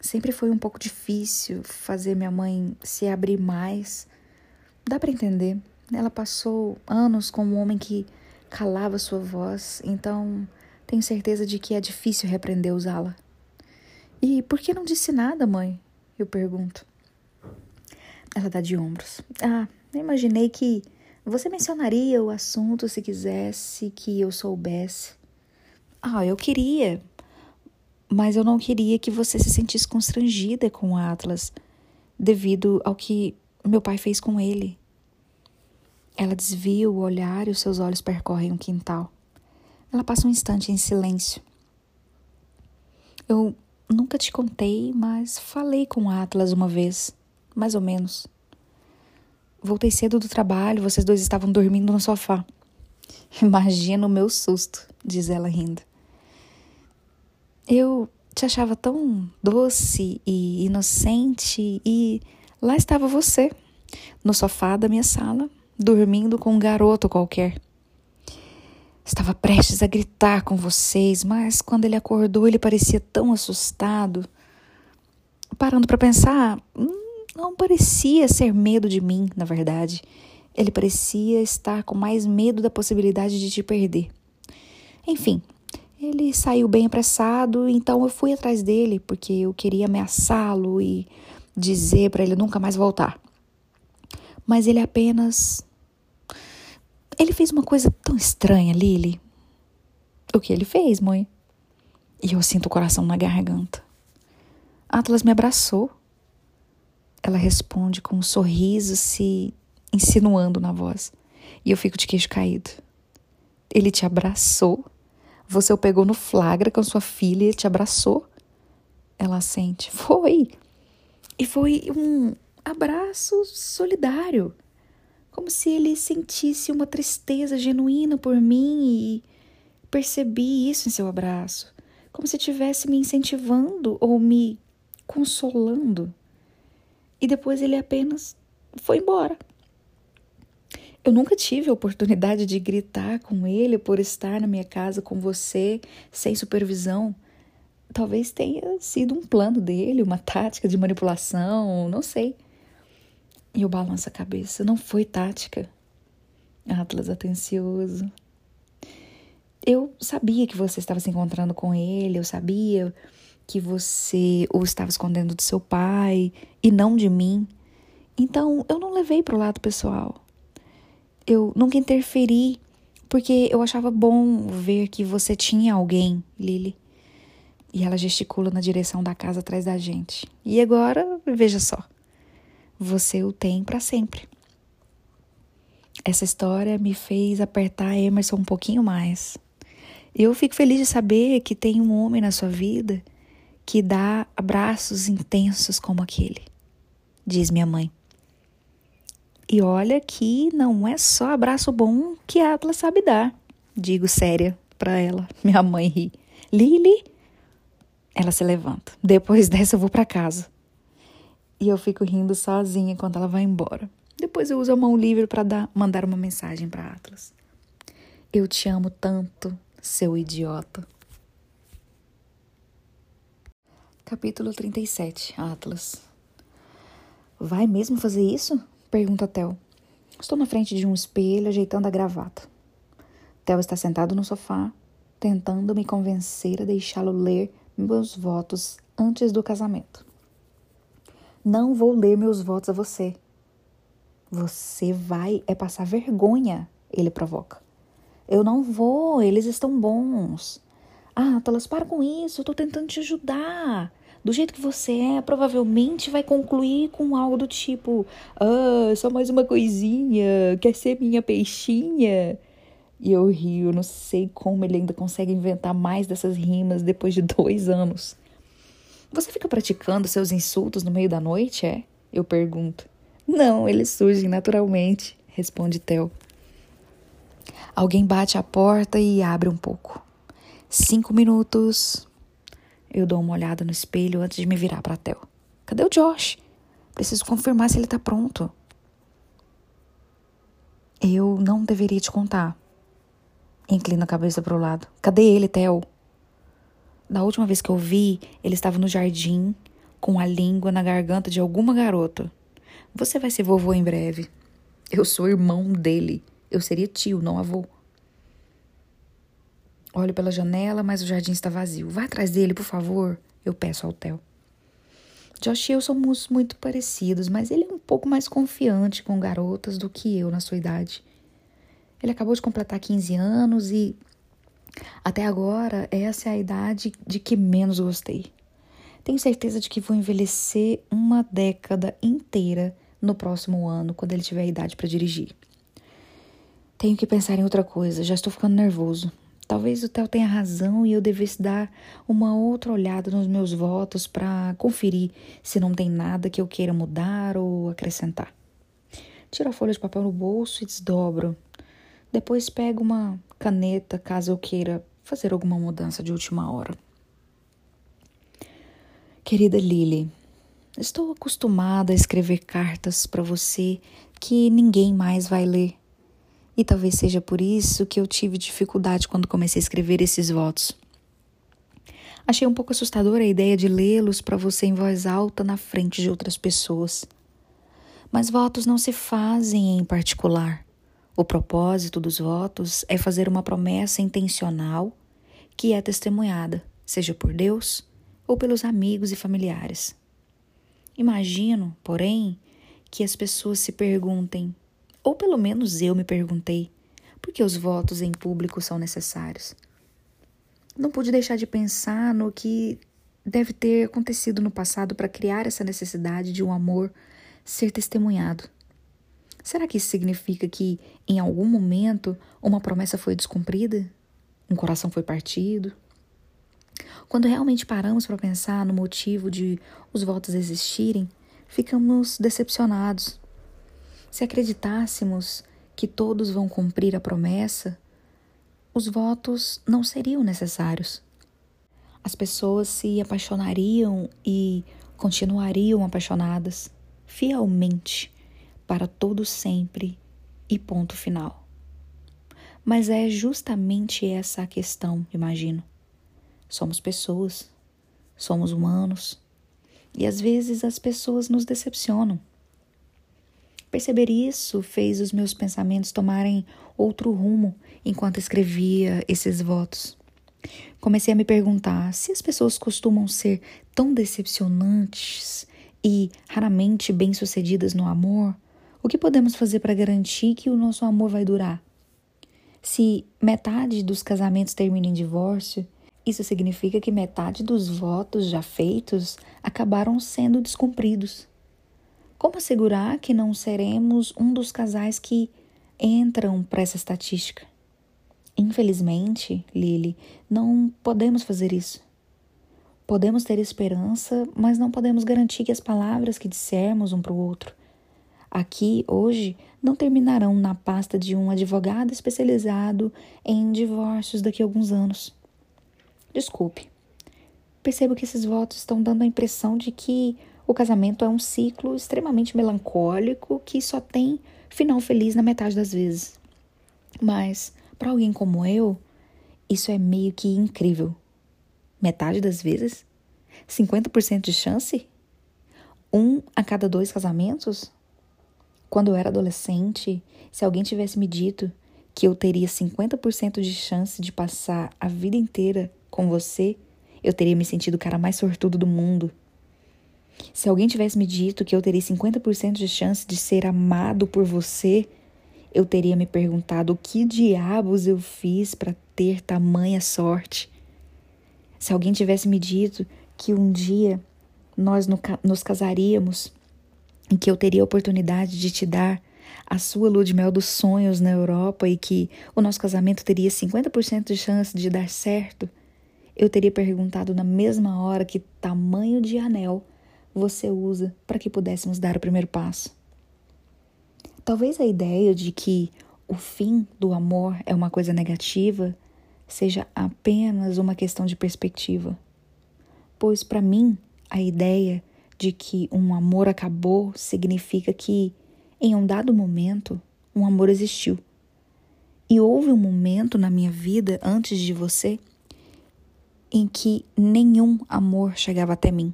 Sempre foi um pouco difícil fazer minha mãe se abrir mais. Dá para entender. Ela passou anos com um homem que calava sua voz, então tenho certeza de que é difícil repreender usá-la. E por que não disse nada, mãe? Eu pergunto. Ela dá de ombros. Ah, imaginei que você mencionaria o assunto se quisesse que eu soubesse. Ah, eu queria. Mas eu não queria que você se sentisse constrangida com o Atlas devido ao que meu pai fez com ele. Ela desvia o olhar e os seus olhos percorrem o quintal. Ela passa um instante em silêncio. Eu nunca te contei, mas falei com o Atlas uma vez, mais ou menos. Voltei cedo do trabalho, vocês dois estavam dormindo no sofá. *laughs* Imagina o meu susto, diz ela rindo. Eu te achava tão doce e inocente e lá estava você, no sofá da minha sala, dormindo com um garoto qualquer. Estava prestes a gritar com vocês, mas quando ele acordou, ele parecia tão assustado. Parando para pensar, hum, não parecia ser medo de mim, na verdade. Ele parecia estar com mais medo da possibilidade de te perder. Enfim, Ele saiu bem apressado, então eu fui atrás dele porque eu queria ameaçá-lo e dizer para ele nunca mais voltar. Mas ele apenas. Ele fez uma coisa tão estranha, Lily. O que ele fez, mãe? E eu sinto o coração na garganta. Atlas me abraçou. Ela responde com um sorriso se insinuando na voz. E eu fico de queixo caído. Ele te abraçou? Você o pegou no flagra com sua filha e te abraçou? Ela sente. Foi. E foi um abraço solidário. Como se ele sentisse uma tristeza genuína por mim e percebi isso em seu abraço. Como se estivesse me incentivando ou me consolando. E depois ele apenas foi embora. Eu nunca tive a oportunidade de gritar com ele por estar na minha casa com você sem supervisão. Talvez tenha sido um plano dele, uma tática de manipulação, não sei. E eu balanço a cabeça. Não foi tática. Atlas atencioso. Eu sabia que você estava se encontrando com ele, eu sabia que você o estava escondendo de seu pai e não de mim. Então eu não levei para o lado pessoal eu nunca interferi, porque eu achava bom ver que você tinha alguém, Lily. E ela gesticula na direção da casa atrás da gente. E agora, veja só, você o tem para sempre. Essa história me fez apertar Emerson um pouquinho mais. Eu fico feliz de saber que tem um homem na sua vida que dá abraços intensos como aquele, diz minha mãe. E olha que não é só abraço bom que a Atlas sabe dar. Digo séria para ela. *laughs* Minha mãe ri. Lili? Ela se levanta. Depois *laughs* dessa eu vou para casa. E eu fico rindo sozinha enquanto ela vai embora. Depois eu uso a mão livre para mandar uma mensagem para Atlas. Eu te amo tanto, seu idiota. Capítulo 37 Atlas Vai mesmo fazer isso? Pergunta Theo. Estou na frente de um espelho ajeitando a gravata. Theo está sentado no sofá, tentando me convencer a deixá-lo ler meus votos antes do casamento. Não vou ler meus votos a você. Você vai é passar vergonha, ele provoca. Eu não vou, eles estão bons. Ah, Talas, para com isso, tô tentando te ajudar do jeito que você é, provavelmente vai concluir com algo do tipo: Ah, só mais uma coisinha, quer ser minha peixinha? E eu rio, não sei como ele ainda consegue inventar mais dessas rimas depois de *laughs* dois anos. Você fica praticando seus insultos no meio da noite, é? Eu pergunto. Não, eles surgem naturalmente, responde Theo. Alguém bate a porta e abre um pouco. Cinco minutos, eu dou uma olhada no espelho antes de me virar para Theo. Cadê o Josh? Preciso confirmar se ele tá pronto. Eu não deveria te contar. Inclina a cabeça para o lado. Cadê ele, Theo? Da última vez que eu vi, ele estava no jardim, com a língua na garganta de alguma garota. Você vai ser vovô em breve. Eu sou irmão dele. Eu seria tio, não avô. Olho pela janela, mas o jardim está vazio. Vá atrás dele, por favor. Eu peço ao Theo. Josh e eu somos muito parecidos, mas ele é um pouco mais confiante com garotas do que eu na sua idade. Ele acabou de completar 15 anos e até agora essa é a idade de que menos gostei. Tenho certeza de que vou envelhecer uma década inteira no próximo ano, quando ele tiver a idade para dirigir. Tenho que pensar em outra coisa, já estou ficando nervoso. Talvez o Theo tenha razão e eu devesse dar uma outra olhada nos meus votos para conferir se não tem nada que eu queira mudar ou acrescentar. Tiro a folha de papel no bolso e desdobro. Depois pego uma caneta caso eu queira fazer alguma mudança de última hora. Querida Lily, estou acostumada a escrever cartas para você que ninguém mais vai ler. E talvez seja por isso que eu tive dificuldade quando comecei a escrever esses votos. Achei um pouco assustadora a ideia de lê-los para você em voz alta na frente de outras pessoas. Mas votos não se fazem em particular. O propósito dos votos é fazer uma promessa intencional que é testemunhada, seja por Deus ou pelos amigos e familiares. Imagino, porém, que as pessoas se perguntem, ou pelo menos eu me perguntei, por que os votos em público são necessários? Não pude deixar de pensar no que deve ter acontecido no passado para criar essa necessidade de um amor ser testemunhado. Será que isso significa que, em algum momento, uma promessa foi descumprida? Um coração foi partido? Quando realmente paramos para pensar no motivo de os votos existirem, ficamos decepcionados. Se acreditássemos que todos vão cumprir a promessa, os votos não seriam necessários. As pessoas se apaixonariam e continuariam apaixonadas fielmente para todo sempre e ponto final. Mas é justamente essa a questão, imagino. Somos pessoas, somos humanos, e às vezes as pessoas nos decepcionam. Perceber isso fez os meus pensamentos tomarem outro rumo enquanto escrevia esses votos. Comecei a me perguntar se as pessoas costumam ser tão decepcionantes e raramente bem-sucedidas no amor o que podemos fazer para garantir que o nosso amor vai durar? Se metade dos casamentos termina em divórcio, isso significa que metade dos votos já feitos acabaram sendo descumpridos. Como assegurar que não seremos um dos casais que entram para essa estatística? Infelizmente, Lily, não podemos fazer isso. Podemos ter esperança, mas não podemos garantir que as palavras que dissermos um para o outro aqui hoje não terminarão na pasta de um advogado especializado em divórcios daqui a alguns anos. Desculpe. Percebo que esses votos estão dando a impressão de que o casamento é um ciclo extremamente melancólico que só tem final feliz na metade das vezes. Mas, para alguém como eu, isso é meio que incrível. Metade das vezes? 50% de chance? Um a cada dois casamentos? Quando eu era adolescente, se alguém tivesse me dito que eu teria 50% de chance de passar a vida inteira com você, eu teria me sentido o cara mais sortudo do mundo. Se alguém tivesse me dito que eu teria 50% de chance de ser amado por você, eu teria me perguntado o que diabos eu fiz para ter tamanha sorte. Se alguém tivesse me dito que um dia nós nos casaríamos, em que eu teria a oportunidade de te dar a sua lua de mel dos sonhos na Europa e que o nosso casamento teria 50% de chance de dar certo, eu teria perguntado na mesma hora que tamanho de anel você usa para que pudéssemos dar o primeiro passo. Talvez a ideia de que o fim do amor é uma coisa negativa seja apenas uma questão de perspectiva. Pois para mim, a ideia de que um amor acabou significa que, em um dado momento, um amor existiu. E houve um momento na minha vida antes de você em que nenhum amor chegava até mim.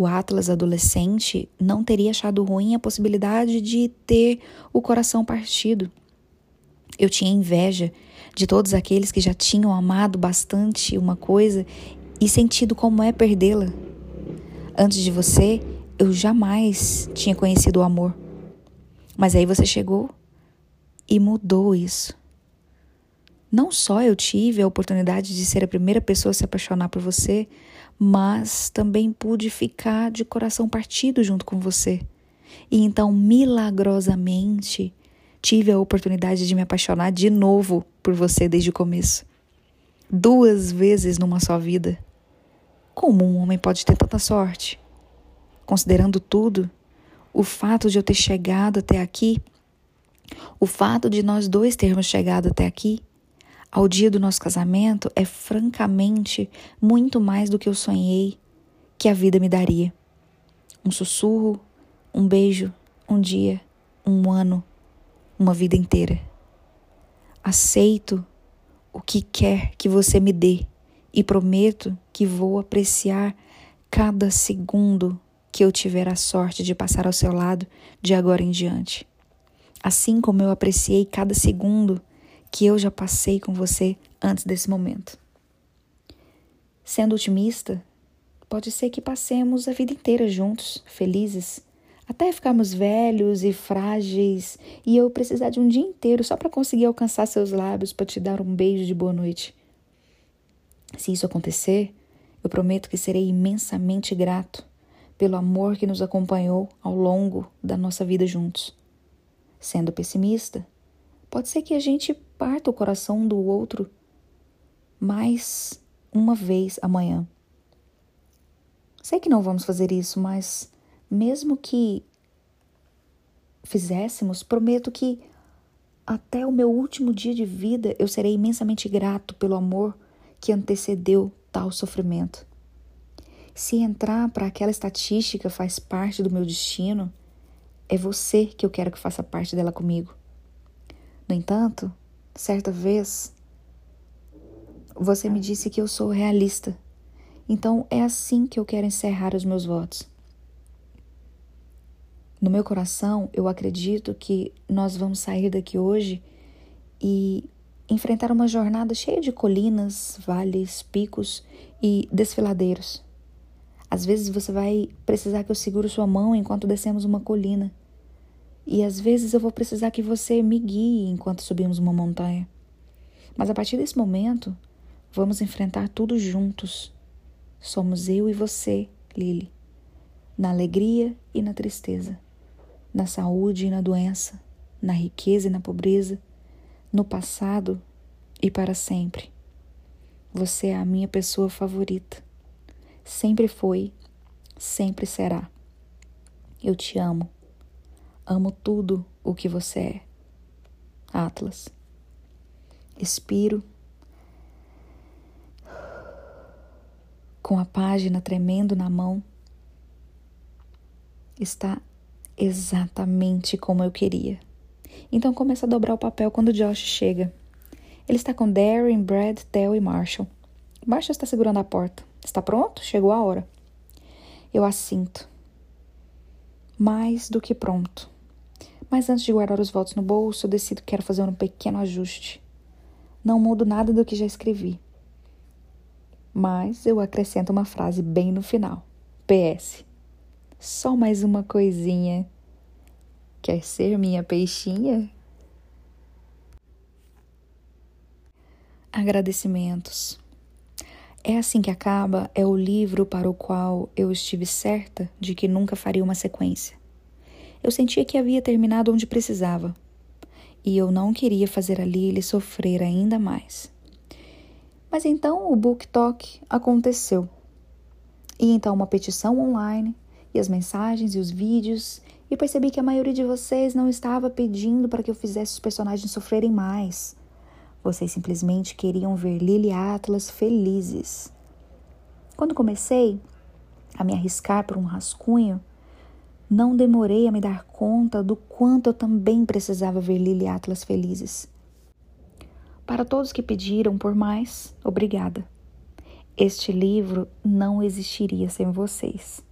O Atlas adolescente não teria achado ruim a possibilidade de ter o coração partido. Eu tinha inveja de todos aqueles que já tinham amado bastante uma coisa e sentido como é perdê-la Antes de você, eu jamais tinha conhecido o amor. Mas aí você chegou e mudou isso. Não só eu tive a oportunidade de ser a primeira pessoa a se apaixonar por você, mas também pude ficar de coração partido junto com você. E então, milagrosamente, tive a oportunidade de me apaixonar de novo por você desde o começo. Duas vezes numa só vida. Como um homem pode ter tanta sorte? Considerando tudo, o fato de eu ter chegado até aqui, o fato de nós dois termos chegado até aqui, ao dia do nosso casamento, é francamente muito mais do que eu sonhei que a vida me daria. Um sussurro, um beijo, um dia, um ano, uma vida inteira. Aceito o que quer que você me dê e prometo que vou apreciar cada segundo que eu tiver a sorte de passar ao seu lado de agora em diante. Assim como eu apreciei cada segundo que eu já passei com você antes desse momento. Sendo otimista, pode ser que passemos a vida inteira juntos, felizes, até ficarmos velhos e frágeis e eu precisar de um dia inteiro só para conseguir alcançar seus lábios para te dar um beijo de boa noite. Se isso acontecer, eu prometo que serei imensamente grato pelo amor que nos acompanhou ao longo da nossa vida juntos. Sendo pessimista, pode ser que a gente parta o coração do outro mais uma vez amanhã. Sei que não vamos fazer isso, mas mesmo que fizéssemos, prometo que até o meu último dia de vida eu serei imensamente grato pelo amor que antecedeu tal sofrimento. Se entrar para aquela estatística faz parte do meu destino, é você que eu quero que faça parte dela comigo. No entanto, certa vez, você me disse que eu sou realista. Então é assim que eu quero encerrar os meus votos. No meu coração, eu acredito que nós vamos sair daqui hoje e enfrentar uma jornada cheia de colinas, vales, picos e desfiladeiros. Às vezes você vai precisar que eu segure sua mão enquanto descemos uma colina. E às vezes eu vou precisar que você me guie enquanto subimos uma montanha. Mas a partir desse momento, vamos enfrentar tudo juntos. Somos eu e você, Lily, na alegria e na tristeza na saúde e na doença, na riqueza e na pobreza, no passado e para sempre. Você é a minha pessoa favorita. Sempre foi, sempre será. Eu te amo. Amo tudo o que você é. Atlas. Expiro. Com a página tremendo na mão, está exatamente como eu queria. Então começa a dobrar o papel quando Josh chega. Ele está com Darren, Brad, Theo e Marshall. Marshall está segurando a porta. Está pronto? Chegou a hora. Eu assinto. Mais do que pronto. Mas antes de guardar os votos no bolso, eu decido que quero fazer um pequeno ajuste. Não mudo nada do que já escrevi. Mas eu acrescento uma frase bem no final. PS. Só mais uma coisinha. Quer ser minha peixinha? Agradecimentos. É assim que acaba é o livro para o qual eu estive certa de que nunca faria uma sequência. Eu sentia que havia terminado onde precisava, e eu não queria fazer a Lily sofrer ainda mais. Mas então o Book Talk aconteceu. E então uma petição online e as mensagens e os vídeos e percebi que a maioria de vocês não estava pedindo para que eu fizesse os personagens sofrerem mais. Vocês simplesmente queriam ver Lily e Atlas felizes. Quando comecei a me arriscar por um rascunho, não demorei a me dar conta do quanto eu também precisava ver Lily Atlas felizes. Para todos que pediram por mais, obrigada. Este livro não existiria sem vocês.